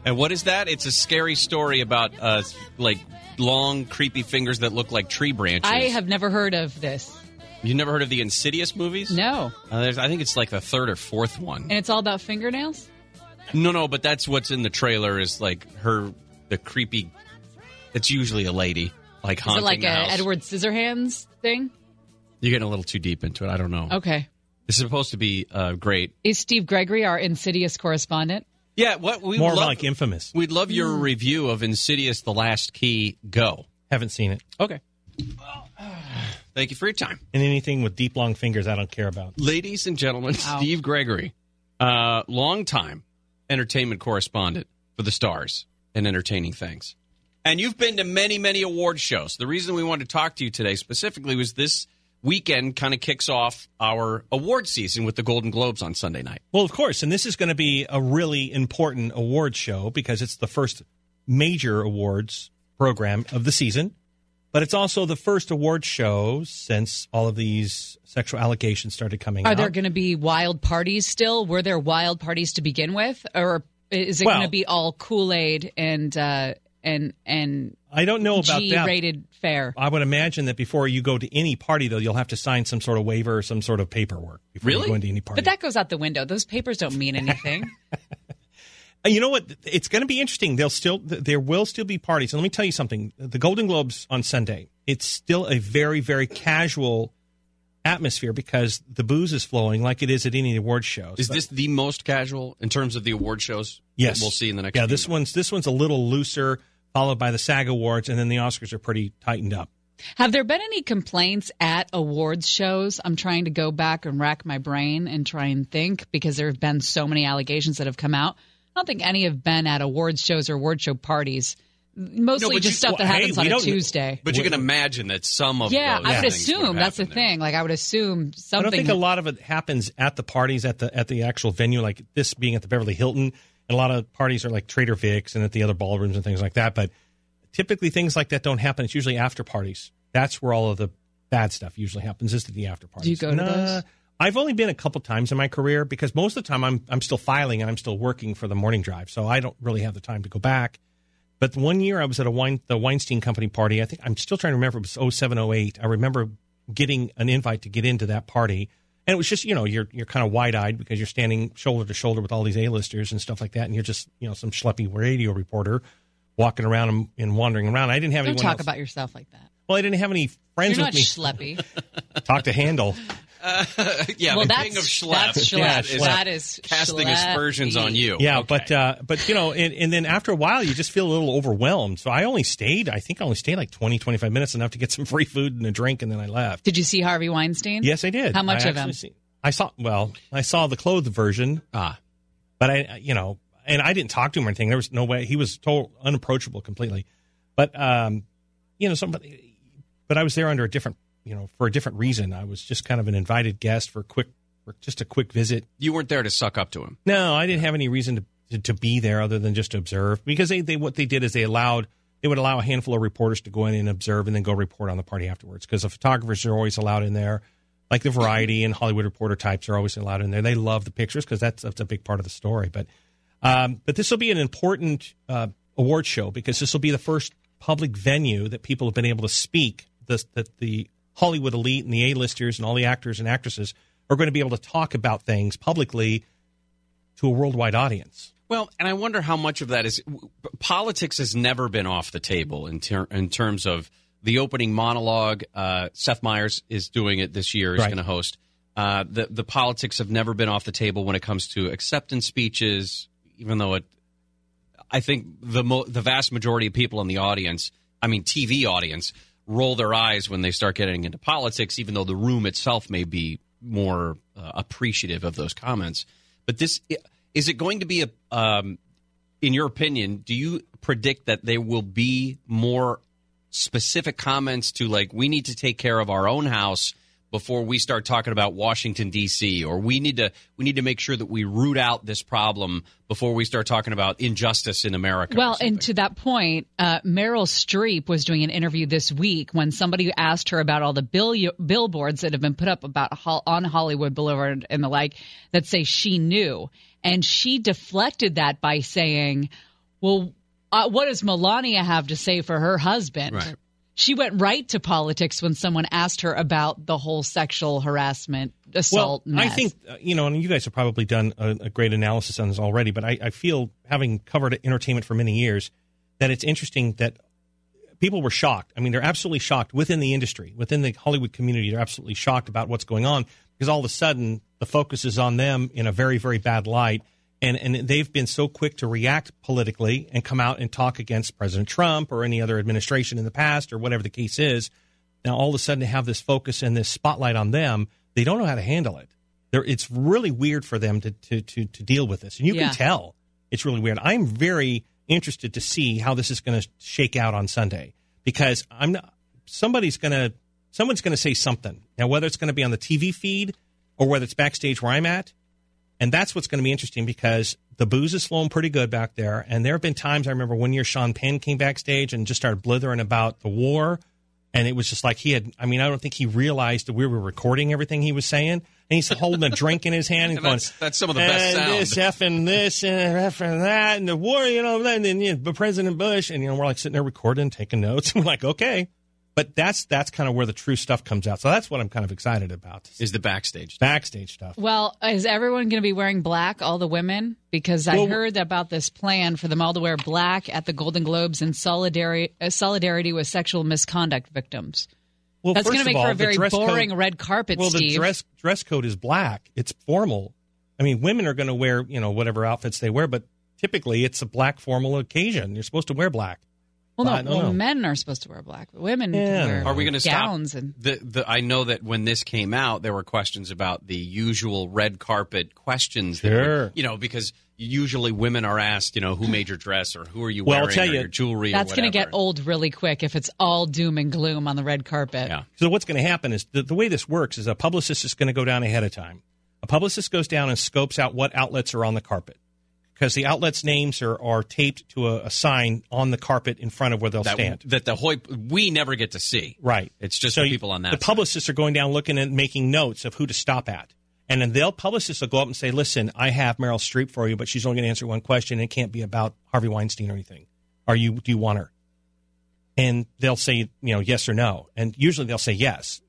And what is that? It's a scary story about uh, like long, creepy fingers that look like tree branches. I have never heard of this. You never heard of the Insidious movies? No. Uh, there's, I think it's like the third or fourth one. And it's all about fingernails? No, no, but that's what's in the trailer is like her, the creepy. It's usually a lady, like haunting. Is it like the a house. Edward Scissorhands thing? You're getting a little too deep into it. I don't know. Okay. This is supposed to be uh, great. Is Steve Gregory our insidious correspondent? Yeah, what we More love, like infamous. We'd love your Hmm. review of Insidious: The Last Key. Go. Haven't seen it. Okay. Thank you for your time, And anything with deep, long fingers, I don't care about. ladies and gentlemen. Steve Gregory, uh, longtime entertainment correspondent for the Stars and Entertaining Things, and you've been to many, many award shows. The reason we wanted to talk to you today specifically was this weekend kind of kicks off our award season with the Golden Globes on Sunday night. Well, of course, and this is going to be a really important award show because it's the first major awards program of the season, but it's also the first award show since all of these sexual allegations started coming Are out. there going to be wild parties still? Were there wild parties to begin with? Or is it Well- going to be all Kool Aid and, uh, and, and I don't know about that. G-rated fare? I would imagine that before you go to any party, though, you'll have to sign some sort of waiver or some sort of paperwork before you go into any party. But that goes out the window. Those papers don't mean anything. Uh, You know what? It's going to be interesting. They'll still there will still be parties. And let me tell you something. The Golden Globes on Sunday. It's still a very very casual atmosphere because the booze is flowing like it is at any award shows. Is this the most casual in terms of the award shows? Yes, that we'll see in the next. Yeah, few this one's this one's a little looser, followed by the SAG Awards, and then the Oscars are pretty tightened up. Have there been any complaints at awards shows? I'm trying to go back and rack my brain and try and think because there have been so many allegations that have come out. I don't think any have been at awards shows or award show parties. Mostly but just you- stuff that well, hey, happens we on a Tuesday. But you can imagine that some of yeah, those I would assume have that's the happened thing. Like I would assume something. I don't think a lot of it happens at the parties at the at the actual venue, like this being at the Beverly Hilton. And a lot of parties are like Trader Vic's and at the other ballrooms and things like that. But typically, things like that don't happen. It's usually after parties. That's where all of the bad stuff usually happens. Is at the after parties. Do you go to Nah, those? I've only been a couple times in my career because most of the time I'm I'm still filing and I'm still working for the morning drive, so I don't really have the time to go back. But one year I was at a wine the Weinstein Company party. I think I'm still trying to remember. It was 07, 08. I remember getting an invite to get into that party, and it was just you know you're you're kind of wide eyed because you're standing shoulder to shoulder with all these A-listers and stuff like that, and you're just you know some schleppy radio reporter walking around and, and wandering around. I didn't have don't anyone talk else. about yourself like that. well, I didn't have any friends You're with not me. schleppy. Talk to Handle. yeah, Well, the that's- king of schlep. that's schlep. Yeah, is. That is casting schleppy. aspersions on you. Yeah, Okay. but uh, but you know, and, and then after a while, you just feel a little overwhelmed. So I only stayed. I think I only stayed like 20, 25 minutes, enough to get some free food and a drink, and then I left. Did you see Harvey Weinstein? Yes, I did. How much I of him? actually see- I saw. Well, I saw the clothed version. Ah, but I, you know, and I didn't talk to him or anything. There was no way. He was total unapproachable completely. But um, you know, somebody. But I was there under a different, you know, for a different reason. I was just kind of an invited guest for a quick, for just a quick visit. you weren't there to suck up to him. No, I didn't have any reason to, to to be there other than just to observe because they, they what they did is they allowed they would allow a handful of reporters to go in and observe and then go report on the party afterwards because the photographers are always allowed in there like the variety and hollywood reporter types are always allowed in there they love the pictures because that's that's a big part of the story but um, but this will be an important uh, award show because this will be the first public venue that people have been able to speak this, that the hollywood elite and the a-listers and all the actors and actresses are going to be able to talk about things publicly to a worldwide audience Well, and I wonder how much of that is politics has never been off the table in ter- in terms of the opening monologue. Uh, Seth Meyers is doing it this year. Is Right. going to host. Uh, the the politics have never been off the table when it comes to acceptance speeches. Even though it, I think the mo- the vast majority of people in the audience, I mean TV audience, roll their eyes when they start getting into politics. Even though the room itself may be more uh, appreciative of those comments, but this is it going to be a um, in your opinion, do you predict that there will be more specific comments to like we need to take care of our own house before we start talking about Washington D.C. or we need to we need to make sure that we root out this problem before we start talking about injustice in America. Well, and to that point, uh, Meryl Streep was doing an interview this week when somebody asked her about all the bill- billboards that have been put up about on Hollywood Boulevard and the like that say she knew, and she deflected that by saying, "Well, uh, what does Melania have to say for her husband?" Right. She went right to politics when someone asked her about the whole sexual harassment, assault. Well, I think uh, you know, and you guys have probably done a, a great analysis on this already. But I, I feel, having covered entertainment for many years, that it's interesting that people were shocked. I mean, they're absolutely shocked within the industry, within the Hollywood community. They're absolutely shocked about what's going on because all of a sudden the focus is on them in a very, very bad light. And, and they've been so quick to react politically and come out and talk against President Trump or any other administration in the past or whatever the case is. Now, all of a sudden, to have this focus and this spotlight on them, they don't know how to handle it. They're, it's really weird for them to, to, to, to deal with this. And you Yeah. can tell it's really weird. I'm very interested to see how this is going to shake out on Sunday because I'm not, somebody's going to someone's going to say something now whether it's going to be on the TV feed or whether it's backstage where I'm at and that's what's going to be interesting because the booze is flowing pretty good back there. And there have been times I remember one year Sean Penn came backstage and just started blithering about the war. And it was just like he had I mean I don't think he realized that we were recording everything he was saying. And he's holding a drink in his hand and, And going that's- that's some of the best and sound." this F and this and F and that and the war, you know, and then you know, President Bush, and you know, we're like sitting there recording, taking notes, and we're like, okay, but that's that's kind of where the true stuff comes out. So that's what I'm kind of excited about is the backstage backstage stuff. Well, is everyone going to be wearing black, all the women? Because I Well- heard about this plan for them all to wear black at the Golden Globes in solidarity, uh, solidarity with sexual misconduct victims. Well, That's first going to of make all, for a the very dress code- boring red carpet, Well, the dress dress code is black. It's formal. I mean, women are going to wear you know whatever outfits they wear, but typically it's a black formal occasion. You're supposed to wear black. Well, no, well, know. men are supposed to wear black, but women Yeah. can wear Are we going to stop? gowns and The, the, I know that when this came out, there were questions about the usual red carpet questions. that Sure. were- you know, because usually women are asked, you know, who made your dress or who are you Well, I'll wearing tell or you- your jewelry that's going to get old really quick if it's all doom and gloom on the red carpet. Yeah. So what's going to happen is the, the way this works is a publicist is going to go down ahead of time. A publicist goes down and scopes out what outlets are on the carpet because the outlets' names are, are taped to a, a sign on the carpet in front of where they'll that, stand. that the hoi- we never get to see. Right. It's just So the people on that. The publicists are going down looking and making notes of who to stop at. And then they'll publicists will go up and say, "Listen, I have Meryl Streep for you, but she's only going to answer one question. and It can't be about Harvey Weinstein or anything. Are you? Do you want her?" And they'll say, you know, yes or no. And usually they'll say yes.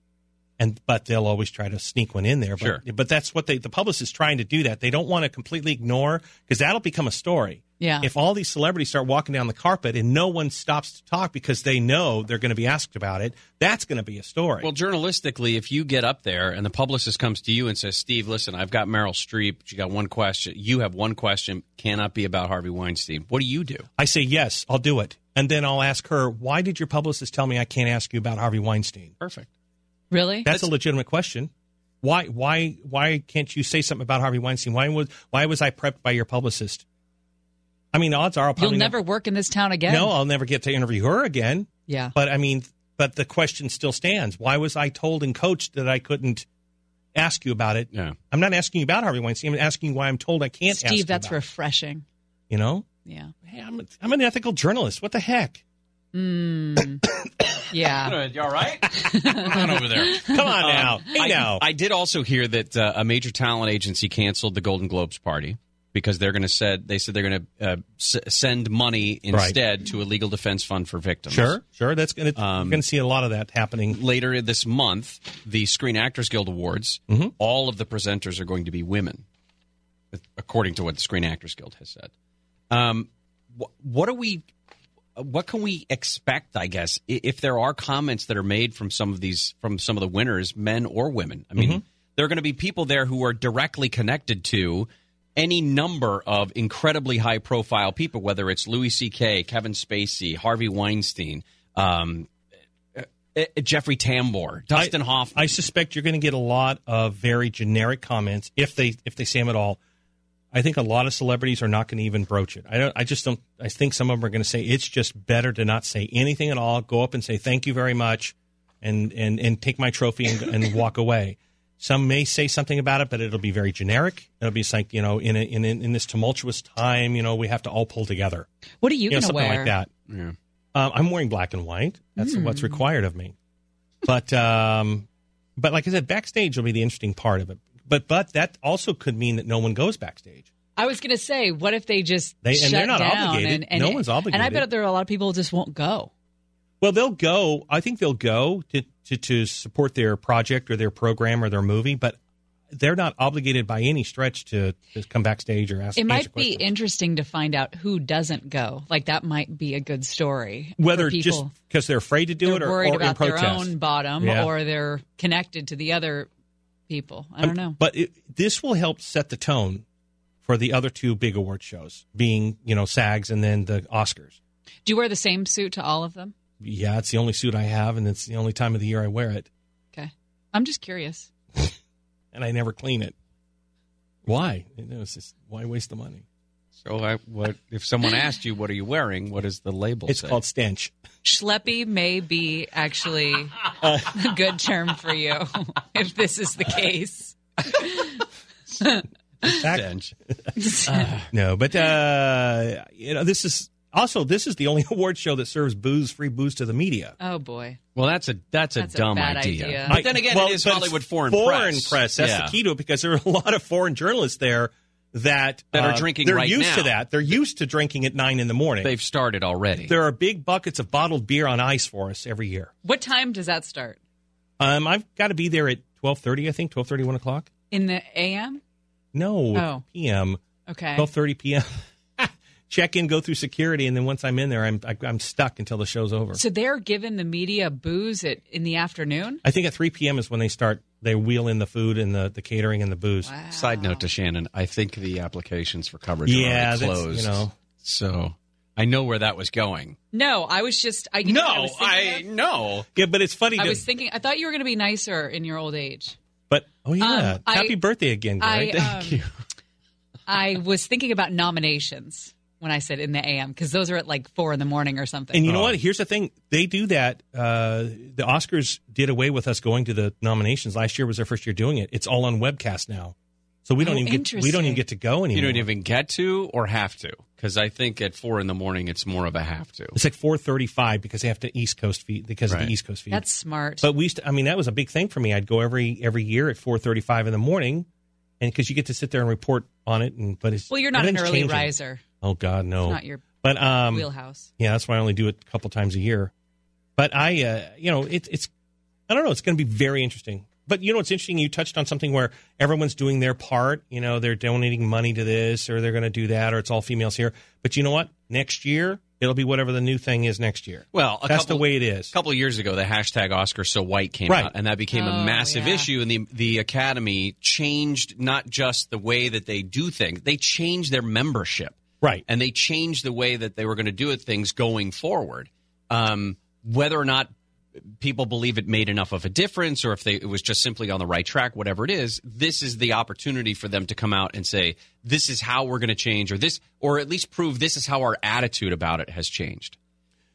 And but they'll always try to sneak one in there. But, Sure. But that's what they the publicist is trying to do. That they don't want to completely ignore because that'll become a story. Yeah. If all these celebrities start walking down the carpet and no one stops to talk because they know they're going to be asked about it, that's going to be a story. Well, journalistically, if you get up there and the publicist comes to you and says, "Steve, listen, I've got Meryl Streep. She got one question. You have one question. Cannot be about Harvey Weinstein." What do you do? I say yes, I'll do it, and then I'll ask her, "Why did your publicist tell me I can't ask you about Harvey Weinstein?" Perfect. Really? That's, a legitimate question. Why? Why? Why can't you say something about Harvey Weinstein? Why was? Why was I prepped by your publicist? I mean, odds are I'll You'll probably never work in this town again. No, I'll never get to interview her again. Yeah. But I mean, but the question still stands. Why was I told and coached that I couldn't ask you about it? Yeah. I'm not asking you about Harvey Weinstein. I'm asking you why I'm told I can't ask you Steve, that's about it, refreshing. you know? Yeah. Hey, I'm, a, I'm an ethical journalist. What the heck? Mm. yeah. You all right? Come on over there. Come on now. Hey I, now. I did also hear that uh, a major talent agency canceled the Golden Globes party because they're going to said they said they're going to uh, s- send money instead to a legal defense fund for victims. Sure, sure. That's going to Um, you're going to see a lot of that happening. Later this month, the Screen Actors Guild Awards, Mm-hmm. all of the presenters are going to be women, according to what the Screen Actors Guild has said. Um, wh- what are we? What can we expect? I guess if there are comments that are made from some of these, from some of the winners, men or women. I mean, Mm-hmm. there are going to be people there who are directly connected to any number of incredibly high profile people, whether it's Louis C.K., Kevin Spacey, Harvey Weinstein, um, Jeffrey Tambor, Dustin Hoffman. I suspect you're going to get a lot of very generic comments if they if they say them at all. I think a lot of celebrities are not going to even broach it. I don't. I just don't. I think some of them are going to say it's just better to not say anything at all. Go up and say thank you very much, and and and take my trophy and, and walk away. Some may say something about it, but it'll be very generic. It'll be like you know, in a, in in this tumultuous time, you know, we have to all pull together. What are you, You know, going to something wear? like that. Yeah. Um, I'm wearing black and white. That's Hmm. what's required of me. But um, but like I said, backstage will be the interesting part of it. But but that also could mean that no one goes backstage. I was going to say, what if they just They- and they're not down obligated. And, and No one's obligated. And I bet there are a lot of people who just won't go. Well, they'll go. I think they'll go to, to, to support their project or their program or their movie, but they're not obligated by any stretch to, to come backstage or ask. It might be interesting to find out who doesn't go. Like that might be a good story. whether people. just because they're afraid to do they're it or, worried or about in protest. their own bottom, Yeah. or they're connected to the other people. I don't know. But it, this will help set the tone for the other two big award shows, being you know SAGs and then the Oscars. Do you wear the same suit to all of them? Yeah, it's the only suit I have, and it's the only time of the year I wear it, Okay, I'm just curious. and I never clean it. Why? You know, it's just, why waste the money? So, I, what if someone asked you, "What are you wearing?" What does the label It's say? called stench. Schleppy may be actually a good term for you if this is the case. Stench. no, but uh, you know, this is also this is the only award show that serves booze, free booze to the media. Oh boy. Well, that's a that's a That's a dumb bad idea. idea. But then again, Well, it is but Hollywood foreign, foreign press. That's Yeah. the key to it because there are a lot of foreign journalists there that That are uh, drinking They're right used now. to that. They're used to drinking at nine in the morning. They've started already. There are big buckets of bottled beer on ice for us every year. What time does that start? Um, I've got to be there at twelve thirty. I think twelve thirty, one o'clock. In the AM? No, Oh. p.m. Okay. Twelve thirty p.m. Check in, go through security, and then once I'm in there, I'm I, I'm stuck until the show's over. So they're giving the media booze at, in the afternoon? I think at three p.m. is when they start. They wheel in the food and the, the catering and the booze. Side note to Shannon, I think the applications for coverage are Yeah, already that's, closed. you know. so I know where that was going. No, I was just. I, you know what I, No, I of? no. Yeah, but it's funny. I to- was thinking. I thought you were going to be nicer in your old age. But oh yeah, Um, I- happy birthday again, I, Greg. um, I was thinking about nominations when I said in the AM because those are at like four in the morning or something. and you know what? Here's the thing: they do that. Uh, the Oscars did away with us going to the nominations. Last year was their first year doing it. It's all on webcast now, so we don't Oh, even get, we don't even get to go anymore. You don't even get to or have to because I think at four in the morning it's more of a have to. It's like 4:35 because they have to East Coast feed because of the East Coast feed. That's smart. But we used to, I mean, that was a big thing for me. I'd go every every year at 4:35 in the morning, and because you get to sit there and report on it. And but it's well, you're not an early changing. riser. Oh God, no. It's not your but um, wheelhouse. Yeah, that's why I only do it a couple times a year. But I, uh, you know, it, it's I don't know. It's going to be very interesting. But you know, what's interesting. You touched on something where everyone's doing their part. You know, they're donating money to this, or they're going to do that, or it's all females here. But you know what? Next year, it'll be whatever the new thing is next year. Well, a that's couple, the way it is. A couple of years ago, the hashtag Oscar So White came Right. out, and that became Oh, a massive yeah. issue. And the the Academy changed not just the way that they do things; they changed their membership, right? And they changed the way that they were going to do it things going forward. Um, whether or not people believe it made enough of a difference, or if they, it was just simply on the right track, whatever it is, this is the opportunity for them to come out and say, "This is how we're going to change," or this, or at least prove this is how our attitude about it has changed.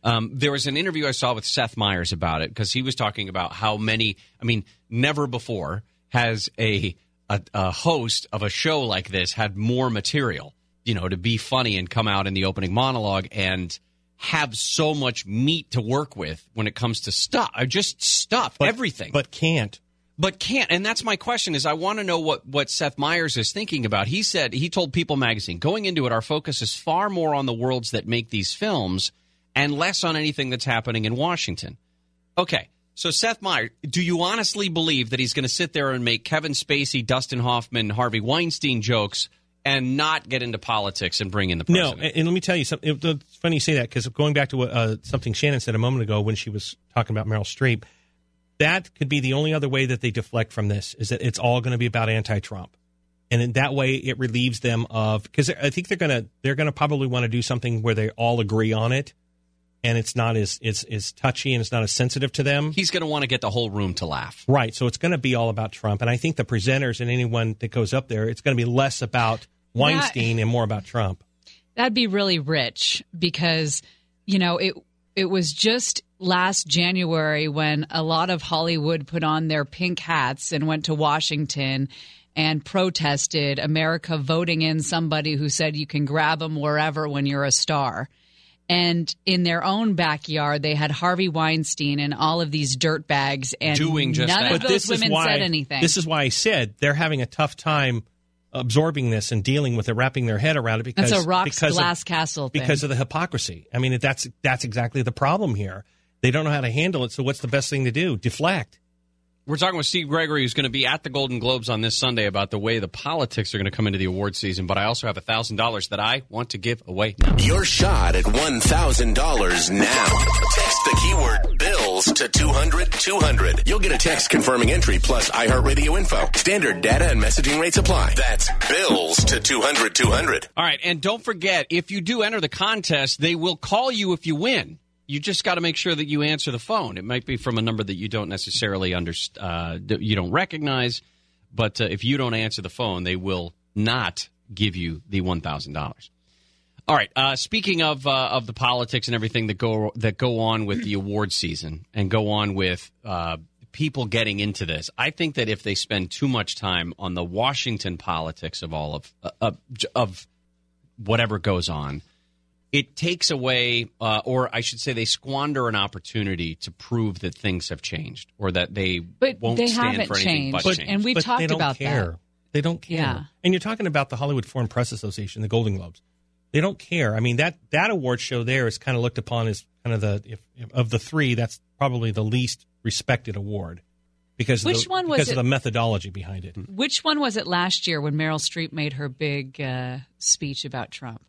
Um, there was an interview I saw with Seth Meyers about it because he was talking about how many. I mean, never before has a, a a host of a show like this had more material, you know, to be funny and come out in the opening monologue and have so much meat to work with when it comes to stuff, or just stuff, everything. But can't. But can't. And that's my question is I want to know what, what Seth Meyers is thinking about. He said, he told People magazine, going into it, our focus is far more on the worlds that make these films and less on anything that's happening in Washington. Okay. So Seth Meyers, do you honestly believe that he's going to sit there and make Kevin Spacey, Dustin Hoffman, Harvey Weinstein jokes and not get into politics and bring in the No, president? and, and let me tell you something. it- It's funny you say that because going back to what, uh, something Shannon said a moment ago when she was talking about Meryl Streep, that could be the only other way that they deflect from this is that it's all going to be about anti-Trump, and in that way it relieves them of because I think they're gonna they're gonna probably want to do something where they all agree on it, and it's not as it's as touchy and it's not as sensitive to them. He's going to want to get the whole room to laugh. Right. So it's going to be all about Trump. And I think the presenters and anyone that goes up there, it's going to be less about Weinstein and more about Trump. That'd be really rich because, you know, it it was just last January when a lot of Hollywood put on their pink hats and went to Washington and protested America voting in somebody who said you can grab them wherever when you're a star. And in their own backyard, they had Harvey Weinstein and all of these dirt bags, and Doing just none that. of But those this is women why said anything. this is why I said they're having a tough time absorbing this and dealing with it, wrapping their head around it because That's a rocks because glass of, castle thing. because of the hypocrisy. I mean, that's that's exactly the problem here. They don't know how to handle it. So what's the best thing to do? Deflect. We're talking with Steve Gregory, who's going to be at the Golden Globes on this Sunday about the way the politics are going to come into the award season. But I also have $1,000 that I want to give away now. Your shot at $1,000 now. Text the keyword bills to 200 200. You'll get a text confirming entry plus iHeartRadio info. Standard data and messaging rates apply. That's bills to 200 200. All right, and don't forget, if you do enter the contest, they will call you if you win. You just got to make sure that you answer the phone. It might be from a number that you don't necessarily understand, uh, you don't recognize, but uh, if you don't answer the phone, they will not give you the one thousand dollars. All right. Uh, speaking of uh, of the politics and everything that go that go on with the award season and go on with uh, people getting into this, I think that if they spend too much time on the Washington politics of all of uh, of, of whatever goes on, it takes away, uh, or I should say, they squander an opportunity to prove that things have changed or that they But won't they stand haven't for anything changed. but But- change. and we've But talked they don't about care. that. They don't care. Yeah. And you're talking about the Hollywood Foreign Press Association, the Golden Globes. They don't care. I mean that that award show there is kind of looked upon as kind of the if, if- of the three, that's probably the least respected award because Which of the, one was because it? of the methodology behind it. Which one was it last year when Meryl Streep made her big uh, speech about Trump?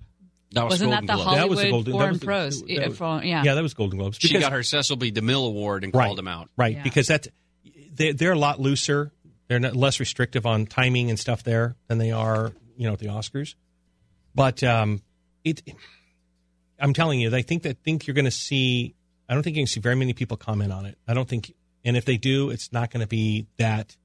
That was Wasn't Golden that the Globes. That was the Hollywood Golden- that Foreign was the- Pros? that Yeah, was- for- yeah. Yeah, that was Golden Globes. She because- got her Cecil B. DeMille Award and right, called him out. Right, Yeah. because that's they, they're a lot looser. They're not, less restrictive on timing and stuff there than they are, you know, at the Oscars. But um, it, I'm telling you, I think that think you're going to see. I don't think you can see very many people comment on it. I don't think, and if they do, it's not going to be that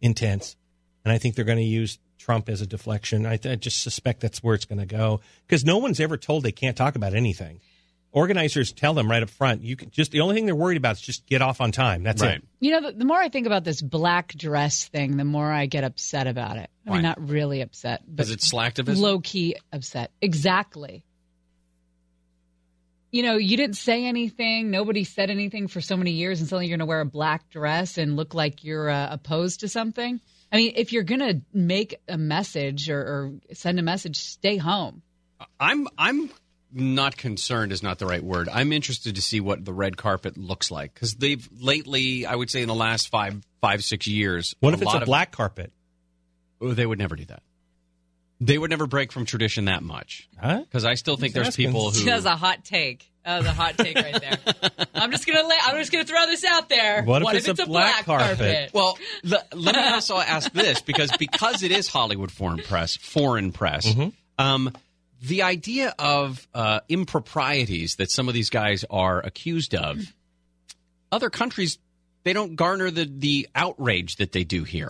intense. And I think they're going to use Trump as a deflection. I, I just suspect that's where it's going to go because no one's ever told they can't talk about anything. Organizers tell them right up front. You can just the only thing they're worried about is just get off on time. That's Right. it. You know, the, the more I think about this black dress thing, the more I get upset about it. I Why? mean, not really upset, but Is it slacktivism? low key upset. Exactly. You know, you didn't say anything. Nobody said anything for so many years, and suddenly you're going to wear a black dress and look like you're uh, opposed to something. I mean, if you're going to make a message or, or send a message, stay home. I'm I'm not concerned is not the right word. I'm interested to see what the red carpet looks like because they've lately, I would say, in the last five five six years. What if it's lot a of- black carpet? Oh, they would never do that. They would never break from tradition that much. Huh? Because I still think Who's there's asking? people who. That was a hot take. That was a hot take right there. I'm just gonna lay, I'm just gonna throw this out there. What if it's a black carpet? Well, le- let me also ask this because because it is Hollywood foreign press, foreign press. Mm-hmm. Um, the idea of uh, improprieties that some of these guys are accused of, other countries they don't garner the the outrage that they do here.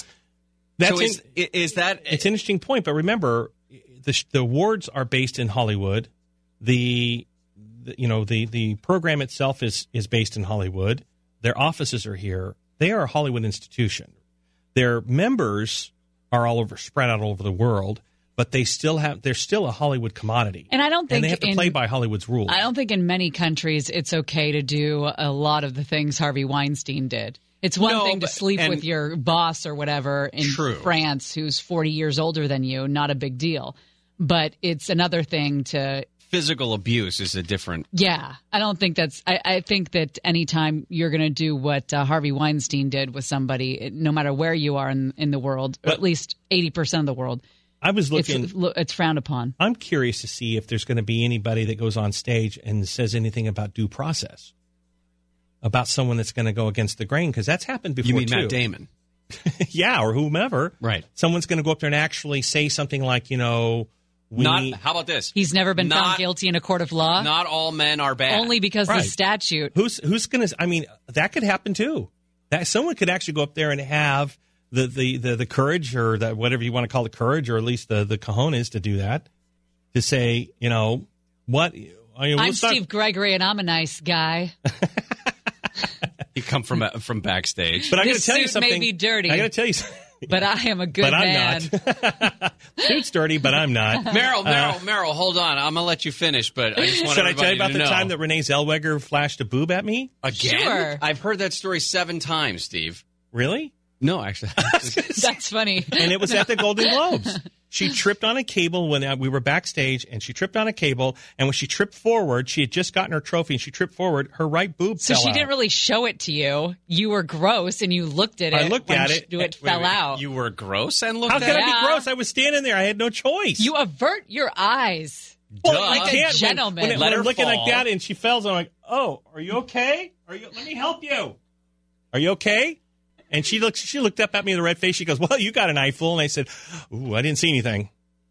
That's so is, in- is that It's an interesting point, but remember, the, the awards are based in Hollywood. The, the you know the the program itself is is based in Hollywood. Their offices are here. They are a Hollywood institution. Their members are all over, spread out all over the world, but they still have they're still a Hollywood commodity. And I don't think and they have to in- play by Hollywood's rules. I don't think in many countries it's okay to do a lot of the things Harvey Weinstein did. It's one No, thing to but- sleep and- with your boss or whatever in True. France who's 40 years older than you, not a big deal. But it's another thing to, physical abuse is a different. yeah, I don't think that's, I, I think that anytime you're going to do what uh, Harvey Weinstein did with somebody, it- no matter where you are in, in the world, or at least 80% of the world, I was looking. it's, it's frowned upon. I'm curious to see if there's going to be anybody that goes on stage and says anything about due process, about someone that's going to go against the grain, because that's happened before. You mean too. Matt Damon? yeah, or whomever. Right. Someone's going to go up there and actually say something like, you know, we. Not. How about this? He's never been Not- found guilty in a court of law. Not all men are bad. Only because Right. the statute. who's who's going to? I mean, that could happen too. That someone could actually go up there and have the the the, the courage or that whatever you want to call it, courage, or at least the the cojones to do that, to say, you know, what I mean, I'm let's Steve Gregory, and I'm a nice guy. You come from from backstage. But I got to tell you suit something. may be dirty. I got to tell you, something. But I am a good but I'm man. not. Suit's dirty, but I'm not. Meryl, Uh, Meryl, Meryl, hold on. I'm gonna let you finish, but I just want Should I tell you about the know. time that Renee Zellweger flashed a boob at me? again? Sure. I've heard that story seven times, Steve. Really? No, actually. That's funny. and it was at the Golden Globes. She tripped on a cable when uh, we were backstage, and she tripped on a cable. And when she tripped forward, she had just gotten her trophy, and she tripped forward. Her right boob So fell she out. didn't really show it to you. You were gross, and you looked at it. I looked when at sh- it. It Wait, fell Wait, wait, out. You were gross and looked How at could I Yeah. be gross? I was standing there. I had no choice. You avert your eyes. well, Duh. I Like a can't. When- gentleman. When, when Let I'm her looking fall. like that, and she falls, I'm like, "Oh, are you okay? Are you? Let me help you. Are you okay?" And she looks. She looked up at me with a red face. She goes, "Well, you got an eyeful." And I said, "Ooh, I didn't see anything."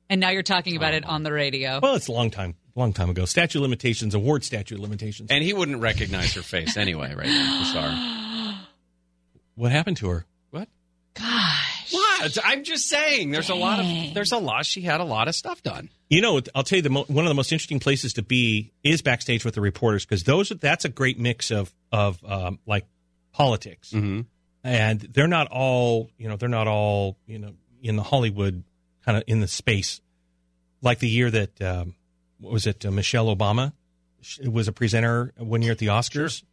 And now you're talking about it on the radio. Well, it's a long time, long time ago. Statute of limitations, award statute of limitations. And he wouldn't recognize her face anyway, right now. I'm sorry. What happened to her? What? Gosh. What? I'm just saying. There's a lot of. There's a lot. She had a lot of stuff done. You know, I'll tell you the mo- one of the most interesting places to be is backstage with the reporters because those that's a great mix of of um, like politics, Mm-hmm. And they're not all you know they're not all you know in the Hollywood kind of in the space like the year that um, what was it uh, Michelle Obama She was a presenter one year at the Oscars,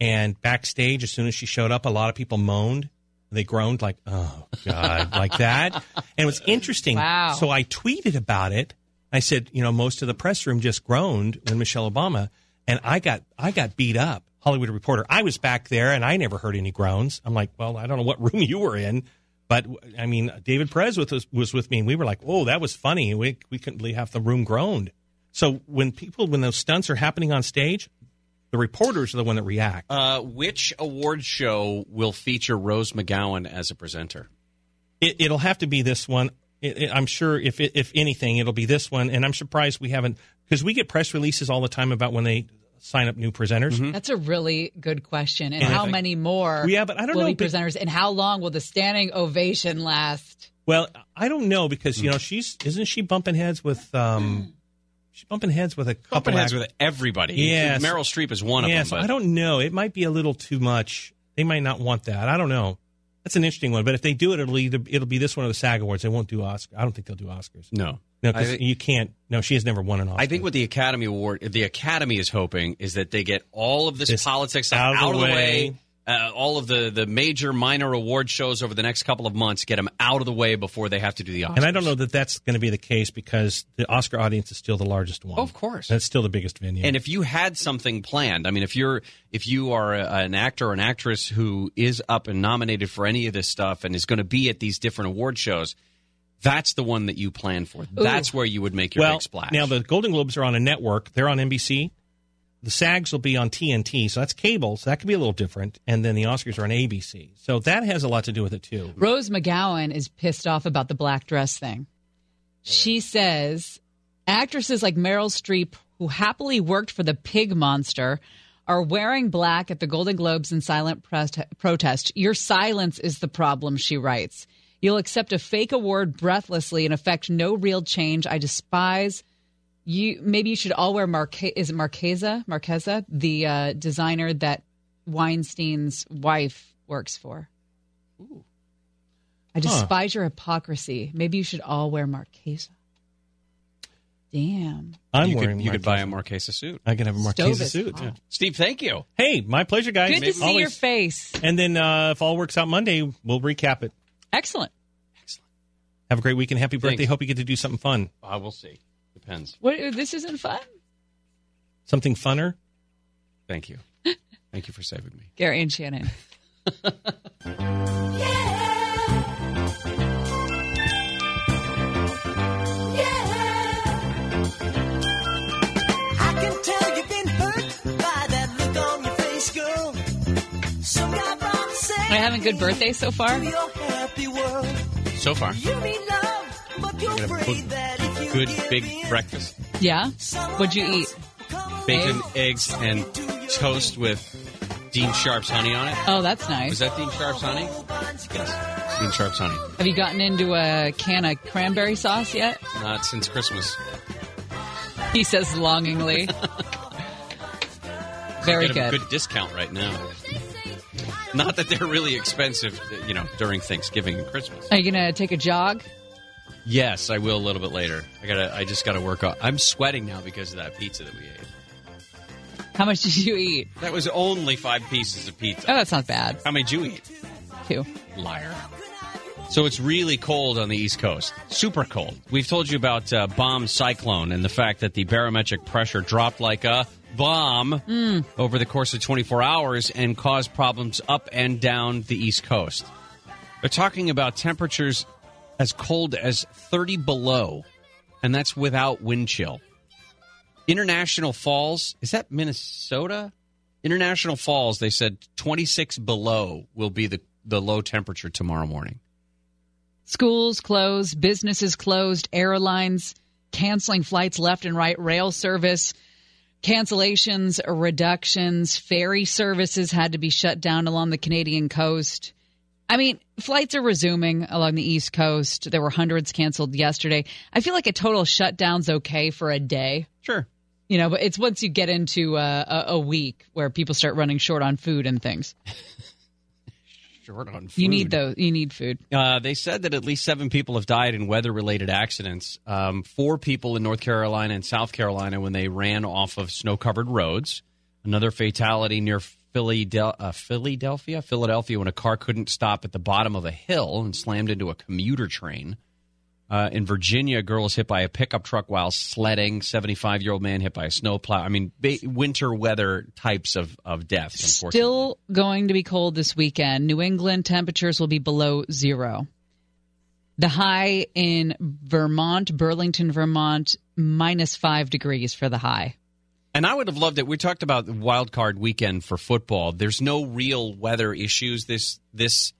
and backstage as soon as she showed up, a lot of people moaned. They groaned like, "Oh God!" like that, and it was interesting. Wow. So I tweeted about it. I said, you know, most of the press room just groaned when Michelle Obama, and I got I got beat up. Hollywood Reporter. I was back there, and I never heard any groans. I'm like, well, I don't know what room you were in, but I mean, David Perez with us, was with me, and we were like, oh, that was funny. We we couldn't believe half the room groaned. So when people when those stunts are happening on stage, the reporters are the one that react. Uh, which award show will feature Rose McGowan as a presenter? It, it'll have to be this one. It, it- I'm sure if if anything, it'll be this one. And I'm surprised we haven't because we get press releases all the time about when they sign up new presenters. Mm-hmm. That's a really good question. And And how many more Yeah, but I don't will know, be but- presenters? And how long will the standing ovation last? Well, I don't know because you know mm. she's isn't she bumping heads with um mm. she's bumping heads with a couple Bumping heads act- with everybody. Yeah, Meryl Streep is one of yeah, them. so But I don't know. It might be a little too much. They might not want that. I don't know. That's an interesting one. But if they do it, it'll either it'll be this one or the SAG Awards. They won't do Oscar. I don't think they'll do Oscars. no. No, because you can't. No, she has never won an Oscar. I think what the Academy Award, the Academy is hoping is that they get all of this, This politics out out, of the way. way. Uh, all of the, the major minor award shows over the next couple of months, get them out of the way before they have to do the Oscars. and I don't know that that's going to be the case because the Oscar audience is still the largest one. Oh, of course. That's still the biggest venue. And if you had something planned, I mean, if you're if you are a, an actor or an actress who is up and nominated for any of this stuff and is going to be at these different award shows, that's the one that you plan for. That's where you would make your well, big splash. now the Golden Globes are on a network. They're on NBC. The SAGs will be on TNT, so that's cable. So that could be a little different. And then the Oscars are on ABC. So that has a lot to do with it too. Rose McGowan is pissed off about the black dress thing. She says actresses like Meryl Streep, who happily worked for the pig monster, are wearing black at the Golden Globes in silent protest-. Your silence is the problem, she writes. You'll accept a fake award breathlessly and affect no real change. I despise you. Maybe you should all wear Marque- is it Marchesa? Marchesa, the uh, designer that Weinstein's wife works for. Ooh. I Huh. despise your hypocrisy. Maybe you should all wear Marchesa. Damn. I'm you wearing could, you could buy a Marchesa. Marchesa suit. I can have a Marchesa is suit. hot. Steve, thank you. Hey, my pleasure, guys. Good to see your face. And then uh, if all works out Monday, we'll recap it. Excellent. Excellent. Have a great weekend. Happy birthday. Thanks. Hope you get to do something fun. I will see. Depends. What? This isn't fun. Something funner. Thank you. Thank you for saving me. Gary and Shannon. I can tell you've been hurt by that look on your face, girl. Some guy probably Am I having a good birthday so far? your happy world. So far, You need love, but you're Gonna afraid put that if you good big breakfast. Yeah. What'd you eat? Bacon, eggs, and toast with Dean Sharp's honey on it. Oh, that's nice. Was that Dean Sharp's honey? Yes. Dean Sharp's honey. Have you gotten into a can of cranberry sauce yet? Not since Christmas. He says longingly. Very good. good discount right now. Not that they're really expensive, you know, during Thanksgiving and Christmas. Are you going to take a jog? Yes, I will a little bit later. I gotta. I just gotta work on. I'm sweating now because of that pizza that we ate. How much did you eat? That was only five pieces of pizza. Oh, that's not bad. How many did you eat? Two. Liar. So it's really cold on the East Coast. Super cold. We've told you about uh, bomb cyclone and the fact that the barometric pressure dropped like a bomb Mm. over the course of 24 hours and caused problems up and down the East Coast. They're talking about temperatures as cold as 30 below, and that's without wind chill. International Falls, is that Minnesota? International Falls, they said 26 below will be the, the low temperature tomorrow morning. Schools closed, businesses closed, airlines canceling flights left and right, rail service cancellations, reductions, ferry services had to be shut down along the Canadian coast. I mean, flights are resuming along the East Coast. There were hundreds canceled yesterday. I feel like a total shutdown's okay for a day. Sure. You know, but it's once you get into uh, a, a week where people start running short on food and things. Short on food. You need those. You need food. Uh, they said that at least seven people have died in weather related accidents. Um, four people in North Carolina and South Carolina when they ran off of snow covered roads. Another fatality near Uh, Philadelphia, Philadelphia, when a car couldn't stop at the bottom of a hill and slammed into a commuter train. Uh, in Virginia, a girl was hit by a pickup truck while sledding. 75 year old man hit by a snowplow. I mean, ba- winter weather types of, of deaths. Still going to be cold this weekend. New England temperatures will be below zero. The high in Vermont, Burlington, Vermont, minus five degrees for the high. And I would have loved it. We talked about the wild card weekend for football. There's no real weather issues this this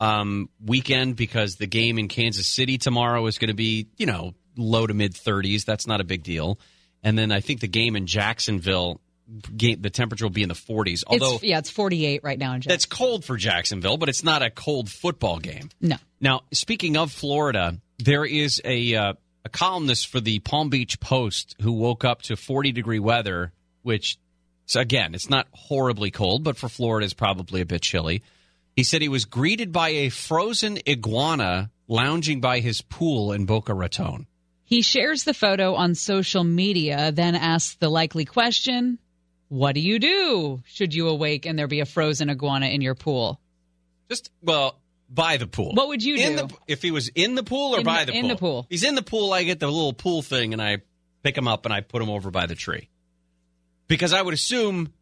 um, weekend because the game in Kansas City tomorrow is going to be, you know, low to mid 30s. That's not a big deal. And then I think the game in Jacksonville, game, the temperature will be in the 40s. Although it's, yeah, it's 48 right now in Jacksonville. that's cold for Jacksonville, but it's not a cold football game. No. Now, speaking of Florida, there is a uh, a columnist for the Palm Beach Post who woke up to 40 degree weather, which so again, it's not horribly cold, but for Florida is probably a bit chilly. He said he was greeted by a frozen iguana lounging by his pool in Boca Raton. He shares the photo on social media, then asks the likely question What do you do should you awake and there be a frozen iguana in your pool? Just well, by the pool. What would you in do? The, if he was in the pool or In by the- the in pool? the pool. He's in the pool. I get the little pool thing and I pick him up and I put him over by the tree. Because I would assume.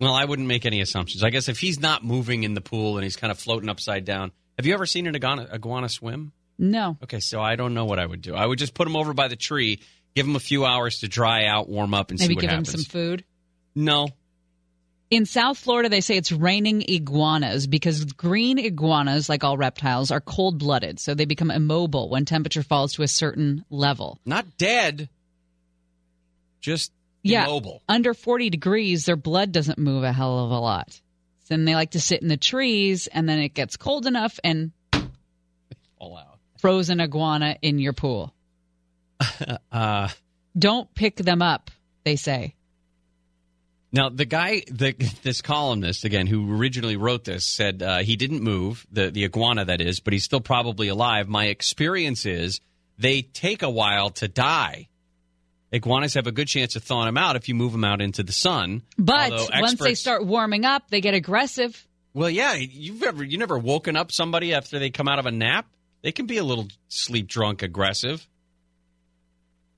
Well, I wouldn't make any assumptions. I guess if he's not moving in the pool and he's kind of floating upside down. Have you ever seen an iguana, iguana swim? No. Okay, so I don't know what I would do. I would just put him over by the tree, give him a few hours to dry out, warm up, and Maybe see what give happens. him some food. No, In South Florida, they say it's raining iguanas because green iguanas, like all reptiles, are cold blooded. So they become immobile when temperature falls to a certain level. not dead, just Yeah. immobile. Under 40 degrees, their blood doesn't move a hell of a lot. Then they like to sit in the trees, and then it gets cold enough and All out. frozen iguana in your pool. Uh, Don't pick them up, they say. Now, the guy, the, this columnist again, who originally wrote this, said uh, he didn't move the the iguana that is, but he's still probably alive. My experience is they take a while to die. Iguanas have a good chance of thawing them out if you move them out into the sun. But Although once they start warming up, they get aggressive. well, yeah, you've ever you never woken up somebody after they come out of a nap? They can be a little sleep drunk, aggressive,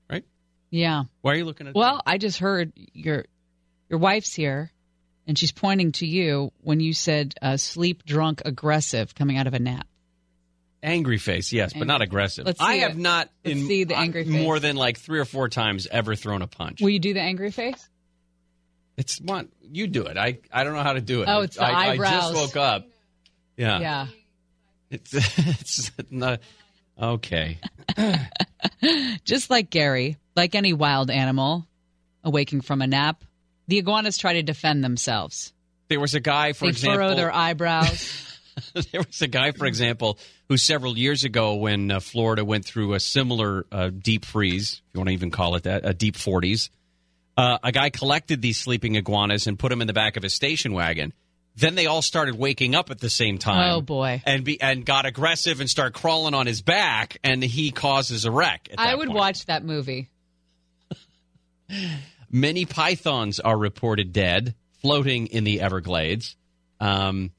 right? Yeah. Why are you looking at? Well, I just heard your your wife's here, and she's pointing to you when you said uh, sleep drunk, aggressive, coming out of a nap. Angry face, yes, but not aggressive. Let's I have it. not Let's in see the angry face. more than like three or four times ever thrown a punch. Will you do the angry face? It's what you do it. I I don't know how to do it. Oh, it's the I, I just woke up. Yeah, Yeah. It's it's not okay. Just like Gary, like any wild animal awaking from a nap, the iguanas try to defend themselves. There was a guy, for they example. furrow their eyebrows. there was a guy, for example, who several years ago, when uh, Florida went through a similar uh, deep freeze, if you want to even call it that, a deep 40s, Uh, a guy collected these sleeping iguanas and put them in the back of his station wagon. Then they all started waking up at the same time. Oh, boy. And be and got aggressive and start crawling on his back, and he causes a wreck. I would point. watch that movie. Many pythons are reported dead, floating in the Everglades. Um,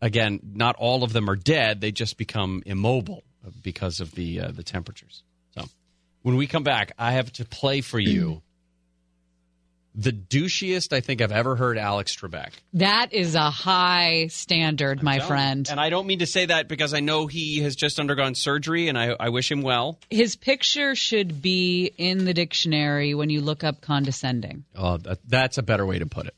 again, not all of them are dead; they just become immobile because of the uh, the temperatures. So, when we come back, I have to play for you the douchiest I think I've ever heard Alex Trebek. That is a high standard, my friend. And I don't mean to say that because I know he has just undergone surgery, and I, I wish him well. His picture should be in the dictionary when you look up condescending. Oh, that, that's a better way to put it.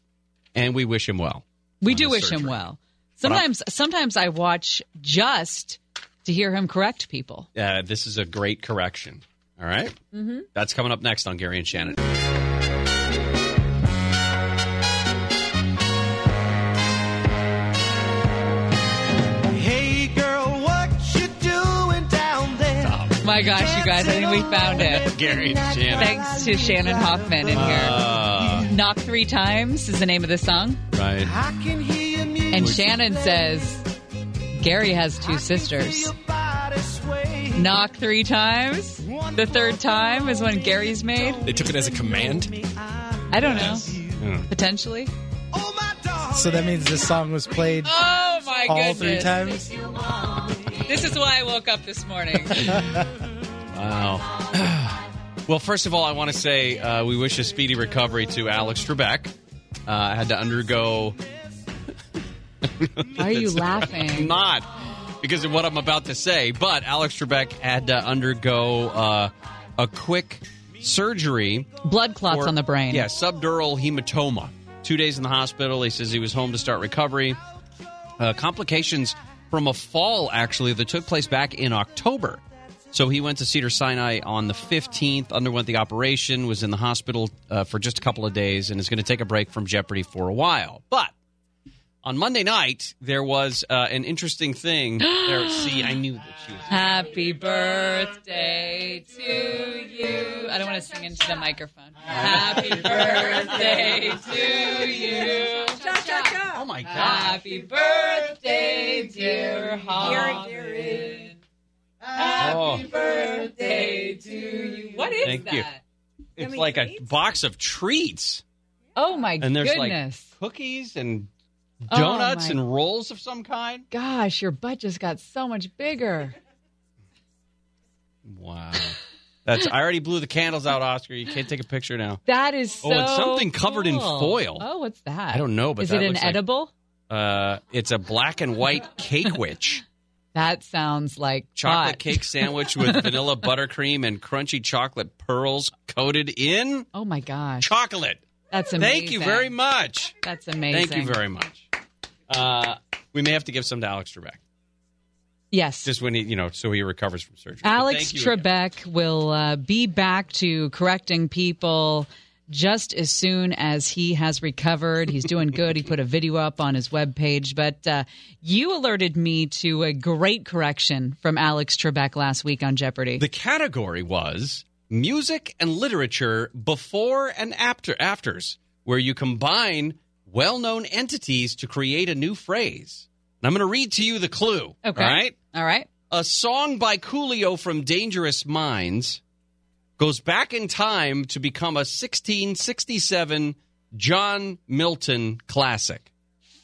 And we wish him well. We do his wish him well. Sometimes, sometimes I watch just to hear him correct people. Uh, this is a great correction. All right? Mm-hmm. That's coming up next on Gary and Shannon. Oh my gosh, you guys, I think we found it. Gary and Shannon. Thanks to Shannon Hoffman in here. Uh, Knock Three Times is the name of the song. right. I can hear your music. And Shannon says Gary has two sisters. Knock three times. The third time is when Gary's made. They took it as a command. I don't know. Potentially. So that means this song was played Oh my all goodness. three times. This is why I woke up this morning. Wow. well, first of all, I want to say uh, we wish a speedy recovery to Alex Trebek. Uh, I had to undergo. Why are you I'm laughing? not because of what I'm about to say, but Alex Trebek had to undergo uh, a quick surgery. Blood clots for- on the brain. Yeah, subdural hematoma. Two days in the hospital. He says he was home to start recovery. Uh, complications from a fall, actually, that took place back in October. So he went to Cedars-Sinai on the 15th, underwent the operation, was in the hospital uh, for just a couple of days, and is going to take a break from Jeopardy for a while. But on Monday night, there was uh, an interesting thing. there, see, I knew that she was. Happy birthday to you. I don't want to sing into the microphone. Happy birthday to you. Oh my God. Happy birthday, dear Holly. Happy Oh. birthday to you. What is Thank that? you. It's like a box of treats. Oh my And there's goodness. like cookies and Oh, donuts my- and rolls of some kind. Gosh, your butt just got so much bigger. Wow. That's I already blew the candles out, Oscar. You can't take a picture now. That is so Oh, it's something covered in foil. Oh, what's that? I don't know, but is it an like- edible? Uh, it's a black and white cake witch. That sounds like Chocolate pot. cake sandwich with vanilla buttercream and crunchy chocolate pearls coated in Oh my gosh, chocolate. that's amazing. Thank you very much. That's amazing. Thank you very much. Uh, we may have to give some to Alex Trebek. Yes. Just when he, you know, so he recovers from surgery. Alex you again. Trebek will uh, be back to correcting people just as soon as he has recovered. He's doing good. He put a video up on his webpage. But uh, you alerted me to a great correction from Alex Trebek last week on Jeopardy. The category was music and literature before and after afters, where you combine well-known entities to create a new phrase. And I'm going to read to you the clue. Okay. All right. All right. A song by Coolio from Dangerous Minds goes back in time to become a 1667 John Milton classic.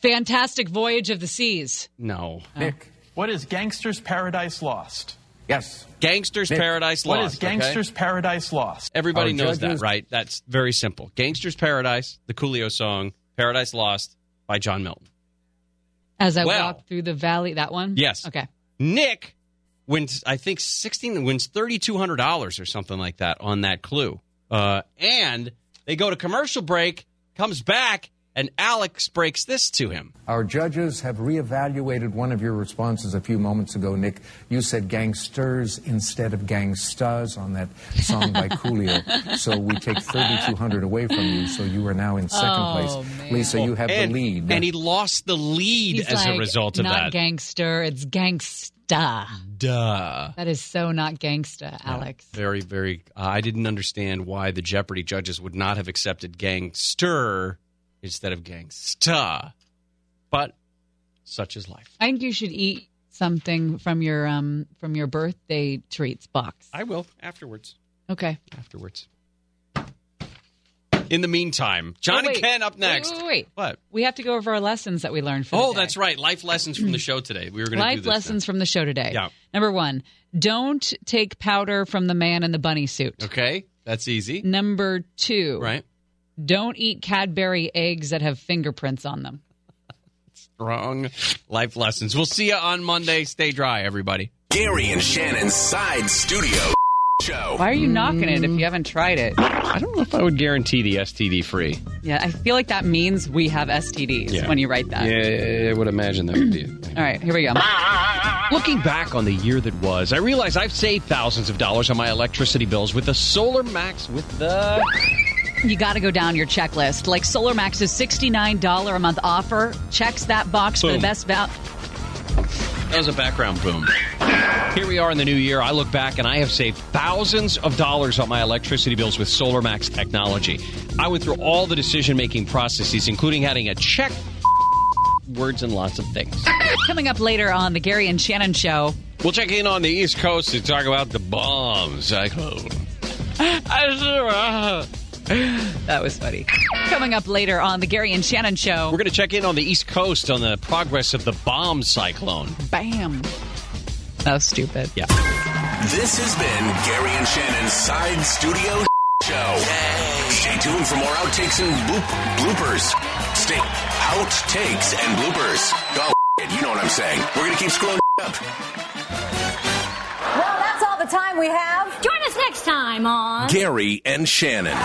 Fantastic Voyage of the Seas. No. Oh. Nick, what is Gangster's Paradise Lost? Yes. Gangster's Nick, Paradise Lost. is Gangster's okay? Paradise Lost? Everybody Our knows that, right? That's very simple. Gangster's Paradise, the Coolio song, Paradise Lost by John Milton. As I Well- walk through the valley, that one? Yes. Okay. Nick wins, I think, 16, wins $3,200 or something like that on that clue. Uh, and they go to commercial break, comes back, And Alex breaks this to him. Our judges have reevaluated one of your responses a few moments ago, Nick. You said gangsters instead of gangstas on that song by Coolio. So we take 3,200 away from you, so you are now in second Oh, place. man. Lisa, you have and, the lead. And he lost the lead He's as a result of not that. gangster, it's gangsta. Duh. Duh. That is so not gangsta, Alex. Very, very. Uh, I didn't understand why the Jeopardy judges would not have accepted gangster instead of gangsta. But such is life. I think you should eat something from your um from your birthday treats box. I will afterwards. Okay. Afterwards. In the meantime, John Oh, and. Ken up next. Wait, wait, wait. What? We have to go over our lessons that we learned from Oh, that's right. Life lessons from the show today. We were going to do Life this lessons from the show today. Yeah. Number one, don't take powder from the man in the bunny suit. Okay, that's easy. Number two, Right. don't eat Cadbury eggs that have fingerprints on them. Strong Life lessons. We'll see you on Monday. Stay dry, everybody. Gary and Shannon Side Studio Show. Why are you knocking it if you haven't tried it? I don't know if I would guarantee the STD free. Yeah, I feel like that means we have STDs Yeah. when you write that. Yeah, I would imagine that would be it. All right, here we go. Looking back on the year that was, I realize I've saved thousands of dollars on my electricity bills with the Solar Max with the. You got to go down your checklist. Like Solar Max's $69 a month offer checks that box for the Boom. best value. That was a background boom. Here we are in the new year. I look back and I have saved thousands of dollars on my electricity bills with SolarMax technology. I went through all the decision making processes, including having a check, words, and lots of things. Coming up later on the Gary and Shannon show. We'll check in on the East Coast to talk about the bomb cyclone. That was funny. Coming up later on the Gary and Shannon show. We're going to check in on the East Coast on the progress of the bomb cyclone. Bam. That was stupid. Yeah. This has been Gary and Shannon's Side Studio Show. Stay tuned for more outtakes and bloop- bloopers. Stay outtakes and bloopers. Oh, you know what I'm saying. We're going to keep screwing up. Well, that's all the time we have. Join us next time on. Gary and Shannon.